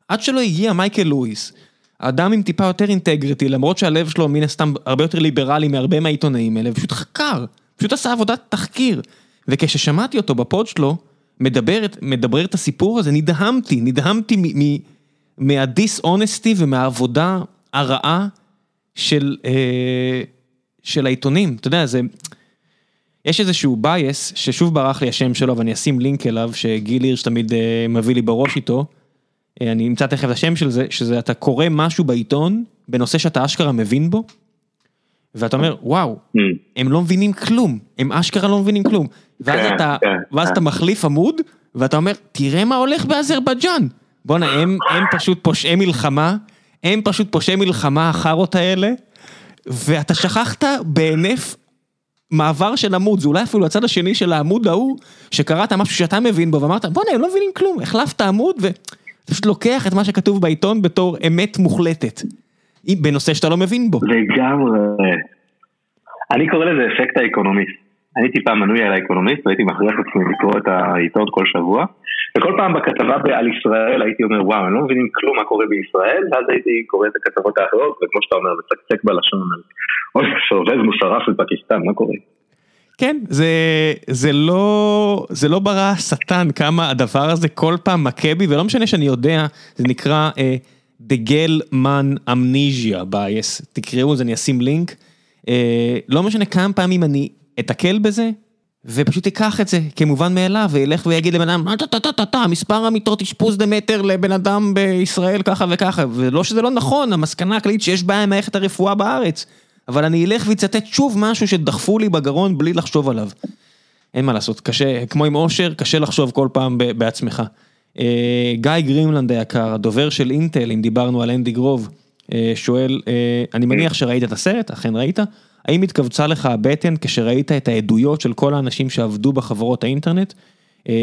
עד שלא הגיע מייקל לואיס, אדם עם טיפה יותר אינטגריטי, למרות שהלב שלו מן הסתם הרבה יותר ליברלי מהרבה מהעיתונאים האלה, ופשוט חקר, פשוט עשה עבודת תחקיר. וכששמעתי אותו בפוד שלו, מדבר, מדבר את הסיפור הזה, נדהמתי, נדהמתי מהדיס-אונסטי ומהעבודה הרעה של, אה, של העיתונים. אתה יודע, זה... יש איזשהו bias, ששוב ברח לי השם שלו ואני אשים לינק אליו, שגיל הירש תמיד אה, מביא לי בראש איתו. אה, אני אמצא תכף את השם של זה, שזה אתה קורא משהו בעיתון, בנושא שאתה אשכרה מבין בו, ואתה אומר, וואו, mm. הם לא מבינים כלום, הם אשכרה לא מבינים כלום. ואז כן, אתה, כן, ואז אתה כן. מחליף עמוד, ואתה אומר, תראה מה הולך באזרבייג'אן. בואנה, הם, הם פשוט פושעי מלחמה, הם פשוט פושעי מלחמה, החארות האלה, ואתה שכחת בהינף מעבר של עמוד, זה אולי אפילו הצד השני של העמוד ההוא, שקראת משהו שאתה מבין בו, ואמרת, בואנה, הם לא מבינים כלום, החלפת עמוד, ו... אתה פשוט לוקח את מה שכתוב בעיתון בתור אמת מוחלטת, בנושא שאתה לא מבין בו. לגמרי. אני קורא לזה אפקט האקונומיסט. אני פעם מנוי על האקונומיסט והייתי מכריח עצמי לקרוא את העיתון כל שבוע וכל פעם בכתבה על ישראל הייתי אומר וואו, אני לא מבינים כלום מה קורה בישראל ואז הייתי קורא את הכתבות האחרות וכמו שאתה אומר, מצקצק בלשון אוי, שעובד מושרף בפקיסטן, מה קורה? כן, זה, זה לא, זה לא ברא השטן כמה הדבר הזה כל פעם מכה בי, ולא משנה שאני יודע, זה נקרא The Gelman Amnesia Bias, תקראו את זה, אני אשים לינק. Uh, לא משנה כמה פעמים אני אתקל בזה, ופשוט אקח את זה כמובן מאליו, וילך ויגיד לבן אדם, טה מספר המיטות אשפוז דמטר לבן אדם בישראל ככה וככה, ולא שזה לא נכון, המסקנה הכללית שיש בעיה עם מערכת הרפואה בארץ. אבל אני אלך ואצטט שוב משהו שדחפו לי בגרון בלי לחשוב עליו. אין מה לעשות, קשה, כמו עם אושר, קשה לחשוב כל פעם בעצמך. אה, גיא גרימלנד היקר, הדובר של אינטל, אם דיברנו על אנדי גרוב, אה, שואל, אה, אני מניח שראית את הסרט, אכן ראית? האם התכווצה לך הבטן כשראית את העדויות של כל האנשים שעבדו בחברות האינטרנט?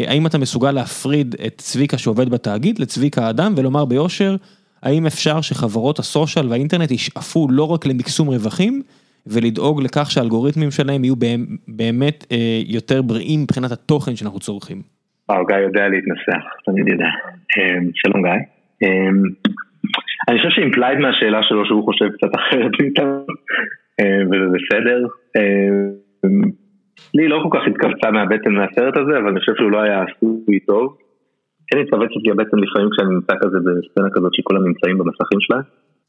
האם אתה מסוגל להפריד את צביקה שעובד בתאגיד לצביקה האדם ולומר ביושר, האם אפשר שחברות הסושיאל והאינטרנט ישאפו לא רק למקסום רווחים, ולדאוג לכך שהאלגוריתמים שלהם יהיו באמת אה, יותר בריאים מבחינת התוכן שאנחנו צורכים. וואו, גיא יודע להתנסח, תמיד יודע. אה, שלום גיא. אה, אני חושב שאימפלייד מהשאלה שלו שהוא חושב קצת אחרת מאיתנו, וזה בסדר. לי לא כל כך התכווצה מהבטן מהסרט הזה, אבל אני חושב שהוא לא היה עשוי טוב. מתכווצת לי בעצם לפעמים כשאני נמצא כזה בסצנה כזאת שכולם נמצאים במסכים שלהם.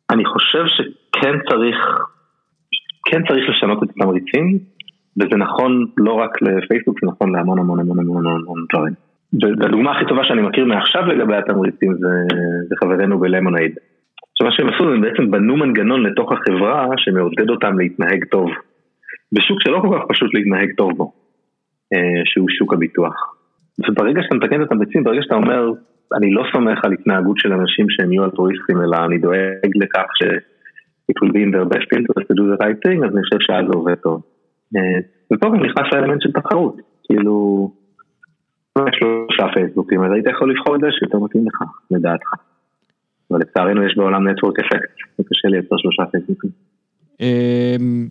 אני חושב שכן צריך, כן צריך לשנות את התמריצים, וזה נכון לא רק לפייסבוק, זה נכון להמון המון המון המון המון דברים. והדוגמה הכי טובה שאני מכיר מעכשיו לגבי התמריצים זה, זה חברנו בלמונייד. עכשיו מה שהם עשו, הם בעצם בנו מנגנון לתוך החברה שמעודד אותם להתנהג טוב. בשוק שלא כל כך פשוט להתנהג טוב בו, אה, שהוא שוק הביטוח. וברגע שאתה מתקן את התמריצים, ברגע שאתה אומר, אני לא סומך על התנהגות של אנשים שהם יהיו אלטרואיסטים, אלא אני דואג לכך ש- it will be in their best interest to do the right thing, אז אני חושב שאז זה עובד טוב. אה, ופה גם נכנס לאלמנט של תחרות, כאילו, יש שלושה פייסבוקים, אז היית יכול לבחור את זה שיותר מתאים לך, לדעתך. אבל לצערנו יש בעולם נטוורק אפקט, זה קשה לייצר שלושה פייסבוקים. אמ,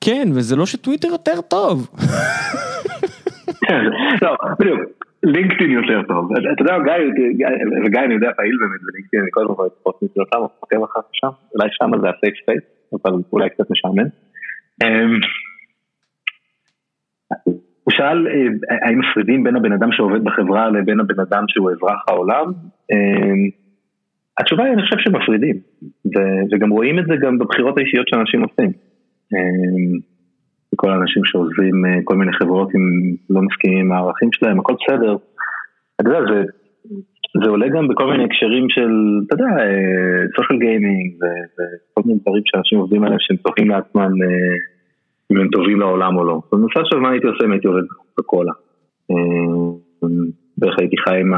כן, וזה לא שטוויטר יותר טוב. [LAUGHS] כן, לא, בדיוק, לינקדאין יותר טוב, אתה יודע, גיא, וגיא אני יודע פעיל באמת בלינקדאין, אני כל הזמן רואה את הפוסטים שלו שם, עוקב אחר שם, אולי שם זה ה safe space, אבל אולי קצת משעמם. אמ, הוא שאל אה, האם מפרידים בין הבן אדם שעובד בחברה לבין הבן אדם שהוא אזרח העולם. אמ, התשובה היא אני חושב שמפרידים, וגם רואים את זה גם בבחירות האישיות שאנשים עושים. אמ, כל האנשים שעוזבים אה, כל מיני חברות אם לא מסכימים עם הערכים שלהם, הכל בסדר. אתה יודע, זה, זה עולה גם בכל מיני הקשרים של, אתה יודע, סושיאל גיימינג וכל מיני דברים שאנשים עובדים עליהם שהם צוחקים לעצמם אה, אם הם טובים לעולם או לא. בנושא עכשיו מה הייתי עושה אם הייתי עובד בקולה. אה, ואיך הייתי חי עם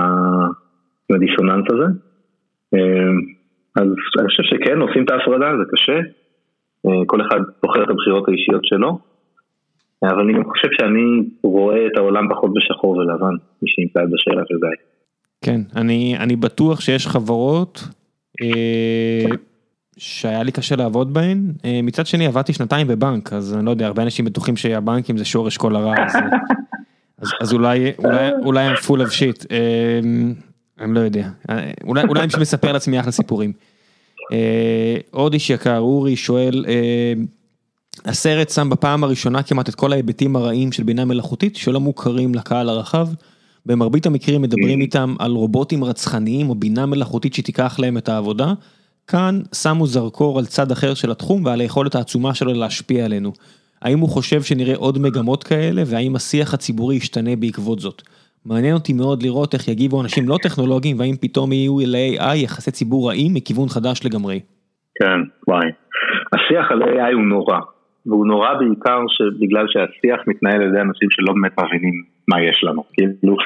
הדיסוננס הזה. אז אני חושב שכן, עושים את ההפרדה, זה קשה. כל אחד בוחר את הבחירות האישיות שלו. אבל אני גם חושב שאני רואה את העולם פחות בשחור ולבן, מי שנמצא בשאלה של גיא. כן, אני, אני בטוח שיש חברות אה, שהיה לי קשה לעבוד בהן, אה, מצד שני עבדתי שנתיים בבנק, אז אני לא יודע, הרבה אנשים בטוחים שהבנקים זה שורש כל הרע, אז, [LAUGHS] אז, אז אולי, אולי, אולי I'm full of shit, אה, אני לא יודע, אולי, אולי אני מספר לעצמי אחלה סיפורים. אה, עוד איש יקר, אורי שואל, אה, הסרט שם בפעם הראשונה כמעט את כל ההיבטים הרעים של בינה מלאכותית שלא מוכרים לקהל הרחב. במרבית המקרים מדברים איתם על רובוטים רצחניים או בינה מלאכותית שתיקח להם את העבודה. כאן שמו זרקור על צד אחר של התחום ועל היכולת העצומה שלו להשפיע עלינו. האם הוא חושב שנראה עוד מגמות כאלה והאם השיח הציבורי ישתנה בעקבות זאת. מעניין אותי מאוד לראות איך יגיבו אנשים לא טכנולוגיים והאם פתאום יהיו ל-AI יחסי ציבור רעים מכיוון חדש לגמרי. כן, וואי. השיח על AI הוא נורא. והוא נורא בעיקר בגלל שהשיח מתנהל על ידי אנשים שלא באמת מבינים מה יש לנו. כאילו,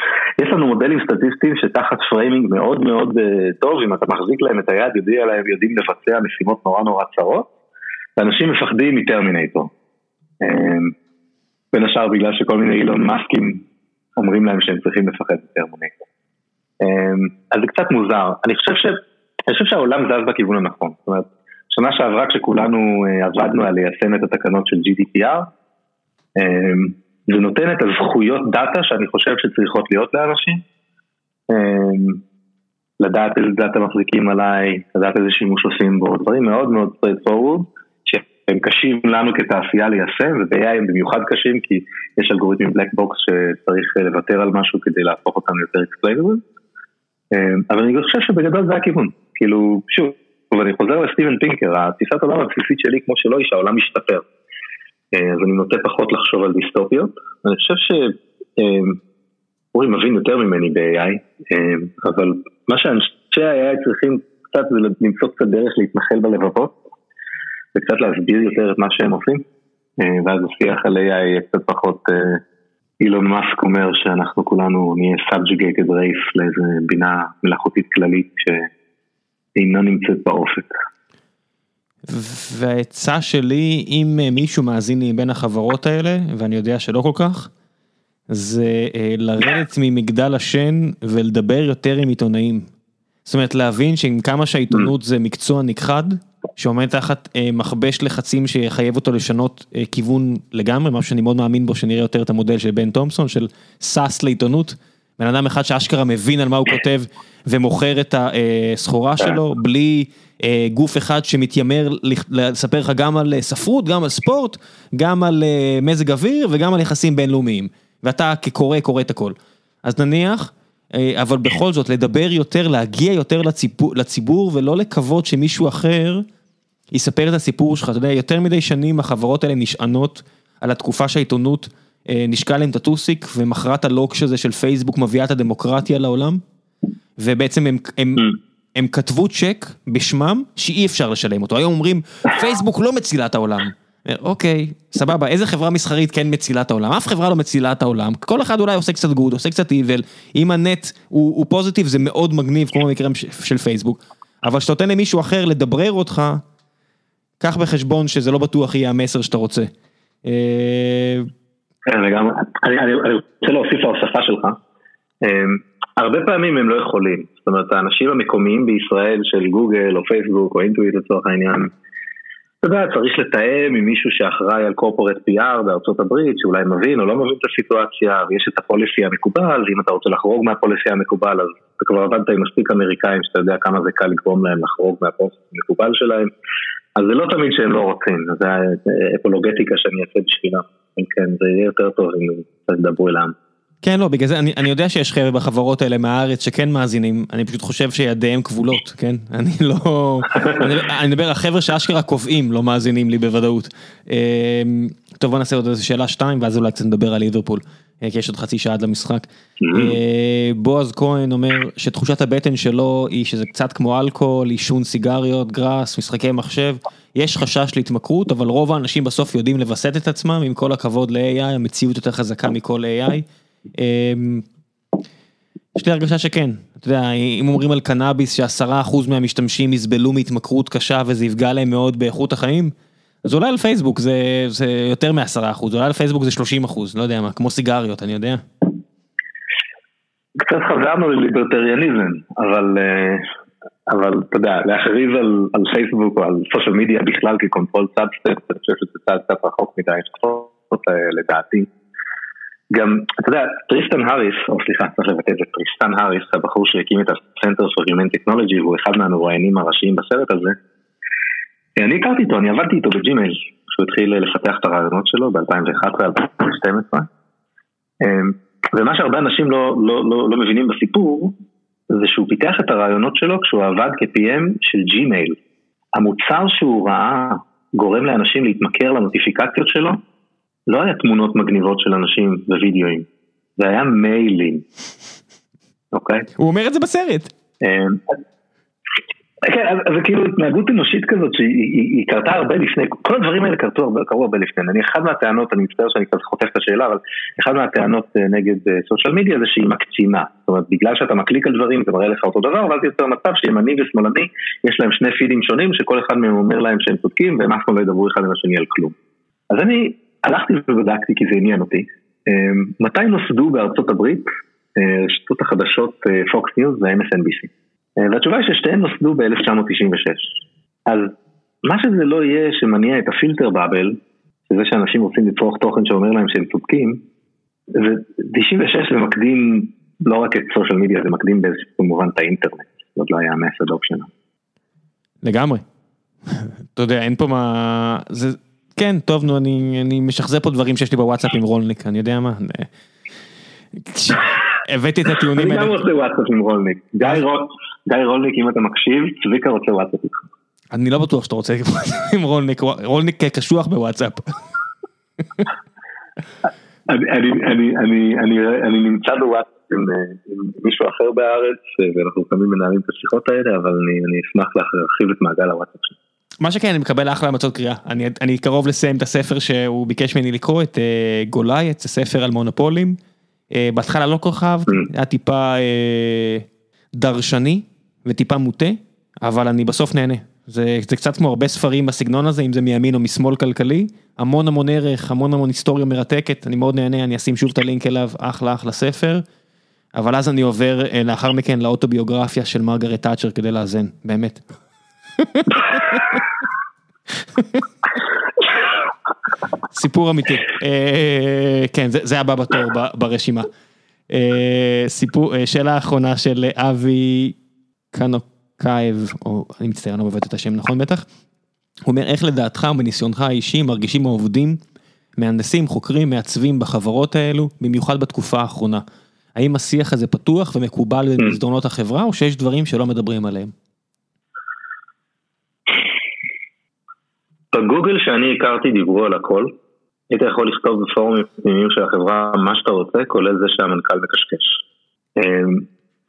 יש לנו מודלים סטטיסטיים שתחת framing מאוד מאוד טוב, אם אתה מחזיק להם את היד, יודעים עליהם, יודעים לבצע משימות נורא נורא צרות, ואנשים מפחדים מטרמינטור. בין השאר בגלל שכל מיני אילון מאסקים אומרים להם שהם צריכים לפחד מטרמינטור. אז זה קצת מוזר. אני חושב, ש... אני חושב שהעולם זז בכיוון הנכון. זאת אומרת, שנה שעברה כשכולנו עבדנו על ליישם את התקנות של GDPR, זה נותן את הזכויות דאטה שאני חושב שצריכות להיות לאנשים. לדעת איזה דאטה מחזיקים עליי, לדעת איזה שימוש עושים בו, דברים מאוד מאוד straight forward, שהם קשים לנו כתעשייה ליישם, וב-AI הם במיוחד קשים כי יש אלגוריתמים black box שצריך לוותר על משהו כדי להפוך אותם ליותר explainable. אבל אני חושב שבגדול זה הכיוון, כאילו, שוב, ואני חוזר לסטיבן פינקר, התפיסת העולם הבסיסית שלי כמו שלו היא שהעולם משתפר. אז אני נוטה פחות לחשוב על דיסטופיות. אני חושב שאורי מבין יותר ממני ב-AI, אבל מה שאנשי ה-AI צריכים קצת זה למצוא קצת דרך להתנחל בלבבות, וקצת להסביר יותר את מה שהם עושים, ואז השיח על AI יהיה קצת פחות, אילון מאסק אומר שאנחנו כולנו נהיה subjugated race לאיזה בינה מלאכותית כללית. אינה נמצאת באופק. והעצה שלי, אם מישהו מאזין לי בין החברות האלה, ואני יודע שלא כל כך, זה לרדת ממגדל השן ולדבר יותר עם עיתונאים. זאת אומרת להבין שעם כמה שהעיתונות זה מקצוע נכחד, שעומד תחת מכבש לחצים שיחייב אותו לשנות כיוון לגמרי, משהו שאני מאוד מאמין בו שנראה יותר את המודל של בן תומפסון, של סאס לעיתונות. בן אדם אחד שאשכרה מבין על מה הוא כותב ומוכר את הסחורה שלו, בלי גוף אחד שמתיימר לספר לך גם על ספרות, גם על ספורט, גם על מזג אוויר וגם על יחסים בינלאומיים. ואתה כקורא קורא את הכל. אז נניח, אבל בכל זאת, לדבר יותר, להגיע יותר לציבור, לציבור ולא לקוות שמישהו אחר יספר את הסיפור שלך, אתה יודע, יותר מדי שנים החברות האלה נשענות על התקופה שהעיתונות נשקה להם את הטוסיק ומכרה את הלוקש הזה של פייסבוק מביאה את הדמוקרטיה לעולם, ובעצם הם, הם, הם כתבו צ'ק בשמם שאי אפשר לשלם אותו, היום אומרים פייסבוק לא מצילה את העולם. אוקיי, סבבה, איזה חברה מסחרית כן מצילה את העולם? אף חברה לא מצילה את העולם, כל אחד אולי עושה קצת good, עושה קצת evil, אם ה net הוא, הוא positive זה מאוד מגניב, כמו במקרה של פייסבוק, אבל כשאתה נותן למישהו אחר לדברר אותך, קח בחשבון שזה לא בטוח יהיה המסר שאתה רוצה. כן, לגמרי, אני רוצה להוסיף להוספה שלך. הרבה פעמים הם לא יכולים, זאת אומרת האנשים המקומיים בישראל של גוגל או פייסבוק או אינטואיט לצורך העניין אתה יודע, צריך לתאם עם מישהו שאחראי על קורפורט PR בארצות הברית, שאולי מבין או לא מבין את הסיטואציה, ויש את הפוליסי המקובל, ואם אתה רוצה לחרוג מהפוליסי המקובל, אז אתה כבר עבדת עם מספיק אמריקאים שאתה יודע כמה זה קל לגרום להם לחרוג מהפוליסי המקובל שלהם, אז זה לא תמיד שהם לא רוצים, זה אפולוגטיקה שאני אעשה בשבילם, כן, זה יהיה יותר טוב אם תדברו אל העם. כן, לא, בגלל זה אני אני יודע שיש חבר'ה בחברות האלה מהארץ שכן מאזינים, אני פשוט חושב שידיהם כבולות, כן? [LAUGHS] אני לא... אני מדבר, החבר'ה שאשכרה קובעים לא מאזינים לי בוודאות. טוב, בוא נעשה עוד איזה שאלה שתיים, ואז אולי קצת נדבר על ליברפול, כי יש עוד חצי שעה עד למשחק. בועז כהן אומר שתחושת הבטן שלו היא שזה קצת כמו אלכוהול, עישון סיגריות, גראס, משחקי מחשב. יש חשש להתמכרות, אבל רוב האנשים בסוף יודעים לווסת את עצמם, עם כל הכבוד ל-AI, המציאות יותר חזקה מכל AI. יש לי הרגשה שכן, אתה יודע, אם אומרים על קנאביס שעשרה אחוז מהמשתמשים יסבלו מהתמכרות קשה וזה יפגע להם מאוד באיכות החיים, אז אולי על פייסבוק זה זה יותר מעשרה אחוז, אולי על פייסבוק זה שלושים אחוז, לא יודע מה, כמו סיגריות, אני יודע. קצת חזרנו לליברטריאניזם, אבל אבל אתה יודע, להכריז על על פייסבוק או על social media בכלל כ controlled substance, אני חושב שזה צעד קצת רחוק מדי, לדעתי. גם, אתה יודע, טריסטן האריס, או סליחה, צריך לבטא את זה, טריסטן האריס, הבחור שהקים את ה-Center for Humane Technology, והוא אחד מהמרואיינים הראשיים בסרט הזה, אני הכרתי איתו, אני עבדתי איתו בג'ימייל, כשהוא התחיל לפתח את הרעיונות שלו ב-2011-2012, ומה שהרבה אנשים לא, לא, לא, לא מבינים בסיפור, זה שהוא פיתח את הרעיונות שלו כשהוא עבד כ-PM של ג'ימייל. המוצר שהוא ראה גורם לאנשים להתמכר לנוטיפיקציות שלו, לא היה תמונות מגניבות של אנשים ווידאוים, זה היה מיילים, אוקיי? הוא אומר את זה בסרט. כן, זה כאילו התנהגות אנושית כזאת שהיא קרתה הרבה לפני, כל הדברים האלה קרו הרבה לפני, אני אחד מהטענות, אני מצטער שאני קצת חוטף את השאלה, אבל אחד מהטענות נגד סושיאל מדיה זה שהיא מקצינה, זאת אומרת בגלל שאתה מקליק על דברים זה מראה לך אותו דבר, ואז יוצר מצב שימני ושמאלני יש להם שני פידים שונים שכל אחד מהם אומר להם שהם צודקים והם אף פעם לא ידברו אחד עם השני על כלום. אז אני הלכתי ובדקתי כי זה עניין אותי, מתי נוסדו בארצות הברית רשתות החדשות פוקס ניוז ו-MSNBC. והתשובה היא ששתיהן נוסדו ב-1996. אז מה שזה לא יהיה שמניע את ה filter bubble, שזה שאנשים רוצים לצרוך תוכן שאומר להם שהם צודקים, ו-96 זה מקדים לא רק את social media, זה מקדים באיזשהו מובן את האינטרנט, זאת לא היה ה mass adoption. לגמרי. אתה יודע, אין פה מה... זה... כן, טוב, נו, אני, אני משחזר פה דברים שיש לי בוואטסאפ עם רולניק, אני יודע מה. [LAUGHS] הבאתי את הטיעונים האלה. אני גם רוצה וואטסאפ עם רולניק. גיא רולניק, אם אתה מקשיב, צביקה רוצה וואטסאפ איתך. אני לא בטוח שאתה רוצה [LAUGHS] עם רולניק, רולניק קשוח בוואטסאפ. אני נמצא בוואטסאפ עם מישהו אחר בארץ, ואנחנו לפעמים מנהלים את השיחות האלה, אבל אני אשמח להרחיב את מעגל הוואטסאפ שלי. מה שכן, אני מקבל אחלה המצאות קריאה, אני קרוב לסיים את הספר שהוא ביקש ממני לקרוא, את גולייט, זה ספר על מונופולים. בהתחלה לא כל כך אהבתי, היה טיפה דרשני וטיפה מוטה, אבל אני בסוף נהנה. זה קצת כמו הרבה ספרים בסגנון הזה, אם זה מימין או משמאל כלכלי, המון המון ערך, המון המון היסטוריה מרתקת, אני מאוד נהנה, אני אשים שוב את הלינק אליו, אחלה אחלה ספר. אבל אז אני עובר לאחר מכן לאוטוביוגרפיה של מרגרט תאצ'ר כדי לאזן, באמת. סיפור אמיתי, כן זה הבא בתור ברשימה. סיפור, שאלה אחרונה של אבי קנוקייב, או אני מצטער, אני לא מבטא את השם נכון בטח. הוא אומר איך לדעתך ומניסיונך האישי מרגישים העובדים, מהנדסים, חוקרים, מעצבים בחברות האלו, במיוחד בתקופה האחרונה. האם השיח הזה פתוח ומקובל Mm. במסדרונות החברה, או שיש דברים שלא מדברים עליהם? בגוגל שאני הכרתי דיברו על הכל. היית יכול לכתוב בפורומים פנימיים של החברה מה שאתה רוצה, כולל זה שהמנכ"ל מקשקש.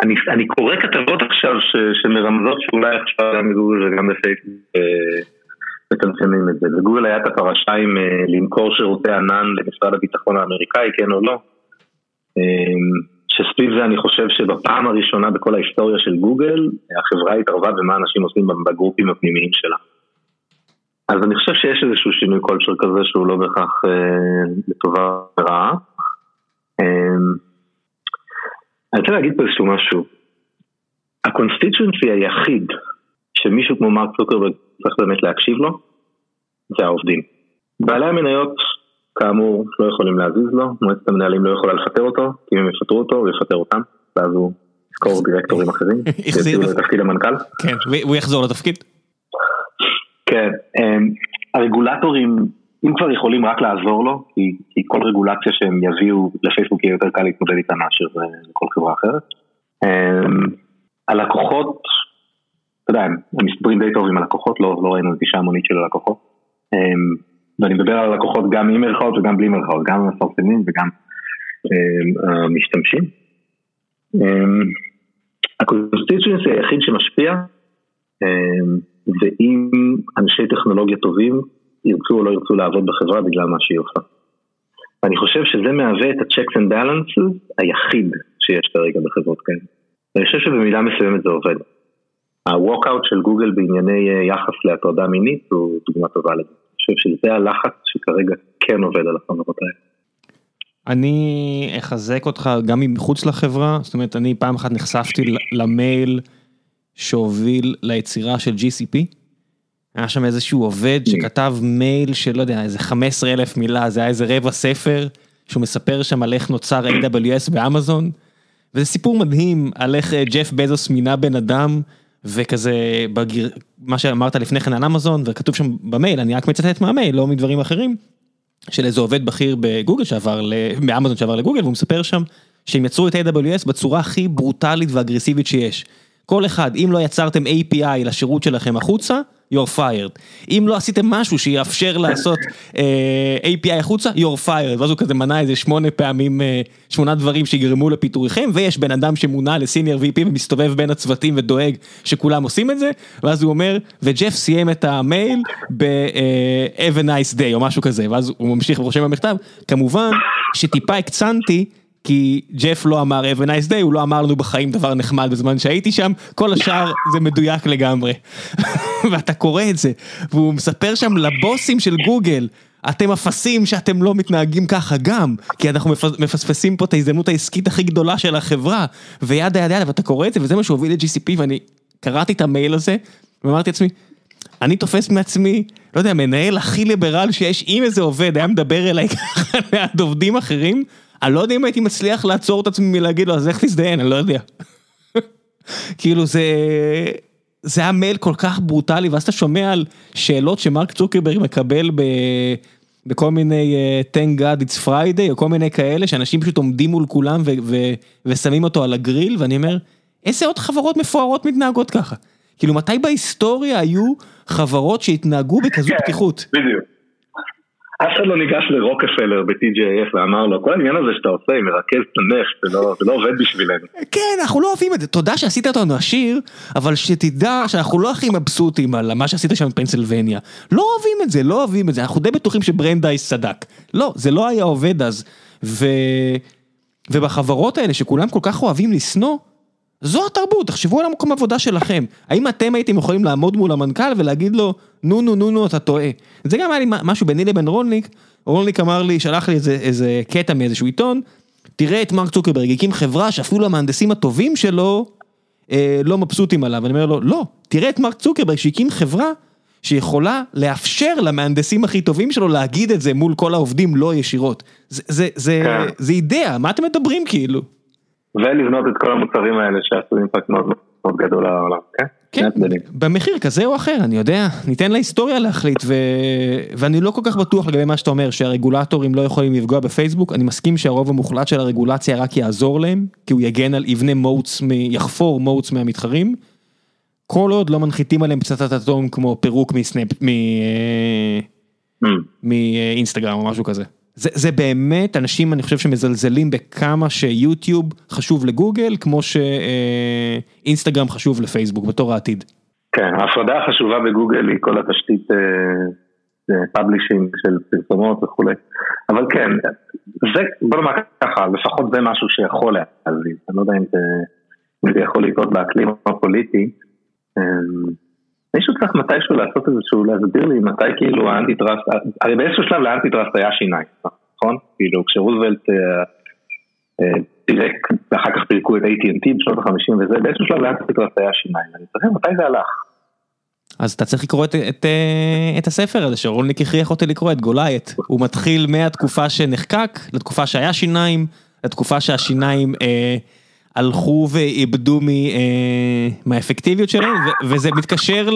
אני, אני קורא כתבות עכשיו ש, שמרמזות שאולי עכשיו גם בגוגל וגם בפייסבוק אה, מצמצמים את זה. בגוגל היה את הפרשה עם אה, למכור שירותי ענן למשרד הביטחון האמריקאי, כן או לא. אמ, שסביב זה אני חושב שבפעם הראשונה בכל ההיסטוריה של גוגל, החברה התערבה במה אנשים עושים בגרופים הפנימיים שלה. אז אני חושב שיש איזשהו שינוי culture כזה שהוא לא בהכרח אה, לטובה ורעה. אה, אני רוצה להגיד פה איזשהו משהו. ה constituency היחיד שמישהו כמו מרק צוקרברג צריך באמת להקשיב לו, זה העובדים. בעלי המניות, כאמור, לא יכולים להזיז לו, מועצת המנהלים לא יכולה לפטר אותו, כי אם הם יפטרו אותו, הוא יפטר אותם, ואז הוא יזכור [LAUGHS] דירקטורים אחרים, [LAUGHS] שיציעו לו לו. את תפקיד המנכ"ל. כן, והוא יחזור לתפקיד? כן, אמ, הרגולטורים, אם כבר יכולים רק לעזור לו, כי, כי כל רגולציה שהם יביאו לפייסבוק יהיה יותר קל להתמודד איתה מאשר אה, לכל חברה אחרת. אמ, הלקוחות, אתה יודע, הם מסתדרים די טוב עם הלקוחות, לא, לא ראינו נטישה המונית של הלקוחות. אמ, ואני מדבר על הלקוחות גם עם מירכאות וגם בלי מירכאות, גם המפרסמים וגם אמ, המשתמשים. ה constituency היחיד שמשפיע ואם אנשי טכנולוגיה טובים ירצו או לא ירצו לעבוד בחברה בגלל מה שהיא עושה. ואני חושב שזה מהווה את ה-checks and balances היחיד שיש כרגע בחברות כאלה. אני חושב שבמידה מסוימת זה עובד. ה-walkout של גוגל בענייני אה, יחס להטרדה מינית הוא דוגמה טובה לזה. אני חושב שזה הלחץ שכרגע כן עובד על החברות האלה. אני אחזק אותך גם מחוץ לחברה, זאת אומרת, אני פעם אחת נחשפתי למייל שהוביל ליצירה של GCP. היה שם איזשהו עובד שכתב מייל של, לא יודע, איזה 15 אלף מילה, זה היה איזה רבע ספר, שהוא מספר שם על איך נוצר AWS באמזון. וזה סיפור מדהים על איך אה, ג'ף בזוס מינה בן אדם, וכזה, בגיר... מה שאמרת לפני כן על אמזון, וכתוב שם במייל, אני רק מצטט מהמייל, לא מדברים אחרים. של איזה עובד בכיר בגוגל שעבר, ל- באמזון שעבר לגוגל, והוא מספר שם שהם יצרו את AWS בצורה הכי ברוטלית ואגרסיבית שיש. כל אחד, אם לא יצרתם API לשירות שלכם החוצה, you're fired. אם לא עשיתם משהו שיאפשר לעשות אה, API החוצה, you're fired. ואז הוא כזה מנה איזה שמונה פעמים, אה, שמונה דברים שיגרמו לפיטוריכם, ויש בן אדם שמונה לסיניור VP ומסתובב בין הצוותים ודואג שכולם עושים את זה, ואז הוא אומר, וג'ף סיים את המייל ב-have a nice day או משהו כזה, ואז הוא ממשיך ורושם במכתב, כמובן שטיפה הקצנתי. כי ג'ף לא אמר have a nice day, הוא לא אמר לנו בחיים דבר נחמד בזמן שהייתי שם, כל השאר [LAUGHS] זה מדויק לגמרי. [LAUGHS] ואתה קורא את זה, והוא מספר שם לבוסים של גוגל, אתם אפסים שאתם לא מתנהגים ככה גם, כי אנחנו מפס- מפספסים פה את ההזדמנות העסקית הכי גדולה של החברה, וידה ידה ידה, ואתה קורא את זה, וזה מה שהוביל ל-GCP, ואני קראתי את המייל הזה, ואמרתי לעצמי, אני תופס מעצמי, לא יודע, מנהל הכי ליברל שיש, אם איזה עובד היה מדבר אליי ככה [LAUGHS] ליד עובדים אחרים, אני לא יודע אם הייתי מצליח לעצור את עצמי מלהגיד לו, אז איך תזדיין, אני לא יודע. [LAUGHS] כאילו זה, זה היה מייל כל כך ברוטלי, ואז אתה שומע על שאלות שמרק צוקרברג מקבל ב... בכל מיני uh, thank God it's Friday או כל מיני כאלה שאנשים פשוט עומדים מול כולם ו- ו- ושמים אותו על הגריל ואני אומר איזה עוד חברות מפוארות מתנהגות ככה כאילו מתי בהיסטוריה היו חברות שהתנהגו בכזו כן. פתיחות בדיוק. אף אחד לא ניגש לרוקפלר ב-TJF ואמר לו, כל העניין הזה שאתה עושה עם מרכז את הנפט, לא- זה לא עובד בשבילנו. כן אנחנו לא אוהבים את זה. תודה שעשית אותנו עשיר אבל שתדע שאנחנו לא הכי מבסוטים על מה שעשית שם בפנסילבניה. לא אוהבים את זה לא אוהבים את זה. אנחנו די בטוחים שברנדייס צדק. לא זה לא היה עובד אז. ו... ובחברות האלה שכולם כל כך אוהבים לשנוא זו התרבות, תחשבו על המקום עבודה שלכם. האם אתם הייתם יכולים לעמוד מול המנכ"ל ולהגיד לו, נו נו נו נו אתה טועה. זה גם היה לי משהו ביני לבין רולניק, רולניק אמר לי, שלח לי איזה, איזה קטע מאיזשהו עיתון, תראה את מרק צוקרברג, הקים חברה שאפילו המהנדסים הטובים שלו אה, לא מבסוטים עליו. אני אומר לו, לא, תראה את מרק צוקרברג שהקים חברה שיכולה לאפשר למהנדסים הכי טובים שלו להגיד את זה מול כל העובדים לא ישירות. זה, זה, זה, כן. זה אידאה, מה אתם מדברים כאילו? ולבנות את כל המוצרים האלה שעשו אימפקט מאוד מאוד גדול לעולם, כן? כן, במחיר כזה או אחר, אני יודע, ניתן להיסטוריה להחליט, ו... ואני לא כל כך בטוח לגבי מה שאתה אומר, שהרגולטורים לא יכולים לפגוע בפייסבוק, אני מסכים שהרוב המוחלט של הרגולציה רק יעזור להם, כי הוא יגן על יבנה מוטס, מ... יחפור מוטס מהמתחרים, כל עוד לא מנחיתים עליהם פצצת אטום כמו פירוק מסנאפ, מ... Mm. מאינסטגרם או משהו כזה. זה זה באמת אנשים אני חושב שמזלזלים בכמה שיוטיוב חשוב לגוגל כמו שאינסטגרם חשוב לפייסבוק בתור העתיד. כן, ההפרדה החשובה בגוגל היא כל התשתית publishing של פרסומות וכולי, אבל כן, זה, בוא נאמר ככה, לפחות זה משהו שיכול להזיז, אני לא יודע אם זה, אם זה יכול לקרות באקלים הפוליטי. מישהו צריך מתישהו לעשות איזשהו, להסביר לי מתי כאילו ה anti-trust, הרי באיזשהו שלב ל anti-trust היה שיניים, נכון? כאילו כשרוזוולט אה, אה, פירק, ואחר כך פירקו את AT&T בשנות ה-50 וזה, באיזשהו שלב ל anti-trust היה שיניים, אני צריך מתי זה הלך? אז אתה צריך לקרוא את, את, אה, את הספר הזה שרולניק הכריח אותי לקרוא, את Goliath. הוא מתחיל מהתקופה שנחקק, לתקופה שהיה שיניים, לתקופה שהשיניים... אה, הלכו ואיבדו אה, מהאפקטיביות שלהם, וזה מתקשר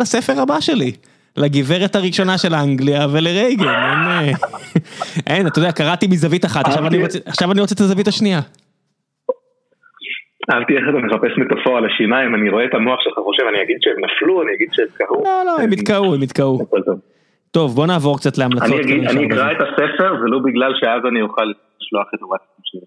לספר הבא שלי. לגברת הראשונה של אנגליה ולרייגן, אין, אה, [LAUGHS] אין, אתה יודע, קראתי מזווית אחת, עכשיו אני רוצה, עכשיו אני רוצה את הזווית השנייה. אהבתי איך אתה מחפש מטאפורה על השיניים, אני רואה את המוח שלך חושב, אני אגיד שהם נפלו, אני אגיד שהם קרו. לא, לא, הם התקרו, הם התקרו. טוב, בוא נעבור קצת להמלצות. אני אקרא את הספר, ולא בגלל שאז אני אוכל לשלוח את הוואטסאפ שלי.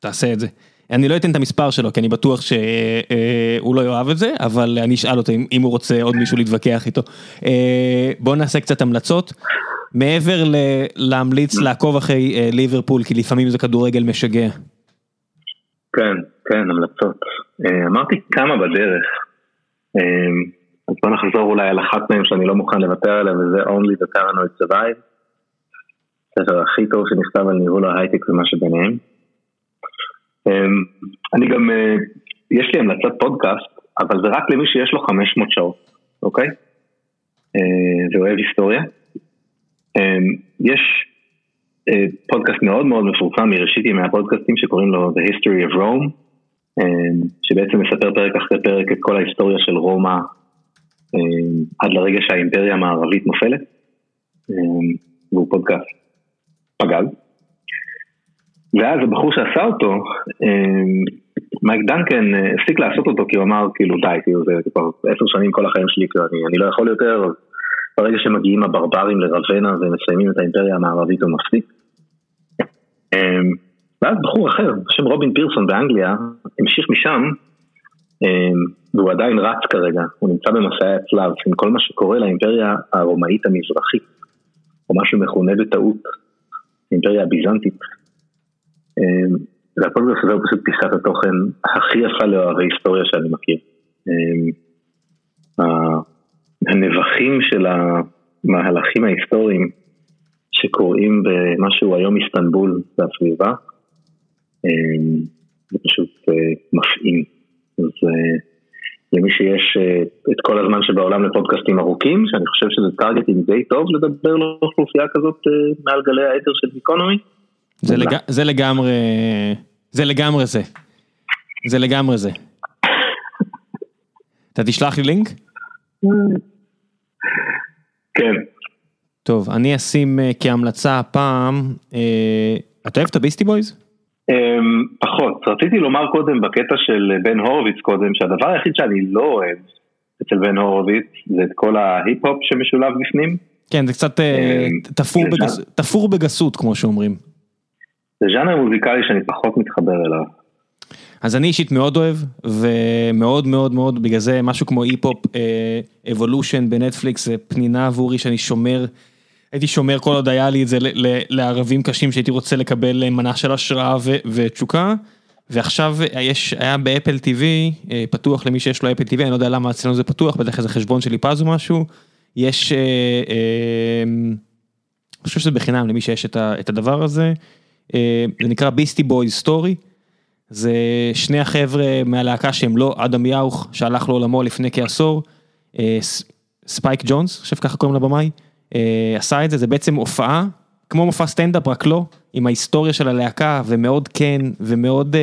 תעשה את זה. אני לא אתן את המספר שלו, כי אני בטוח שהוא לא יאהב את זה, אבל אני אשאל אותו אם הוא רוצה עוד מישהו להתווכח איתו. אה, בואו נעשה קצת המלצות. מעבר להמליץ לעקוב אחרי אה, ליברפול, כי לפעמים זה כדורגל משגע. כן, כן, המלצות. אה, אמרתי כמה בדרך. אז בוא נחזור אולי על אחת מהן שאני לא מוכן לוותר עליה, וזה Only the Paranoid Survive. הספר הכי טוב שנכתב על ניהול ההייטק ומה שביניהם. אמ, אני גם, אה, יש לי המלצת פודקאסט, אבל זה רק למי שיש לו 500 שעות, אוקיי? אה, ואוהב היסטוריה. אמ, יש אה, פודקאסט מאוד מאוד מפורסם מראשית ימי הפודקאסטים שקוראים לו The History of Rome, אמ, שבעצם מספר פרק אחרי פרק את כל ההיסטוריה של רומא עד לרגע שהאימפריה המערבית נופלת, והוא פודקאסט פגז. ואז הבחור שעשה אותו, אמ, מייק דנקן אה, הפסיק לעשות אותו כי הוא אמר כאילו די, כאילו זה כבר עשר שנים כל החיים שלי, כאילו אני, אני לא יכול יותר, ברגע שמגיעים הברברים לרוונה ומסיימים את האימפריה המערבית הוא מפסיק. אמ, ואז בחור אחר, בשם רובין פירסון באנגליה, המשיך משם, אמ, והוא עדיין רץ כרגע, הוא נמצא במסעי הצלב עם כל מה שקורה לאימפריה הרומאית המזרחית, או מה שמכונה בטעות, האימפריה הביזנטית. והפודקאסט הזה הוא פשוט פיסת התוכן הכי יפה לאוהבי היסטוריה שאני מכיר. אמ, הנבחים של המהלכים ההיסטוריים שקורים במשהו היום איסטנבול והסביבה, אמ, זה פשוט אה, מפעים. אז אה, למי שיש אה, את כל הזמן שבעולם לפודקאסטים ארוכים, שאני חושב שזה targeting די טוב לדבר לאוכלוסייה כזאת מעל גלי האתר של גיקונומי. זה, לג... זה לגמרי, זה לגמרי זה. זה לגמרי זה. אתה תשלח לי לינק? כן. טוב, אני אשים אה, כהמלצה הפעם, אה, אתה אוהב את ה Beastie Boys? אמ, פחות, רציתי לומר קודם בקטע של בן הורוביץ קודם, שהדבר היחיד שאני לא אוהב אצל בן הורוביץ זה את כל ההיפ-הופ שמשולב בפנים. כן, זה קצת אה, אמ, תפור בגסות כמו שאומרים. זה ז'אנר מוזיקלי שאני פחות מתחבר אליו. אז אני אישית מאוד אוהב, ומאוד מאוד מאוד, בגלל זה משהו כמו היפ-הופ Evolution בנטפליקס, זה פנינה עבורי שאני שומר, הייתי שומר כל עוד היה לי את זה לערבים קשים שהייתי רוצה לקבל מנה של השראה ותשוקה, ועכשיו יש, היה ב Apple TV, אה, פתוח למי שיש לו Apple TV, אני לא יודע למה אצלנו זה פתוח, בדרך כלל זה חשבון שלי פז או משהו, יש, אה, אה, אני חושב שזה בחינם למי שיש את הדבר הזה. אה, זה נקרא Beastie Boys Story. זה שני החבר'ה מהלהקה שהם לא אדם יאוך שהלך לעולמו לפני כעשור. אה, ספייק ג'ונס, אני חושב ככה קוראים לבמאי, אה, עשה את זה, זה בעצם הופעה, כמו מופע סטנדאפ רק לא, עם ההיסטוריה של הלהקה ומאוד כן ומאוד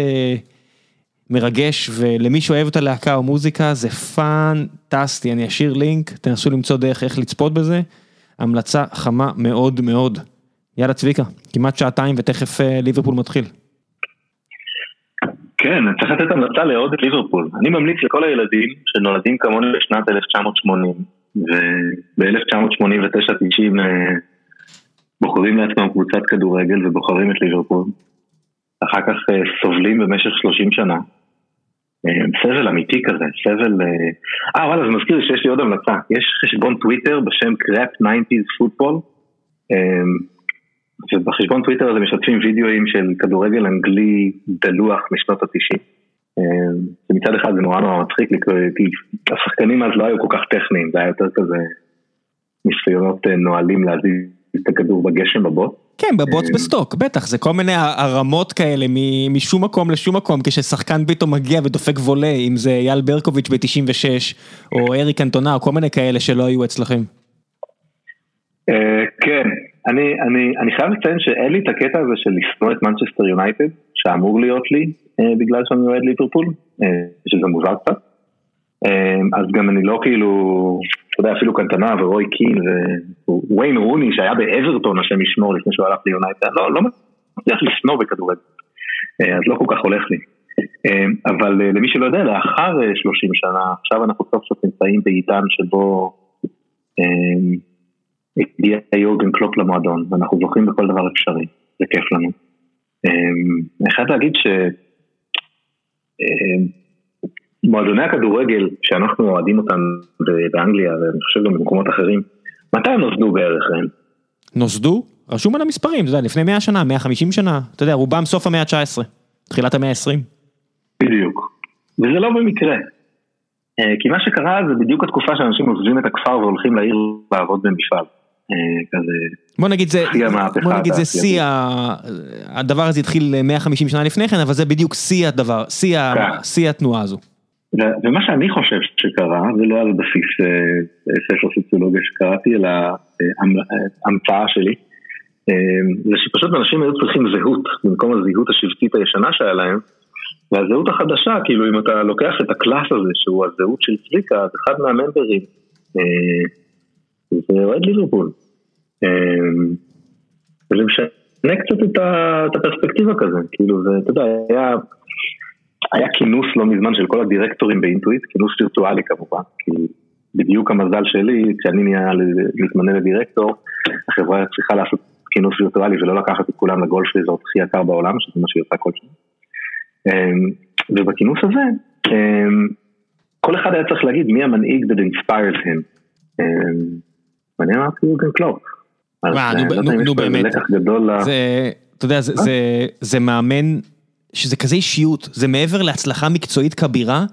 מרגש, ולמי שאוהב את הלהקה או מוזיקה זה פאנטסטי, אני אשאיר לינק, תנסו למצוא דרך איך לצפות בזה, המלצה חמה מאוד מאוד. יאללה צביקה, כמעט שעתיים ותכף אה, ליברפול מתחיל. כן, צריך לתת המלצה לעוד את ליברפול. אני ממליץ לכל הילדים שנולדים כמוני בשנת 1980, וב-1989-90 אה, בוחרים לעצמם קבוצת כדורגל ובוחרים את ליברפול. אחר כך אה, סובלים במשך 30 שנה. סבל אמיתי כזה, סבל... אה וואלה, זה מזכיר שיש לי עוד המלצה. יש חשבון טוויטר בשם קראפ 90's פוטבול. ובחשבון טוויטר הזה משתפים וידאוים של כדורגל אנגלי דלוח משנות התשעים. ומצד אחד זה נורא נורא מצחיק, כי השחקנים אז לא היו כל כך טכניים, זה היה יותר כזה ניסיונות נואלים להזיז את הכדור בגשם בבוץ. כן, בבוץ בסטוק, בטח, זה כל מיני הרמות כאלה משום מקום לשום מקום, כששחקן פתאום מגיע ודופק וולה, אם זה אייל ברקוביץ' ב-96, או אריק קנטונה, או כל מיני כאלה שלא היו אצלכם. כן, אני, אני, אני חייב לציין שאין לי את הקטע הזה של לשנוא את מנצ'סטר יונייטד, שאמור להיות לי אה, בגלל שאני אוהד ליברפול, אה, שזה מוזר קצת. אה, אז גם אני לא כאילו, אתה יודע, אפילו קנטונה ורוי קין וויין רוני שהיה באוורטון, השם ישמור, לפני שהוא הלך ליונייטד, לא, לא מצליח לשנוא בכדורגל, אה, אז לא כל כך הולך לי. אה, אבל אה, למי שלא יודע, לאחר 30 אה, שנה, עכשיו אנחנו סוף סוף נמצאים בעידן שבו... אה, הגיע יורגן קלופ למועדון, ואנחנו זוכים בכל דבר אפשרי, זה כיף לנו. אמ, אני חייב להגיד שמועדוני אמ, הכדורגל, שאנחנו אוהדים אותם באנגליה, ואני חושב גם במקומות אחרים, מתי הם נוסדו בערך ראם? נוסדו? רשום על המספרים, אתה יודע, לפני 100 שנה, 150 שנה, אתה יודע, רובם סוף המאה ה-19, תחילת המאה ה-20. בדיוק, וזה לא במקרה. אה, כי מה שקרה זה בדיוק התקופה שאנשים עוזבים את הכפר והולכים לעיר לעבוד במפעל. אה, כזה... בוא נגיד זה, בוא נגיד זה שיא, הדבר הזה התחיל 150 שנה לפני כן, אבל זה בדיוק שיא הדבר, שיא כן. התנועה הזו. ומה שאני חושב שקרה, זה לא על בסיס אה, ספר סוציולוגיה שקראתי, אלא אה, המצאה שלי, זה שפשוט אנשים היו צריכים זהות במקום הזהות השבטית הישנה שהיה להם, והזהות החדשה, כאילו אם אתה לוקח את הקלאס הזה שהוא הזהות של צביקה, אז אחד מהממברים זה אוהד ליברפול. אמ, וזה משנה קצת את הפרספקטיבה כזה, כאילו זה, אתה יודע, היה, היה כינוס לא מזמן של כל הדירקטורים באינטואיט, כינוס וירטואלי כמובן, כי בדיוק המזל שלי, כשאני נהיה מתמנה לדירקטור, החברה צריכה לעשות כינוס וירטואלי ולא לקחת את כולם לגולף ריזורט הכי יקר בעולם, שזה מה שהיא עושה כל שנה. אמ, ובכינוס הזה, אמ, כל אחד היה צריך להגיד מי המנהיג that inspires him. ואני אמרתי יורגן קלופ. אה, נו באמת, אתה יודע, זה מאמן שזה כזה אישיות, זה מעבר להצלחה מקצועית כבירה,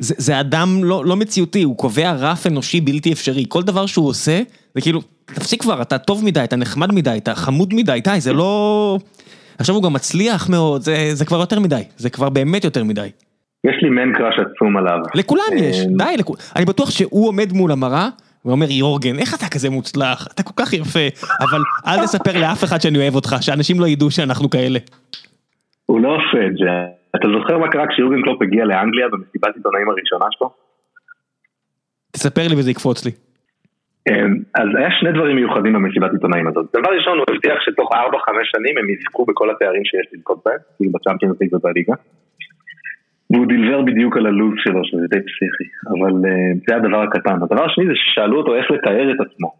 זה אדם לא, לא מציאותי, הוא קובע רף אנושי בלתי אפשרי, כל דבר שהוא עושה, זה כאילו, תפסיק כבר, אתה טוב מדי, אתה נחמד מדי, אתה חמוד מדי, די, זה לא... עכשיו הוא גם מצליח מאוד, זה, זה כבר יותר מדי, זה כבר באמת יותר מדי. יש לי מן קראש עצום עליו. לכולם יש, אה, די. אני בטוח שהוא עומד מול המראה ואומר יורגן, איך אתה כזה מוצלח? אתה כל כך יפה, אבל אל תספר לאף אחד שאני אוהב אותך, שאנשים לא ידעו שאנחנו כאלה. הוא לא עושה את זה. אתה זוכר מה קרה כשיורגן קלופ הגיע לאנגליה במסיבת עיתונאים הראשונה שלו? תספר לי וזה יקפוץ לי. אמ, אז היה שני דברים מיוחדים במסיבת עיתונאים הזאת. דבר ראשון, הוא הבטיח שתוך 4-5 שנים הם יזכו בכל התארים שיש לזכות בהם, כאילו בצ'אמפיונס ליג ובליגה. והוא דילבר בדיוק על הלו"ז שלו, שזה די פסיכי, אבל uh, זה הדבר הקטן. הדבר השני זה ששאלו אותו איך לתאר את עצמו.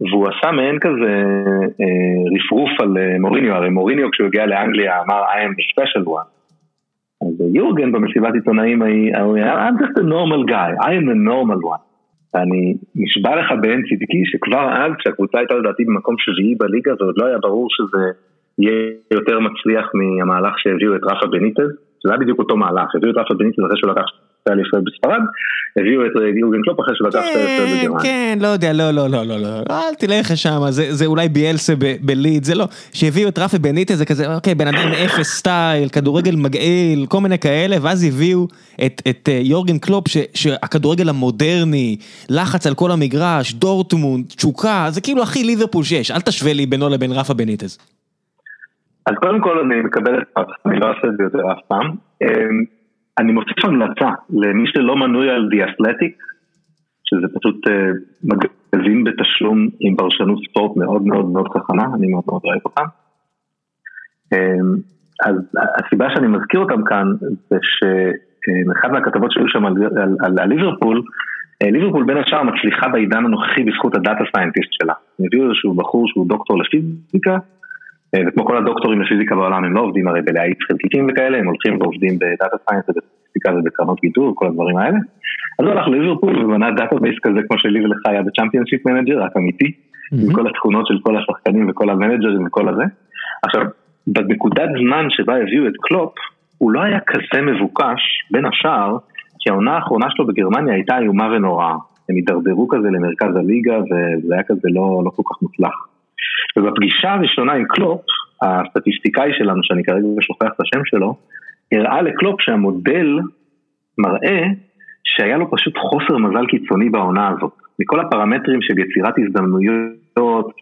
והוא עשה מעין כזה uh, רפרוף על uh, מוריניו, הרי מוריניו כשהוא הגיע לאנגליה אמר I am the special one. אז יורגן במסיבת עיתונאים הוא היה I'm just a normal guy, I am a normal one. ואני נשבע לך בעין צדקי שכבר אז כשהקבוצה הייתה לדעתי במקום שביעי בליגה ועוד לא היה ברור שזה יהיה יותר מצליח מהמהלך שהביאו את רפה בניטז זה היה בדיוק אותו מהלך, הביאו את רפה בניטס אחרי שהוא לקח שתי אליפויות בספרד, הביאו את יורגן קלופ אחרי שהוא לקח שתי אליפויות כן, בגרמניה. כן, לא יודע, לא, לא, לא, לא, לא, אל תלך לשם, זה אולי ביאלסה בלידס, זה לא, שהביאו את רפה בניטס זה כזה, אוקיי, בן אדם אפס סטייל, כדורגל מגעיל, כל מיני כאלה, ואז הביאו את אה, יורגן קלופ, שהכדורגל המודרני, לחץ על כל המגרש, דורטמונד, תשוקה, זה כאילו הכי ליברפול שיש, אל תשווה לי בינו לבין רפה בניטס. אז קודם כל אני מקבל את זה, אני לא אעשה את זה יותר אף פעם. אמ, אני מוסיף המלצה למי שלא מנוי על The Athletic, שזה פשוט מגזין בתשלום עם פרשנות ספורט מאוד מאוד מאוד חכמה, אני מאוד מאוד אוהב אותם. אז הסיבה שאני מזכיר אותם כאן זה שאחד מהכתבות שהיו שם על, על, ליברפול, ליברפול בין השאר מצליחה בעידן הנוכחי בזכות הדאטה סיינטיסט שלה. הם הביאו איזשהו בחור שהוא דוקטור לפיזיקה, וכמו כל הדוקטורים לפיזיקה בעולם הם לא עובדים הרי בלהאיץ חלקיקים וכאלה, הם הולכים ועובדים ב data science ובפיזיקה ובקרנות גידור וכל הדברים האלה. אז הוא הלך לליברפול ובנה database כזה כמו שלי ולך היה ב Championship Manager, רק אמיתי, עם כל התכונות של כל השחקנים וכל המנג'רים וכל הזה. עכשיו, בנקודת זמן שבה הביאו את קלופ, הוא לא היה כזה מבוקש, בין השאר, כי העונה האחרונה שלו בגרמניה הייתה איומה ונוראה. הם הידרדרו כזה למרכז הליגה וזה היה כזה לא, לא כל כך מוצלח. ובפגישה הראשונה עם קלופ, הסטטיסטיקאי שלנו, שאני כרגע שוכח את השם שלו, הראה לקלופ שהמודל מראה שהיה לו פשוט חוסר מזל קיצוני בעונה הזאת. מכל הפרמטרים של יצירת הזדמנויות,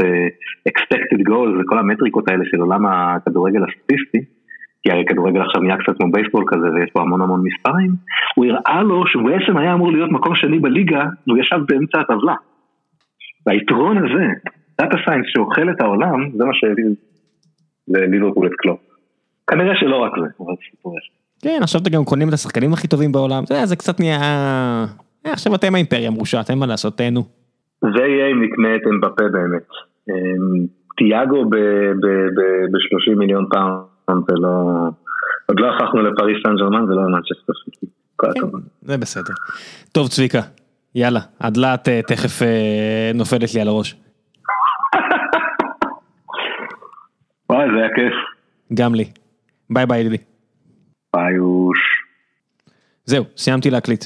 expected goals וכל המטריקות האלה של עולם הכדורגל הסטטיסטי, כי הרי כדורגל עכשיו נהיה קצת כמו בייסבול כזה ויש פה המון המון מספרים, הוא הראה לו שהוא בעצם היה אמור להיות מקום שני בליגה והוא ישב באמצע הטבלה. והיתרון הזה, data science שאוכל את העולם, זה מה שהביא לליברפול את קלופ. כנראה שלא רק זה, אבל סיפור יש. כן, עכשיו אתם גם קונים את השחקנים הכי טובים בעולם, זה, זה קצת נהיה... אה, עכשיו אתם האימפריה מרושעת, אין מה לעשות, תהנו. זה יהיה אם נקנה את אמבפה באמת. אמ, תיאגו ב-30 מיליון פעם, זה לא... עוד לא הפכנו לפריס סן ג'רמן, זה לא מנצ'סטר סיטי. כן, זה בסדר. טוב צביקה, יאללה, הדלת תכף אה, נופלת לי על הראש. וואי, זה היה כיף. גם לי. ביי ביי ידידי. ביי אוש. זהו, סיימתי להקליט.